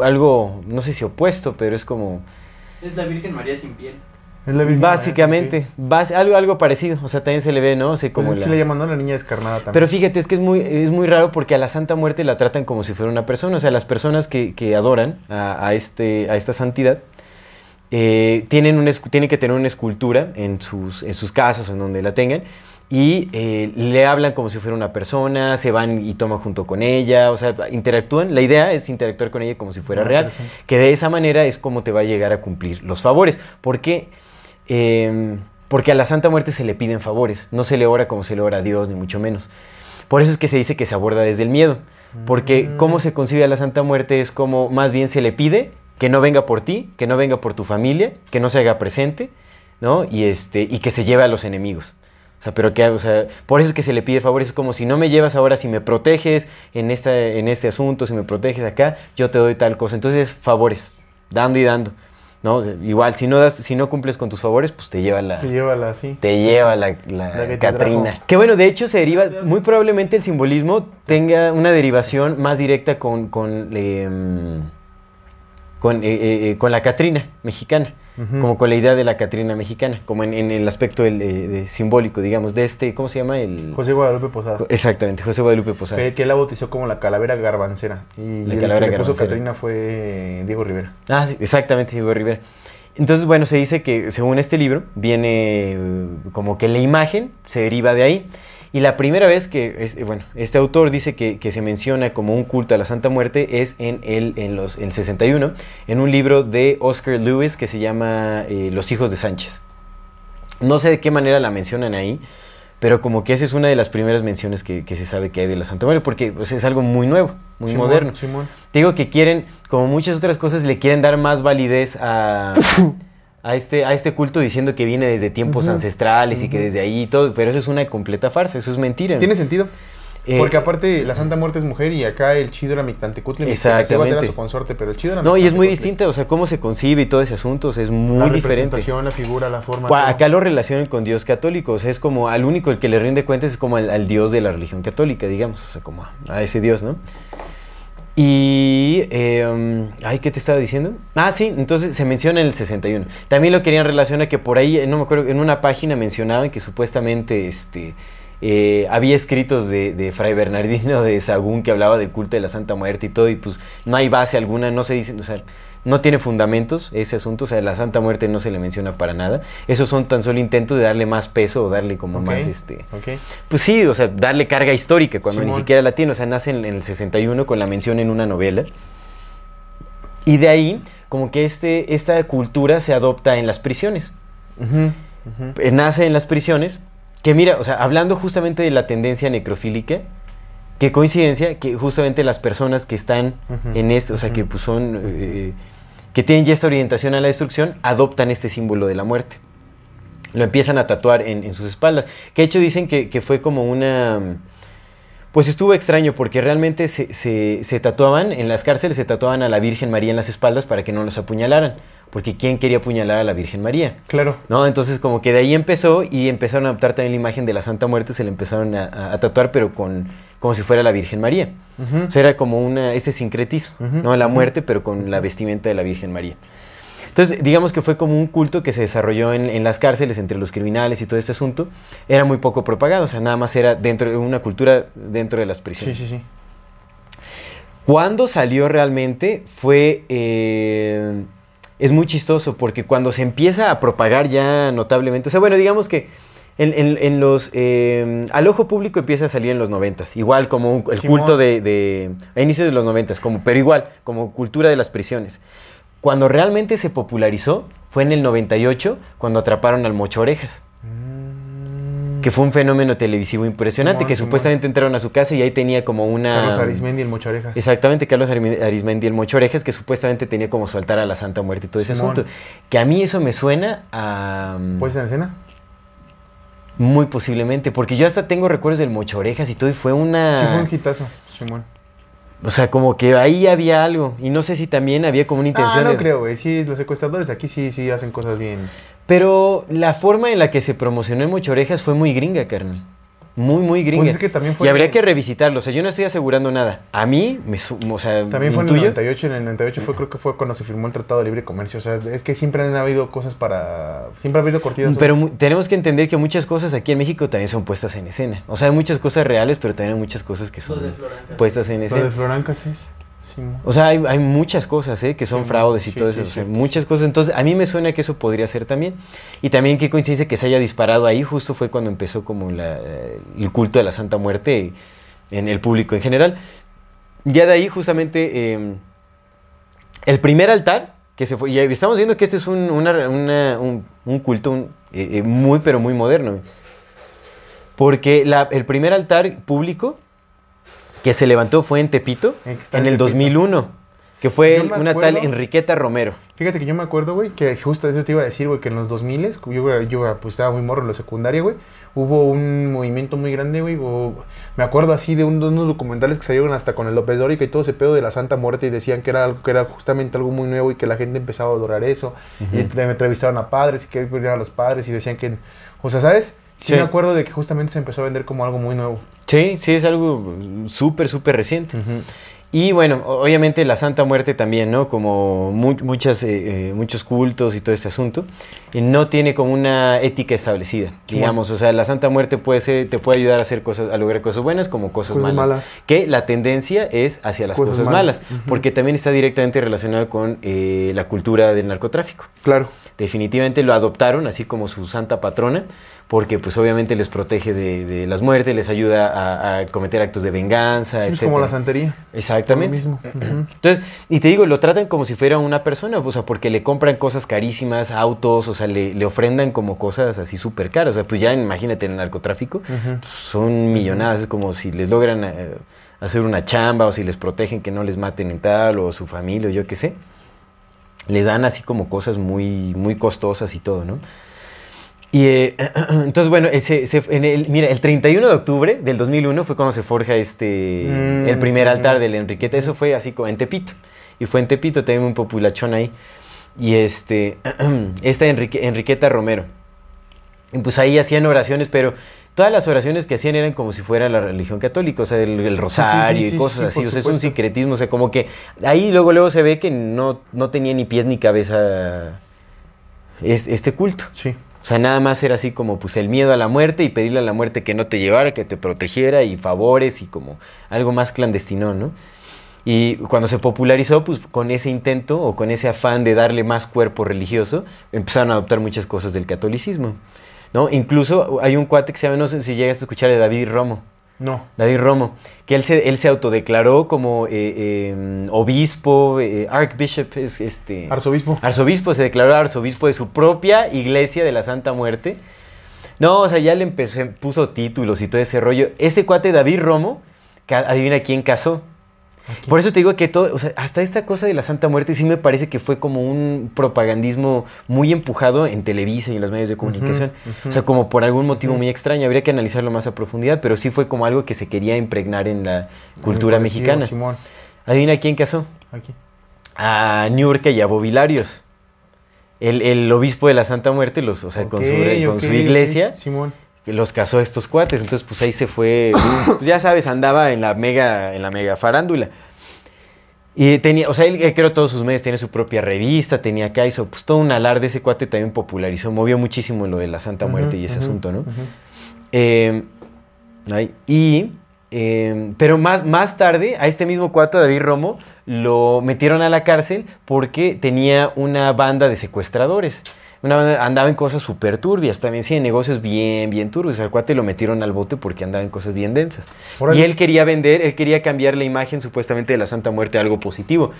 Algo, no sé si opuesto, pero es como. Es la Virgen María sin piel. Es la Virgen María, Básicamente, ok. bas- algo, algo parecido. O sea, también se le ve, ¿no? O sea, Pues como es la- que le llaman ¿no? la niña descarnada también. Pero fíjate, es que es muy, es muy raro porque a la Santa Muerte la tratan como si fuera una persona. O sea, las personas que, que adoran a, a este, a esta santidad eh, tienen, un tienen que tener una escultura en sus, en sus casas o en donde la tengan. Y eh, le hablan como si fuera una persona, se van y toman junto con ella, o sea, interactúan. La idea es interactuar con ella como si fuera Una real. persona. Que de esa manera es como te va a llegar a cumplir los favores. Porque, eh, porque a la Santa Muerte se le piden favores, no se le ora como se le ora a Dios, ni mucho menos. Por eso es que se dice que se aborda desde el miedo. Porque Mm. cómo se concibe a la Santa Muerte es como más bien se le pide que no venga por ti, que no venga por tu familia, que no se haga presente, ¿no? Y, este, y que se lleve a los enemigos. O sea, pero que, o sea, por eso es que se le pide favores, es como si no me llevas ahora, si me proteges en, esta, en este asunto, si me proteges acá, yo te doy tal cosa. Entonces, favores, dando y dando, ¿no? O sea, igual, si no, das, si no cumples con tus favores, pues te lleva la, Te llévala así. te lleva la, la La Catrina. Que bueno, de hecho se deriva, muy probablemente el simbolismo tenga una derivación más directa con, con, eh, con, eh, eh, con la Catrina mexicana, Como con la idea de la Catrina mexicana, como en, en el aspecto del, eh, simbólico, digamos, de este, ¿cómo se llama? El, José Guadalupe Posada. Exactamente, José Guadalupe Posada. Que, que él la bautizó como la calavera garbancera. Y La el calavera que le puso. Catrina fue Diego Rivera. Ah, sí, exactamente, Diego Rivera. Entonces, bueno, se dice que según este libro, viene eh, como que la imagen se deriva de ahí. Y la primera vez que, es- bueno, este autor dice que, que se menciona como un culto a la Santa Muerte es en el, en los, el 61, en un libro de Oscar Lewis que se llama eh, Los hijos de Sánchez. No sé de qué manera la mencionan ahí, pero como que esa es una de las primeras menciones que, que se sabe que hay de la Santa Muerte, porque pues, es algo muy nuevo, muy Simón, moderno. Simón. Te digo que quieren, como muchas otras cosas, le quieren dar más validez a, a, este, a este culto diciendo que viene desde tiempos ancestrales y que desde ahí y todo, pero eso es una completa farsa, eso es mentira. Tiene sentido. Eh, Porque aparte la Santa Muerte es mujer y acá el chido era Mictantecutli. Exactamente. era su consorte, pero el chido era No, y es muy distinta, o sea, cómo se concibe y todo ese asunto, o sea, es muy La diferente. representación, la figura, la forma. Todo. Acá lo relacionan con Dios católico, o sea, es como al único el que le rinde cuentas es como al, al Dios de la religión católica, digamos, o sea, como a ese Dios, ¿no? Y, um, ay, ¿qué te estaba diciendo? Ah, sí, entonces se menciona en el 61. También lo querían relacionar que por ahí, no me acuerdo, en una página mencionaban que supuestamente, este, eh, había escritos de, de Fray Bernardino de Sagún que hablaba del culto de la Santa Muerte y todo, y pues no hay base alguna, no se dice, o sea, no tiene fundamentos ese asunto, o sea, la Santa Muerte no se le menciona para nada. Esos son tan solo intentos de darle más peso o darle como más, este, pues sí, o sea, darle carga histórica cuando ni siquiera la tiene. O sea, nace en, en el 61 con la mención en una novela. Y de ahí, como que este, esta cultura se adopta en las prisiones. Eh, Nace en las prisiones. Que mira, o sea, hablando justamente de la tendencia necrofílica, qué coincidencia que justamente las personas que están en esto, o sea, que pues son, eh, que tienen ya esta orientación a la destrucción, adoptan este símbolo de la muerte. Lo empiezan a tatuar en, en sus espaldas. Que de hecho dicen que, que fue como una... Pues estuvo extraño porque realmente se, se- se tatuaban, en las cárceles se tatuaban a la Virgen María en las espaldas para que no los apuñalaran. Porque ¿quién quería apuñalar a la Virgen María? Claro. ¿No? Entonces como que de ahí empezó y empezaron a adoptar también la imagen de la Santa Muerte, se le empezaron a, tatuar, pero con como si fuera la Virgen María. Ujú. O sea, era como una, este sincretismo, ¿no? La muerte, pero con la vestimenta de la Virgen María. Entonces, digamos que fue como un culto que se desarrolló en, en las cárceles entre los criminales y todo este asunto. Era muy poco propagado, o sea, nada más era dentro de una cultura dentro de las Sí, prisiones. sí, sí. Cuando salió realmente fue... eh, es muy chistoso porque cuando se empieza a propagar ya notablemente, o sea, bueno, digamos que en, en- en los... eh, al ojo público empieza a salir en los noventas, igual como un- el Simón. culto de, de... a inicios de los noventas, como, pero igual, como cultura de las prisiones. Cuando realmente se popularizó fue en el 98, cuando atraparon al Mocho Orejas. Mm. Que fue un fenómeno televisivo impresionante, que supuestamente entraron a su casa y ahí tenía como una... Carlos Arismendi, el Mocharejas. Exactamente, Carlos Arismendi, el Mocho Orejas, que supuestamente tenía como su altar a la Santa Muerte y todo ese Simón. asunto. Que a mí eso me suena a... ¿Puedes en escena? Muy posiblemente, porque yo hasta tengo recuerdos del Mocho Orejas y todo, y fue una... Sí, fue un hitazo, Simón. O sea, como que ahí había algo, y no sé si también había como una intención Ah, no de... creo, güey. Sí, los secuestradores aquí sí, sí hacen cosas bien. Pero la forma en la que se promocionó el Mocho Orejas fue muy gringa, carnal. muy, muy gringa. Pues es que también fue- Y habría que revisitarlo. O sea, yo no estoy asegurando nada. A mí, me su- o sea, También fue en el intuyo- 98, en el 98 fue creo que fue cuando se firmó el Tratado de Libre Comercio. O sea, es que siempre han habido cosas para... Siempre ha habido cortinas. Pero tenemos que entender que muchas cosas aquí en México también son puestas en escena. O sea, hay muchas cosas reales, pero también hay muchas cosas que Lo son puestas en Lo escena. de Florancas es... Sí. O sea, hay, hay muchas cosas, ¿eh? Que son Sí, fraudes y sí, todo eso. o sea, muchas cosas. Entonces, a mí me suena que eso podría ser también. Y también qué coincidencia que se haya disparado ahí. Justo fue cuando empezó como la, eh, el culto de la Santa Muerte en el público en general. Ya de ahí, justamente, eh, el primer altar que se fue. Y estamos viendo que este es un, una- una- un, un culto un- eh, eh, muy, pero muy moderno. Porque la- el primer altar público que se levantó fue en Tepito en en el Tepito. 2001, que fue una tal Enriqueta Romero. Fíjate que yo me acuerdo, güey, que justo eso te iba a decir, güey, que en los 2000 yo, yo pues estaba muy morro en la secundaria, güey, hubo un movimiento muy grande, güey, me acuerdo así de, un- de unos documentales que salieron hasta con el López Dóriga y todo ese pedo de la Santa Muerte y decían que era algo que era justamente algo muy nuevo y que la gente empezaba a adorar eso y te- me entrevistaron a padres y que a los padres y decían que, o sea, ¿sabes? Sí, Sí. me acuerdo de que justamente se empezó a vender como algo muy nuevo. Sí, sí, es algo súper, súper reciente. Y bueno, obviamente la Santa Muerte también, ¿no? Como mu- muchas, eh, eh, muchos cultos y todo este asunto, eh, no tiene como una ética establecida, digamos. O sea, la Santa Muerte puede ser, te puede ayudar a hacer cosas, a lograr cosas buenas como cosas, Cosas malas. malas. Que la tendencia es hacia las Cosas cosas, malas, malas. Ujú. porque también está directamente relacionado con eh, la cultura del narcotráfico. Claro. Definitivamente lo adoptaron así como su santa patrona, porque pues obviamente les protege de, de las muertes, les ayuda a, a cometer actos de venganza, Sí, es como la santería. Exactamente. Lo mismo. Entonces, y te digo, lo tratan como si fuera una persona, o sea, porque le compran cosas carísimas, autos, o sea, le, le ofrendan como cosas así súper caras. O sea, pues ya imagínate en el narcotráfico, pues, son millonadas, es como si les logran eh, hacer una chamba o si les protegen que no les maten en tal o su familia o yo qué sé. Les dan así como cosas muy, muy costosas y todo, ¿no? Y eh, entonces, bueno, se- se- en el, mira, el 31 de octubre del 2001 fue cuando se forja este, Mm, el primer altar de la Enriqueta. Eso fue así como en Tepito. Y fue en Tepito, también un populachón ahí. Y este, esta Enrique- Enriqueta Romero. Y pues ahí hacían oraciones, pero todas las oraciones que hacían eran como si fuera la religión católica, o sea, el, el rosario sí, y cosas sí, así. O sea, es un supuesto. sincretismo, o sea, como que ahí luego, luego se ve que no, no tenía ni pies ni cabeza es- este culto. Sí. O sea, nada más era así como pues el miedo a la muerte y pedirle a la muerte que no te llevara, que te protegiera y favores y como algo más clandestino, ¿no? Y cuando se popularizó, pues con ese intento o con ese afán de darle más cuerpo religioso, empezaron a adoptar muchas cosas del catolicismo, ¿no? Incluso hay un cuate que se llama, no sé si llegas a escuchar, de David Romo. No. David Romo, que él se, él se autodeclaró como eh, eh, obispo, eh, archbishop, es este... Arzobispo. Arzobispo, se declaró arzobispo de su propia iglesia de la Santa Muerte. No, o sea, ya le empezó, puso títulos y todo ese rollo. Ese cuate David Romo, adivina quién casó. Por eso te digo que todo, o sea, hasta esta cosa de la Santa Muerte sí me parece que fue como un propagandismo muy empujado en Televisa y en los medios de comunicación. O sea, como por algún motivo muy extraño, habría que analizarlo más a profundidad, pero sí fue como algo que se quería impregnar en la cultura En mexicana. Simón. Adivina quién casó Aquí. a Niurka y a Bobilarios. El, el obispo de la Santa Muerte, los, o sea, con, su, con su iglesia, Simón. Que los casó a estos cuates. Entonces, pues ahí se fue. pues, ya sabes, andaba en la mega, en la mega farándula. Y tenía, o sea, él, él creó todos sus medios, tiene su propia revista, tenía acá, hizo pues todo un alarde, ese cuate también popularizó, movió muchísimo lo de la Santa Muerte y ese asunto, ¿no? Eh, ay, y, eh, pero más, más tarde, a este mismo cuate, David Romo, lo metieron a la cárcel porque tenía una banda de secuestradores. Una andaba en cosas súper turbias, también sí, en negocios bien, bien turbios. Al cuate lo metieron al bote porque andaba en cosas bien densas. Y él quería vender, él quería cambiar la imagen supuestamente de la Santa Muerte a algo positivo.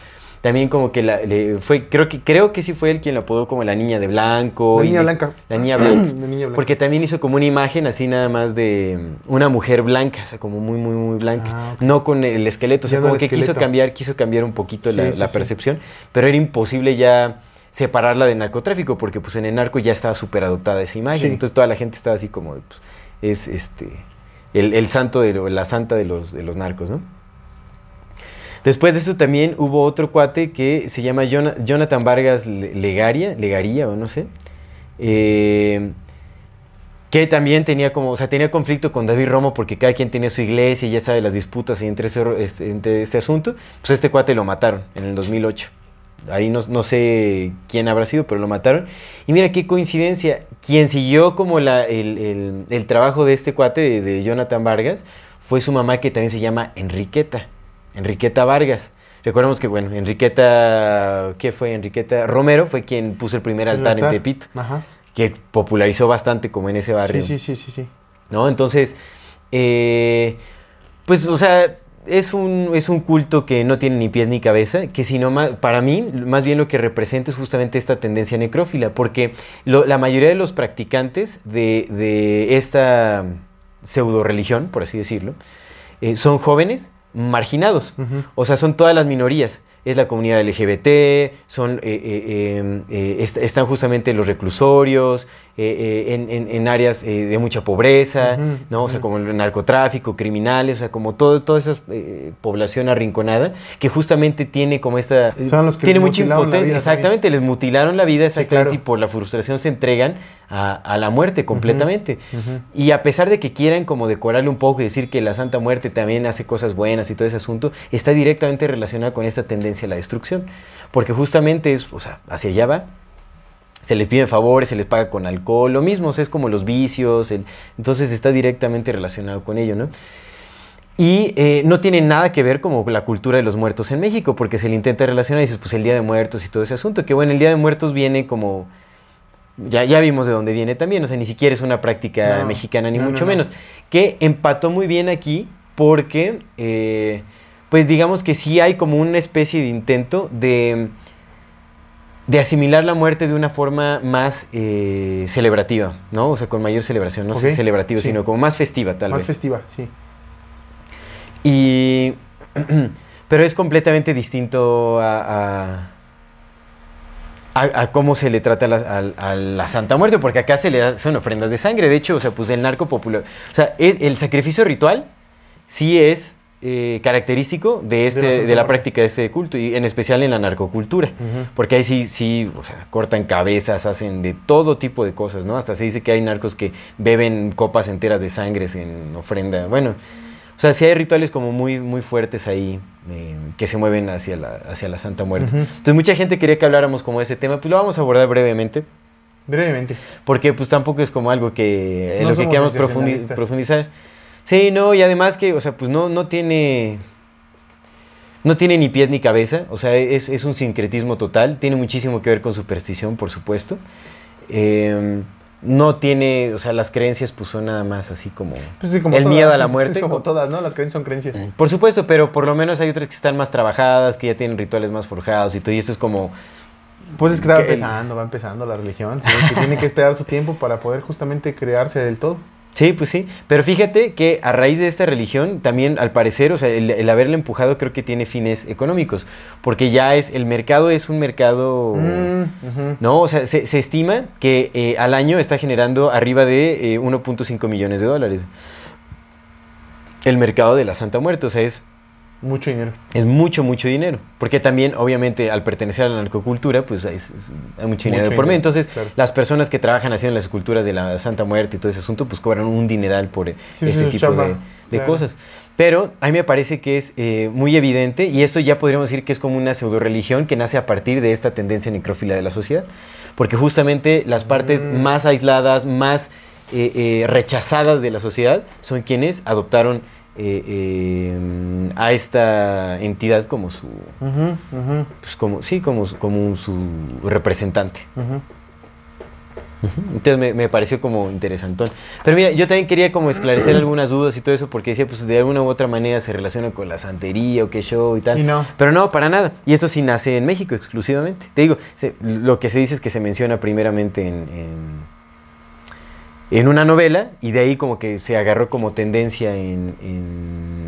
También como que la, le fue, creo que, creo que sí fue él quien lo apodó como la niña de blanco. La niña blanca. La niña blanca. La niña blanca. Porque también hizo como una imagen así nada más de mm, una mujer blanca, o sea, como muy, muy, muy blanca. Ah. No con el esqueleto, o sea, como que quiso cambiar, quiso cambiar un poquito Sí, la, sí, la sí. percepción, pero era imposible ya separarla del narcotráfico, porque pues en el narco ya estaba súper adoptada esa imagen. Sí. Entonces toda la gente estaba así como, de, pues, es este, el, el santo, de lo- la santa de los, de los narcos, ¿no? Después de eso también hubo otro cuate que se llama Jona- Jonathan Vargas Le- Legaria, Legaría o no sé. Eh, que también tenía como, o sea, tenía conflicto con David Romo porque cada quien tenía su iglesia y ya sabe las disputas entre, ese, este, entre este asunto, pues este cuate lo mataron en el 2008. Ahí no, no, sé quién habrá sido, pero lo mataron. Y mira qué coincidencia, quien siguió como la, el, el, el, trabajo de este cuate, de, de Jonathan Vargas, fue su mamá que también se llama Enriqueta, Enriqueta Vargas. Recordemos que, bueno, Enriqueta, ¿qué fue? Enriqueta Romero fue quien puso el primer altar, altar. en Tepito. Ajá que popularizó bastante como en ese barrio. Sí, sí, sí, sí. sí. ¿No? Entonces, eh, pues, o sea, es un, es un culto que no tiene ni pies ni cabeza, que sino más, para mí, más bien lo que representa es justamente esta tendencia necrófila, porque lo, la mayoría de los practicantes de, de esta pseudo religión, por así decirlo, eh, son jóvenes marginados, uh -huh. o sea, son todas las minorías es la comunidad LGBT, son, eh, eh, eh, est están justamente los reclusorios, en, en, en, áreas de mucha pobreza, uh -huh, ¿no? O uh -huh. sea, como el narcotráfico, criminales, o sea, como todo, toda esa población arrinconada, que justamente tiene como esta... Son los que tiene mucha impotencia, exactamente, también. les mutilaron la vida exactamente sí, claro. y por la frustración se entregan a, a la muerte completamente. Y a pesar de que quieran como decorarle un poco y decir que la Santa Muerte también hace cosas buenas y todo ese asunto, está directamente relacionada con esta tendencia a la destrucción. Porque justamente es, o sea, hacia allá va. Se les piden favores, se les paga con alcohol, lo mismo, o sea, es como los vicios, el, entonces está directamente relacionado con ello, ¿no? Y eh, no tiene nada que ver como la cultura de los muertos en México, porque se le intenta relacionar y dices, pues el Día de Muertos y todo ese asunto, que bueno, el Día de Muertos viene como, ya, ya vimos de dónde viene también, o sea, ni siquiera es una práctica no, mexicana, ni no, mucho no, menos, que empató muy bien aquí porque... Eh, pues digamos que sí hay como una especie de intento de, de asimilar la muerte de una forma más eh, celebrativa, ¿no? O sea, con mayor celebración, no okay. sé celebrativa, sí. sino como más festiva, tal más vez. Más festiva, sí. Y... Pero es completamente distinto a, a a, a, cómo se le trata a la, a, a la, Santa Muerte, porque acá se le son ofrendas de sangre. De hecho, o sea, pues el narco popular. O sea, el, el sacrificio ritual sí es eh, característico de, este, de, la, de la práctica de este culto, y en especial en la narcocultura, uh -huh. porque ahí sí, sí, o sea, cortan cabezas, hacen de todo tipo de cosas, ¿no? Hasta se dice que hay narcos que beben copas enteras de sangre en ofrenda. Bueno, o sea, sí hay rituales como muy, muy fuertes ahí eh, que se mueven hacia la, hacia la Santa Muerte. Uh -huh. Entonces, mucha gente quería que habláramos como de ese tema, pues lo vamos a abordar brevemente. Brevemente. Porque pues tampoco es como algo que, en no lo que queramos profundiz profundizar. Sí, no, y además que, o sea, pues no, no tiene. No tiene ni pies ni cabeza, o sea, es, es un sincretismo total. Tiene muchísimo que ver con superstición, por supuesto. Eh, no tiene, o sea, las creencias pues son nada más así como, pues sí, como el todas, miedo a la muerte. Es como todas, ¿no? Las creencias son creencias. Por supuesto, pero por lo menos hay otras que están más trabajadas, que ya tienen rituales más forjados y todo, y esto es como... Pues es que va empezando, va empezando la religión, que tiene que esperar su tiempo para poder justamente crearse del todo. Sí, pues sí. Pero fíjate que a raíz de esta religión, también al parecer, o sea, el, el haberla empujado creo que tiene fines económicos. Porque ya es, el mercado es un mercado, mm. ¿no? O sea, se, se estima que eh, al año está generando arriba de eh, 1.5 millones de dólares. El mercado de la Santa Muerte, o sea, es... Mucho dinero. Es mucho, mucho dinero. Porque también, obviamente, al pertenecer a la narcocultura, pues es, es, hay mucho dinero mucho por medio. Entonces, claro. las personas que trabajan haciendo las esculturas de la Santa Muerte y todo ese asunto, pues cobran un dineral por sí, este tipo chamba. de, de claro. cosas. Pero a mí me parece que es eh, muy evidente, y esto ya podríamos decir que es como una pseudo religión que nace a partir de esta tendencia necrófila de la sociedad. Porque justamente las partes mm. más aisladas, más eh, eh, rechazadas de la sociedad, son quienes adoptaron eh, eh, a esta entidad como su uh -huh, uh -huh. Pues como sí como, como su representante uh -huh. entonces me, me, pareció como interesantón pero mira yo también quería como esclarecer algunas dudas y todo eso porque decía pues de alguna u otra manera se relaciona con la santería o qué show y tal y no. pero no para nada y esto sí nace en México exclusivamente te digo se, lo que se dice es que se menciona primeramente en, en en una novela y de ahí como que se agarró como tendencia en,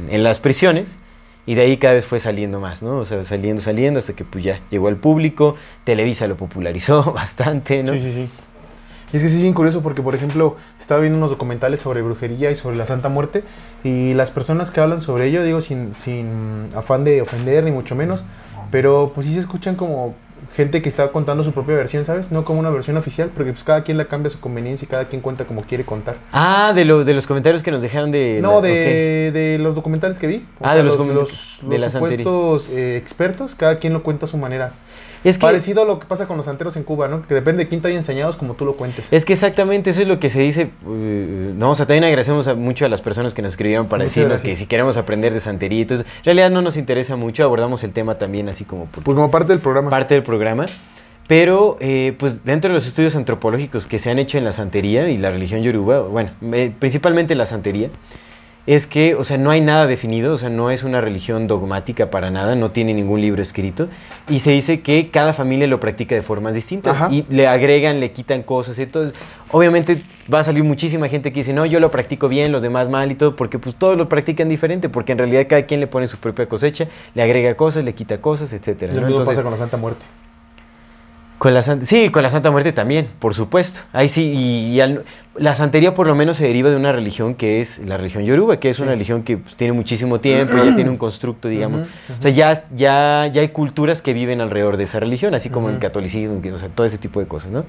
en, las prisiones y de ahí cada vez fue saliendo más, ¿no? O sea, saliendo, saliendo hasta que pues ya llegó al público, Televisa lo popularizó bastante, ¿no? Sí, sí, sí. Es que sí es bien curioso porque, por ejemplo, estaba viendo unos documentales sobre brujería y sobre la Santa Muerte y las personas que hablan sobre ello, digo, sin, sin afán de ofender ni mucho menos, pero pues sí se escuchan como gente que está contando su propia versión, ¿sabes? No como una versión oficial, porque pues cada quien la cambia a su conveniencia y cada quien cuenta como quiere contar. Ah, de, lo, de los comentarios que nos dejaron de... No, la- de, de los documentales que vi. Ah, de los los, coment- los, de los santería. supuestos eh, expertos, cada quien lo cuenta a su manera. Es que, Parecido a lo que pasa con los santeros en Cuba, ¿no? Que depende de quién te haya enseñado, como tú lo cuentes. es que exactamente eso es lo que se dice. eh, no, o sea, también agradecemos a- mucho a las personas que nos escribieron para Muchas decirnos que si queremos aprender de santería y todo eso. En realidad no nos interesa mucho, abordamos el tema también así como por Pues como parte del programa. parte del programa. Pero, eh, pues dentro de los estudios antropológicos que se han hecho en la santería y la religión yoruba, bueno, eh, principalmente la santería, es que, o sea, no hay nada definido, o sea, no es una religión dogmática para nada, no tiene ningún libro escrito, y se dice que cada familia lo practica de formas distintas, Ajá. y le agregan, le quitan cosas, entonces, obviamente va a salir muchísima gente que dice, no, yo lo practico bien, los demás mal y todo, porque pues todos lo practican diferente, porque en realidad cada quien le pone su propia cosecha, le agrega cosas, le quita cosas, etcétera. Lo ¿no? mismo Entonces, pasa con la Santa Muerte. Con la Santa, sí, con la Santa Muerte también, por supuesto. Ahí sí, y, y al- la santería por lo menos se deriva de una religión que es la religión yoruba, que es una religión que pues, tiene muchísimo tiempo, ya tiene un constructo, digamos. O sea, ya, ya, ya hay culturas que viven alrededor de esa religión, así como el catolicismo, o sea, todo ese tipo de cosas, ¿no?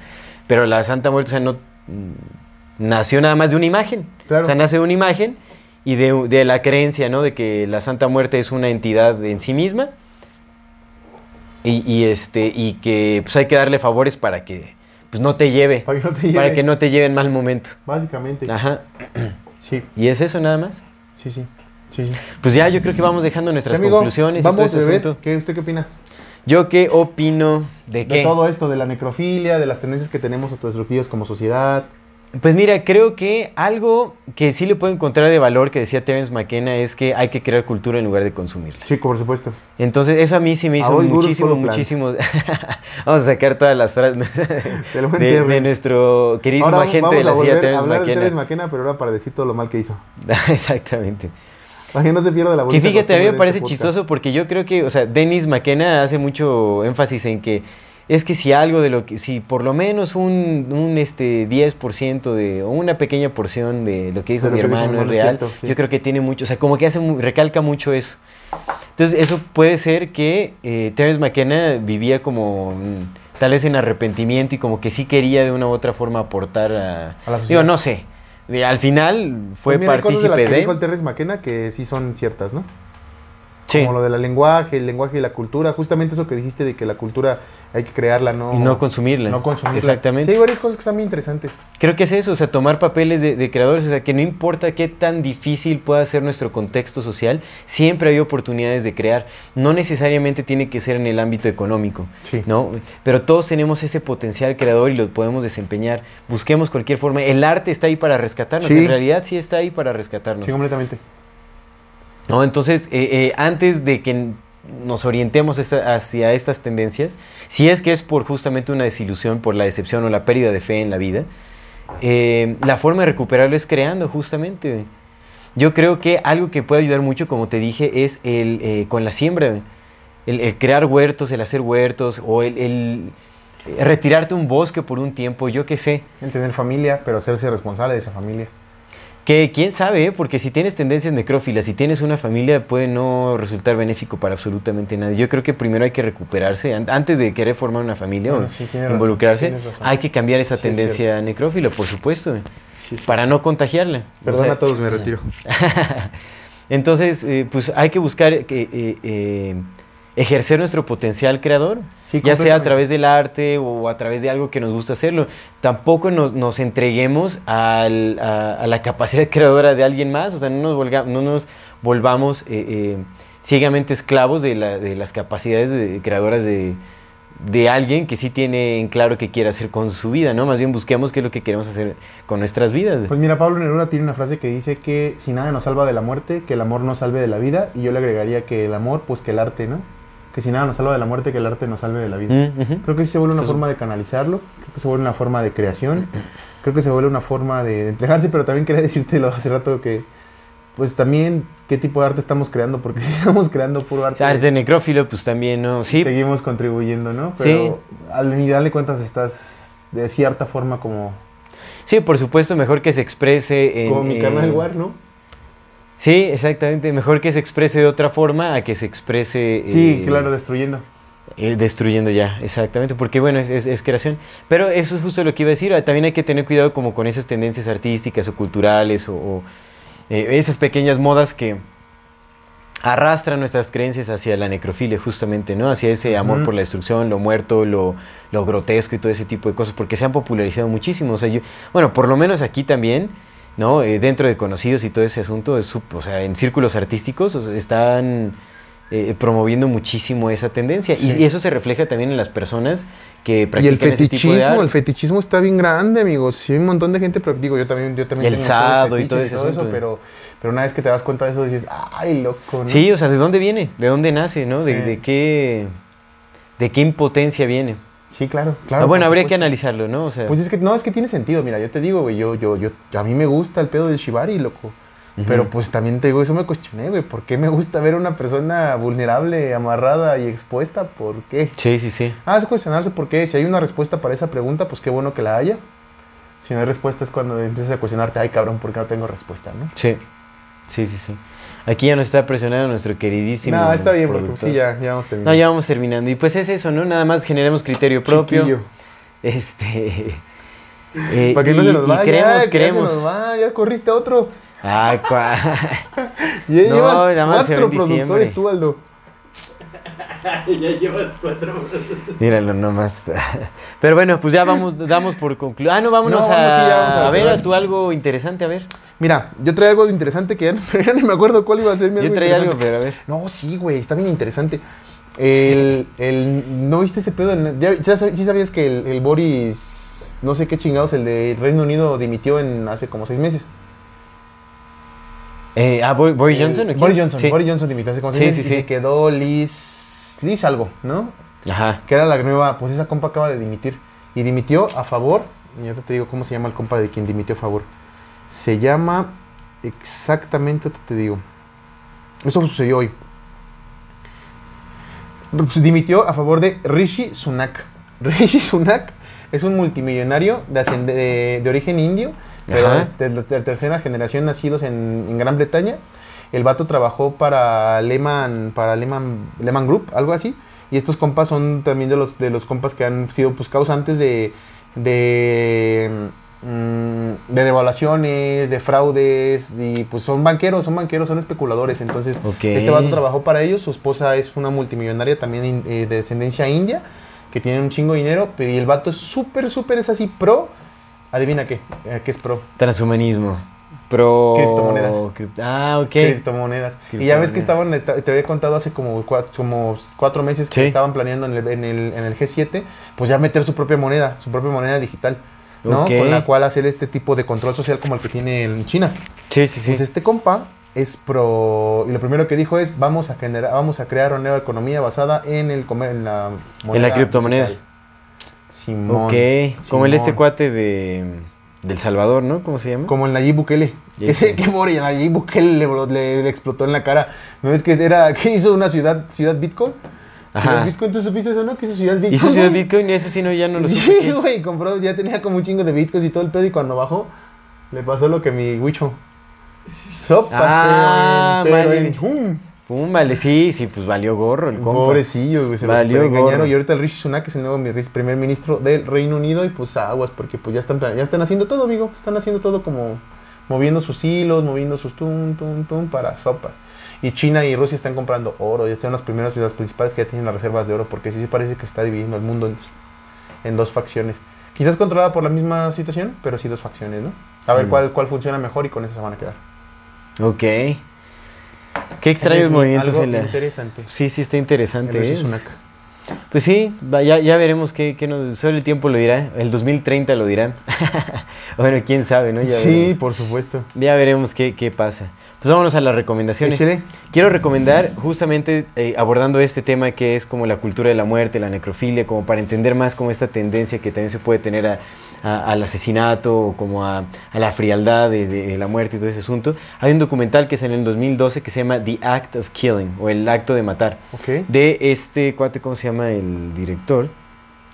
Pero la Santa Muerte, o sea, no mm, nació nada más de una imagen. Claro. O sea, nace de una imagen y de, de la creencia, ¿no? De que la Santa Muerte es una entidad en sí misma y, y, este, y que pues hay que darle favores para que pues, no te lleve. Para que no te Para lleve. que no te lleve en mal momento. Básicamente. Ajá. Sí, ¿Y es eso nada más? sí, sí. Sí, sí. Pues ya yo creo que vamos dejando nuestras Sí, amigo, conclusiones y Vamos, todo este bebé. ¿Qué, ¿Usted qué opina? Yo qué opino de qué. De todo esto, de la necrofilia, de las tendencias que tenemos autodestructivas como sociedad. Pues mira, creo que algo que sí le puedo encontrar de valor que decía Terence McKenna es que hay que crear cultura en lugar de consumirla. Chico, por supuesto. Entonces, eso a mí sí me hizo muchísimo, muchísimo. Vamos a sacar todas las frases de, de nuestro queridísimo Ahora agente vamos de la a CIA, volver a Terence hablar de McKenna. Terence McKenna, pero ahora para decir todo lo mal que hizo. Exactamente. Para que no se pierda la Que fíjate, a mí me de parece este podcast. chistoso porque yo creo que, o sea, Dennis McKenna hace mucho énfasis en que es que si algo de lo que, si por lo menos un, un este 10% de, o una pequeña porción de lo que dijo mi hermano es real, cierto, sí. yo creo que tiene mucho, o sea, como que hace, recalca mucho eso. Entonces, eso puede ser que eh, Terence McKenna vivía como mm, tal vez en arrepentimiento y como que sí quería de una u otra forma aportar a... A la digo, sociedad. no sé. Al final fue Pues mira, hay cosas de partícipe las que de... dijo el Terence McKenna que sí son ciertas, ¿no? Sí. Como lo del lenguaje, el lenguaje y la cultura. Justamente eso que dijiste de que la cultura hay que crearla, no... Y no consumirla. No consumirla. Exactamente. Sí, hay varias cosas que están muy interesantes. Creo que es eso, o sea, tomar papeles de, de creadores, o sea, que no importa qué tan difícil pueda ser nuestro contexto social, siempre hay oportunidades de crear. No necesariamente tiene que ser en el ámbito económico, Sí. ¿no? Pero todos tenemos ese potencial creador y lo podemos desempeñar. Busquemos cualquier forma. El arte está ahí para rescatarnos, Sí. en realidad sí está ahí para rescatarnos. Sí, completamente. ¿No? Entonces, eh, eh, antes de que nos orientemos hacia estas tendencias, si es que es por justamente una desilusión, por la decepción o la pérdida de fe en la vida, eh, la forma de recuperarlo es creando justamente. Yo creo que algo que puede ayudar mucho, como te dije, es el eh, con la siembra, el, crear huertos, el hacer huertos o el, el, retirarte un bosque por un tiempo, yo qué sé. El tener familia, pero hacerse responsable de esa familia. Que quién sabe, ¿eh? porque si tienes tendencias necrófilas, si tienes una familia, puede no resultar benéfico para absolutamente nadie. Yo creo que primero hay que recuperarse, an- antes de querer formar una familia Bueno, o sí, tienes razón, involucrarse, razón. hay que cambiar esa Sí, es tendencia necrófila, por supuesto, Sí, sí. para no contagiarla. O sea, a todos, me retiro. Entonces, eh, pues hay que buscar que, eh, eh, ejercer nuestro potencial creador, Sí, ya sea a través del arte o a través de algo que nos gusta hacerlo. Tampoco nos, nos entreguemos al- a, a la capacidad creadora de alguien más, o sea, no nos, volga- no nos volvamos eh, eh, ciegamente esclavos de, la- de las capacidades de- creadoras de, de alguien que sí tiene en claro qué quiere hacer con su vida, ¿no? Más bien busquemos qué es lo que queremos hacer con nuestras vidas. Pues mira, Pablo Neruda tiene una frase que dice que si nada nos salva de la muerte, que el amor nos salve de la vida. Y yo le agregaría que el amor, pues que el arte, ¿no? Que si nada nos salva de la muerte, que el arte nos salve de la vida. Mm. Creo que sí se vuelve una forma de canalizarlo, creo que se vuelve una forma de creación, creo que se vuelve una forma de, de entregarse, pero también quería decírtelo hace rato que, pues también, qué tipo de arte estamos creando, porque si estamos creando puro O arte, sea, arte necrófilo, pues también, ¿no? Sí, seguimos contribuyendo, ¿no? Pero al final de cuentas estás de cierta forma como, Sí, por supuesto, mejor que se exprese en... como mi canal War, ¿no? Sí, exactamente. Mejor que se exprese de otra forma a que se exprese... Sí, eh, claro, destruyendo. Eh, destruyendo ya, exactamente, porque bueno, es, es- es creación. Pero eso es justo lo que iba a decir, ah, también hay que tener cuidado como con esas tendencias artísticas o culturales o, o, eh, esas pequeñas modas que arrastran nuestras creencias hacia la necrofilia, justamente, ¿no? Hacia ese amor por la destrucción, lo muerto, lo, lo grotesco y todo ese tipo de cosas, porque se han popularizado muchísimo. O sea, yo, bueno, por lo menos aquí también, ¿no? Eh, dentro de conocidos y todo ese asunto, es, o sea, en círculos artísticos están eh, promoviendo muchísimo esa tendencia. Y- Sí. Y, eso se refleja también en las personas que Y el practican ese tipo de fetichismo, arte. el fetichismo está bien grande, amigos. Sí, hay un montón de gente, pero digo, yo también, yo también El tengo sado y todo ese eso, asunto. pero, pero una vez que te das cuenta de eso, dices, ay, loco, ¿no? Sí, o sea, ¿de dónde viene? ¿De dónde nace? ¿no? De qué, ¿De qué impotencia viene? Sí, claro, claro. Ah, bueno, habría que analizarlo, ¿no? O sea, Pues es que no, es que tiene sentido. Mira, yo te digo, güey, yo, yo, yo, a mí me gusta el pedo del shibari, loco. Pero pues también te digo, eso me cuestioné, güey. ¿Por qué me gusta ver a una persona vulnerable, amarrada y expuesta? ¿Por qué? sí, sí, sí. Ah, es cuestionarse por qué. Si hay una respuesta para esa pregunta, pues qué bueno que la haya. Si no hay respuesta es cuando empiezas a cuestionarte, ay cabrón, ¿por qué no tengo respuesta, no? Sí, sí, sí, sí. Aquí ya nos está presionando nuestro queridísimo. No, está bien, porque productor. sí, ya, ya vamos terminando. No, ya vamos terminando. Y pues es eso, ¿no? Nada más generemos criterio propio. Chiquillo. Este. eh, Para que no se nos vaya. creemos, creemos. se nos va, ya corriste a otro. Ay, cua- Ya No, llevas cuatro productores tú, Aldo. ya llevas cuatro Míralo nomás. Pero bueno, pues ya vamos, damos por concluido. Ah, no, vámonos No, a, vamos, sí, ya vamos a a ver a tú algo interesante, a ver. Mira, yo traía algo de interesante que ya, no- ya me acuerdo cuál iba a ser. mi Yo traía algo, pero a ver. No, sí, güey, está bien interesante. El, el, ¿No viste ese pedo? en- ya- ya sab- ¿Sí sabías que el, el Boris, no sé qué chingados, el de Reino Unido dimitió en hace como seis meses? Eh, ah, Boris, Boris El- Johnson. Boris Johnson, Sí. Boris Johnson dimitió hace como Sí, y se quedó Liz, Liz algo, ¿no? Ajá. Que era la nueva, pues esa compa acaba de dimitir. Y dimitió a favor, y ahorita te digo cómo se llama el compa de quien dimitió a favor. Se llama exactamente, te digo. Eso sucedió hoy. Dimitió a favor de Rishi Sunak. Rishi Sunak es un multimillonario de, ascend- de- de origen indio, pero de, de- de tercera generación nacidos en, en Gran Bretaña. El vato trabajó para Lehman, para Lehman, Lehman Group, algo así. Y estos compas son también de los, de los compas que han sido pues, causantes de, de, mm, de devaluaciones, de fraudes. Y pues son banqueros, son banqueros, son especuladores. Entonces, este vato trabajó para ellos. Su esposa es una multimillonaria también eh, de descendencia india, que tiene un chingo de dinero. Y el vato es súper, súper, es así pro. Adivina qué, Eh, ¿qué es pro? Transhumanismo. Pro. Criptomonedas. Crip- Ah, ok. criptomonedas. Y ya ves que estaban, esta- te había contado hace como cuatro, como cuatro meses que Sí. estaban planeando en el, en, el, en el G7, pues ya meter su propia moneda, su propia moneda digital, ¿no? Con la cual hacer este tipo de control social como el que tiene en China. Sí, sí, sí. Pues este compa es pro y lo primero que dijo es vamos a generar, vamos a crear una nueva economía basada en el comer, en la en la criptomoneda. digital. Simón. Ok. Como el este Simón. cuate de. Del Salvador, ¿no? ¿Cómo se llama? Como el Nayib Bukele. Que sé. que pobre, Nayib Bukele le, le- le explotó en la cara. ¿No es que era, que hizo una ciudad, ciudad Bitcoin? Ciudad Ajá. Bitcoin, ¿tú supiste eso, no? Que hizo ciudad Bitcoin. Hizo Ciudad? Bitcoin y eso sí, no, ya no lo supe. Sí, ¿qué? güey, compró, ya tenía como un chingo de Bitcoins y todo el pedo y cuando bajó, le pasó lo que mi Wicho. Sopas, Ah, pero en, pero en vale, sí, sí, pues valió gorro el compa. Pobrecillo, güey, se lo Valió engañaron. gorro. Y ahorita el Rishi Sunak es el nuevo primer ministro del Reino Unido y pues aguas, porque pues ya están, ya están haciendo todo, amigo. Están haciendo todo como moviendo sus hilos, moviendo sus tum, tum, tum para sopas. Y China y Rusia están comprando oro, ya son las primeras, las principales que ya tienen las reservas de oro, porque sí se parece que se está dividiendo el mundo en, en dos facciones. Quizás controlada por la misma situación, pero sí dos facciones, ¿no? A ver Mm. cuál, cuál funciona mejor y con esa se van a quedar. Ok. Qué extraños es mi- movimientos algo en la... interesante. Sí, sí, está interesante. El Rishi ¿eh? Pues sí, ya, ya veremos qué, qué nos... Solo el tiempo lo dirá. El 2030 lo dirán. bueno, quién sabe, ¿no? Ya Sí, veremos, por supuesto. ya veremos qué, qué pasa. Pues vámonos a las recomendaciones. Échale. Quiero recomendar justamente eh, abordando este tema que es como la cultura de la muerte, la necrofilia, como para entender más como esta tendencia que también se puede tener a- a- al asesinato o como a, a la frialdad de, de la muerte y todo ese asunto. Hay un documental que es en el 2012 que se llama The Act of Killing o El Acto de Matar de este cuate, ¿cómo se llama el director?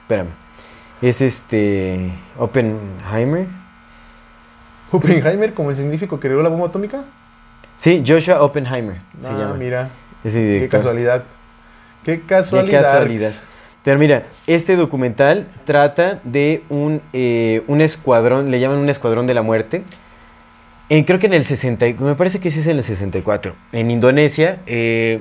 Espérame. Es este Oppenheimer. Oppenheimer, como el científico que creó la bomba atómica. Sí, Joshua Oppenheimer se ah, llama. mira, qué casualidad. Qué Qué casualidad. Pero mira, este documental trata de un, eh, un escuadrón, le llaman un escuadrón de la muerte. Creo que en el 60, y- me parece que sí es en el 64. En Indonesia eh,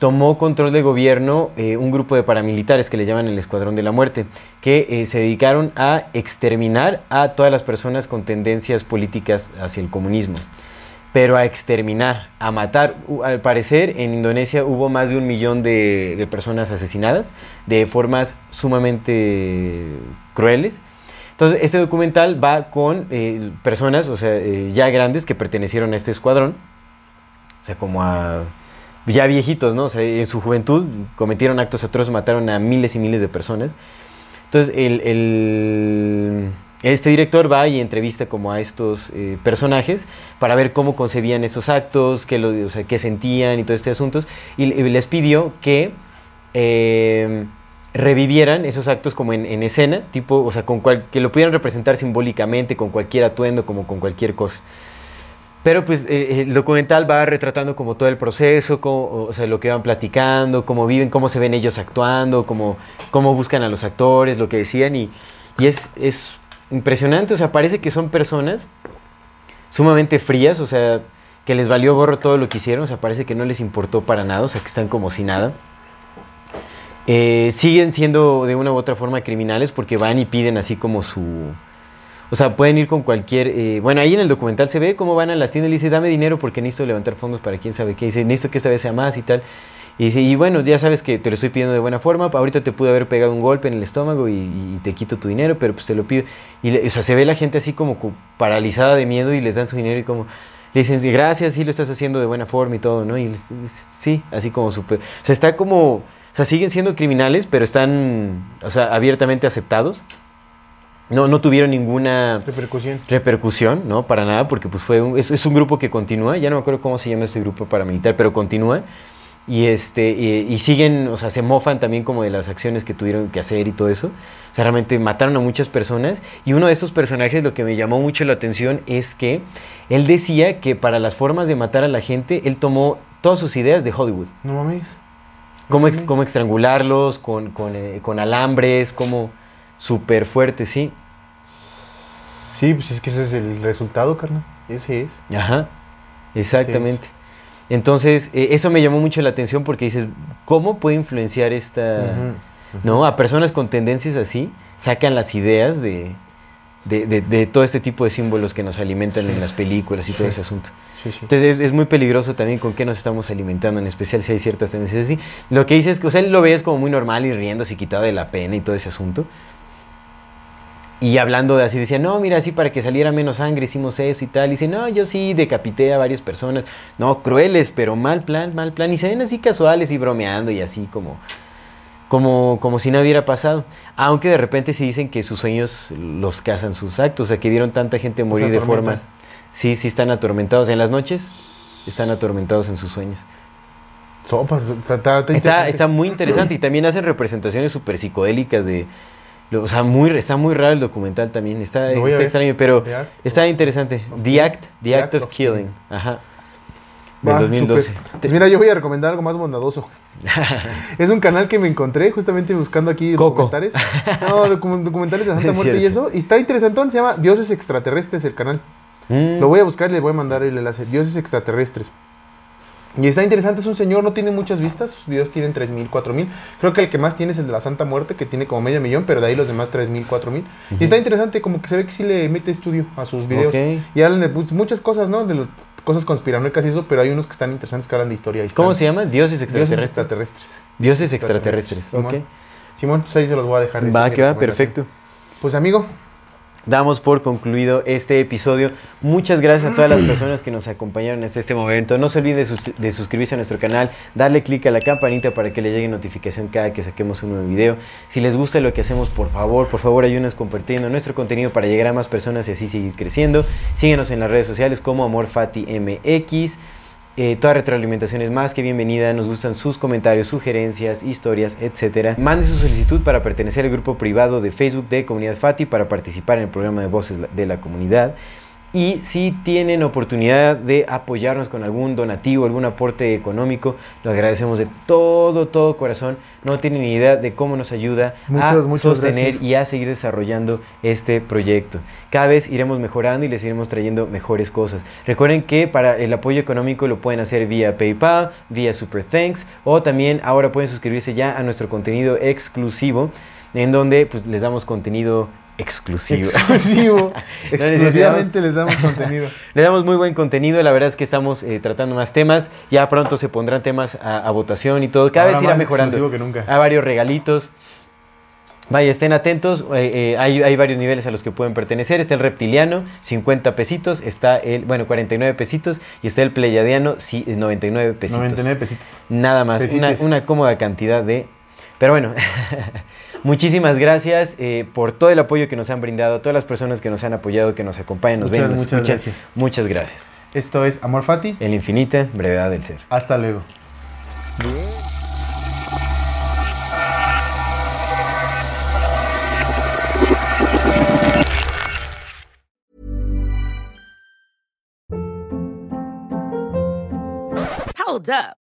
tomó control de gobierno eh, un grupo de paramilitares que le llaman el escuadrón de la muerte, que se dedicaron a exterminar a todas las personas con tendencias políticas hacia el comunismo pero a exterminar, a matar. Al parecer, en Indonesia hubo más de un millón de, personas asesinadas de formas sumamente crueles. Entonces, este documental va con eh, personas, o sea, eh, ya grandes que pertenecieron a este escuadrón, o sea, como a ya viejitos, ¿no? O sea, en su juventud cometieron actos atroces, mataron a miles y miles de personas. Entonces, el- este director va y entrevista como a estos eh, personajes para ver cómo concebían estos actos, qué, lo- o sea, qué sentían y todo este asuntos. Y, le- les pidió que eh, revivieran esos actos como en, en escena, tipo, o sea, con cual- que lo pudieran representar simbólicamente, con cualquier atuendo, como con cualquier cosa. Pero pues eh, el documental va retratando como todo el proceso, o sea, lo que van platicando, cómo viven, cómo se ven ellos actuando, cómo, cómo buscan a los actores, lo que decían. Y, y es, es impresionante, o sea, parece que son personas sumamente frías, o sea, que les valió gorro todo lo que hicieron, o sea, parece que no les importó para nada, o sea, que están como si nada. Eh, siguen siendo de una u otra forma criminales porque van y piden así como su... O sea, pueden ir con cualquier... eh, bueno, ahí en el documental se ve cómo van a las tiendas y le dice, dame dinero porque necesito levantar fondos para quién sabe qué. Dice, necesito que esta vez sea más y tal. Y dice, y bueno, ya sabes que te lo estoy pidiendo de buena forma. Ahorita te pude haber pegado un golpe en el estómago y, y te quito tu dinero, pero pues te lo pido. Y le- o sea, se ve la gente así como paralizada de miedo y les dan su dinero y como... Le dicen, gracias, sí lo estás haciendo de buena forma y todo, ¿no? Y les- sí, así como súper... O sea, está como... O sea, siguen siendo criminales, pero están, o sea, abiertamente aceptados. No, no tuvieron ninguna Repercusión. repercusión, ¿no? Para nada, porque pues fue un, es, es un grupo que continúa, ya no me acuerdo cómo se llama este grupo paramilitar, pero continúa. Y, este, y, y siguen, o sea, se mofan también como de las acciones que tuvieron que hacer y todo eso. O sea, realmente mataron a muchas personas. Y uno de estos personajes, lo que me llamó mucho la atención es que él decía que para las formas de matar a la gente, él tomó todas sus ideas de Hollywood. No mames. Cómo, ex- cómo estrangularlos, con, con, eh, con alambres, como súper fuerte, sí. Sí, pues es que ese es el resultado, carnal. Ese es. Ajá, exactamente. Entonces, eh, eso me llamó mucho la atención porque dices, ¿cómo puede influenciar esta, no? A personas con tendencias así, sacan las ideas de, de, de- de todo este tipo de símbolos que nos alimentan en las películas y todo ese asunto. Sí. Entonces, es, es muy peligroso también con qué nos estamos alimentando, en especial si hay ciertas tendencias así. Lo que dice es que, o sea, él lo ves como muy normal y riéndose y quitado de la pena y todo ese asunto. Y hablando de así, decía, no, mira, así para que saliera menos sangre hicimos eso y tal. Y dice, no, yo sí decapité a varias personas. No, crueles, pero mal plan, mal plan. Y se ven así casuales y bromeando y así como, como, como si nada hubiera pasado. Aunque de repente sí dicen que sus sueños los cazan sus actos. O sea, que vieron tanta gente morir de formas. Sí, sí están atormentados. En las noches están atormentados en sus sueños. Sopas. Está, está muy interesante y también hacen representaciones súper psicodélicas de... O sea, muy, está muy raro el documental también. Está, está ver. extraño, pero está interesante. The. Act, The Act of Killing. Killing. Ajá. Del Va, 2012. súper. Pues mira, yo voy a recomendar algo más bondadoso. es un canal que me encontré justamente buscando aquí Coco. documentales. No, docu- documentales de Santa Es Muerte y eso. Y está interesantón, se llama Dioses Extraterrestres el canal. Mm. Lo voy a buscar y le voy a mandar el enlace. Dioses Extraterrestres. Y está interesante, es un señor, no tiene muchas vistas, sus videos tienen 3.000, 4.000. Creo que el que más tiene es el de la Santa Muerte, que tiene como medio millón, pero de ahí los demás 3.000, 4.000. Y está interesante, como que se ve que sí le mete estudio a sus videos. Y hablan de pues, muchas cosas, ¿no? De las cosas conspiranoicas y eso, pero hay unos que están interesantes que hablan de historia. ¿Cómo están- se llama? Dioses Dioses extraterrestres. Dioses extraterrestres. Simón. Ok. Simón, pues ahí se los voy a dejar. Va, que va, perfecto. Pues amigo, Damos por concluido este episodio. Muchas gracias a todas las personas que nos acompañaron hasta este momento. No se olviden de, sus- de suscribirse a nuestro canal, darle clic a la campanita para que les llegue notificación cada que saquemos un nuevo video. Si les gusta lo que hacemos, por favor, por favor ayúdenos compartiendo nuestro contenido para llegar a más personas y así seguir creciendo. Síguenos en las redes sociales como AmorFatiMX. Eh, toda retroalimentación es más que bienvenida. Nos gustan sus comentarios, sugerencias, historias, etc. Mande su solicitud para pertenecer al grupo privado de Facebook de Comunidad Fati para participar en el programa de Voces de la Comunidad. Y si tienen oportunidad de apoyarnos con algún donativo, algún aporte económico, lo agradecemos de todo, todo corazón. No tienen ni idea de cómo nos ayuda Muchas, a muchas sostener gracias. y a seguir desarrollando este proyecto. Cada vez iremos mejorando y les iremos trayendo mejores cosas. Recuerden que para el apoyo económico lo pueden hacer vía PayPal, vía Super Thanks o también ahora pueden suscribirse ya a nuestro contenido exclusivo en donde pues, les damos contenido exclusivo. Exclusivo. Exclusivamente les damos contenido. Le damos muy buen contenido, la verdad es que estamos eh, tratando más temas, ya pronto se pondrán temas a, a votación y todo, cada Ahora vez irá más mejorando. exclusivo que nunca. Hay varios regalitos. Vaya, estén atentos, eh, eh, hay, hay varios niveles a los que pueden pertenecer. Está el reptiliano, 50 pesitos, está el, bueno, 49 pesitos, y está el pleyadiano, sí, 99 pesitos. 99 pesitos. Nada más, una, una cómoda cantidad de... Pero bueno, muchísimas gracias eh, por todo el apoyo que nos han brindado, a todas las personas que nos han apoyado, que nos acompañan, nos Muchas, ven, nos muchas escuchan. gracias. Muchas gracias. Esto es Amor Fati. En la infinita brevedad del ser. Hasta luego. Hold up.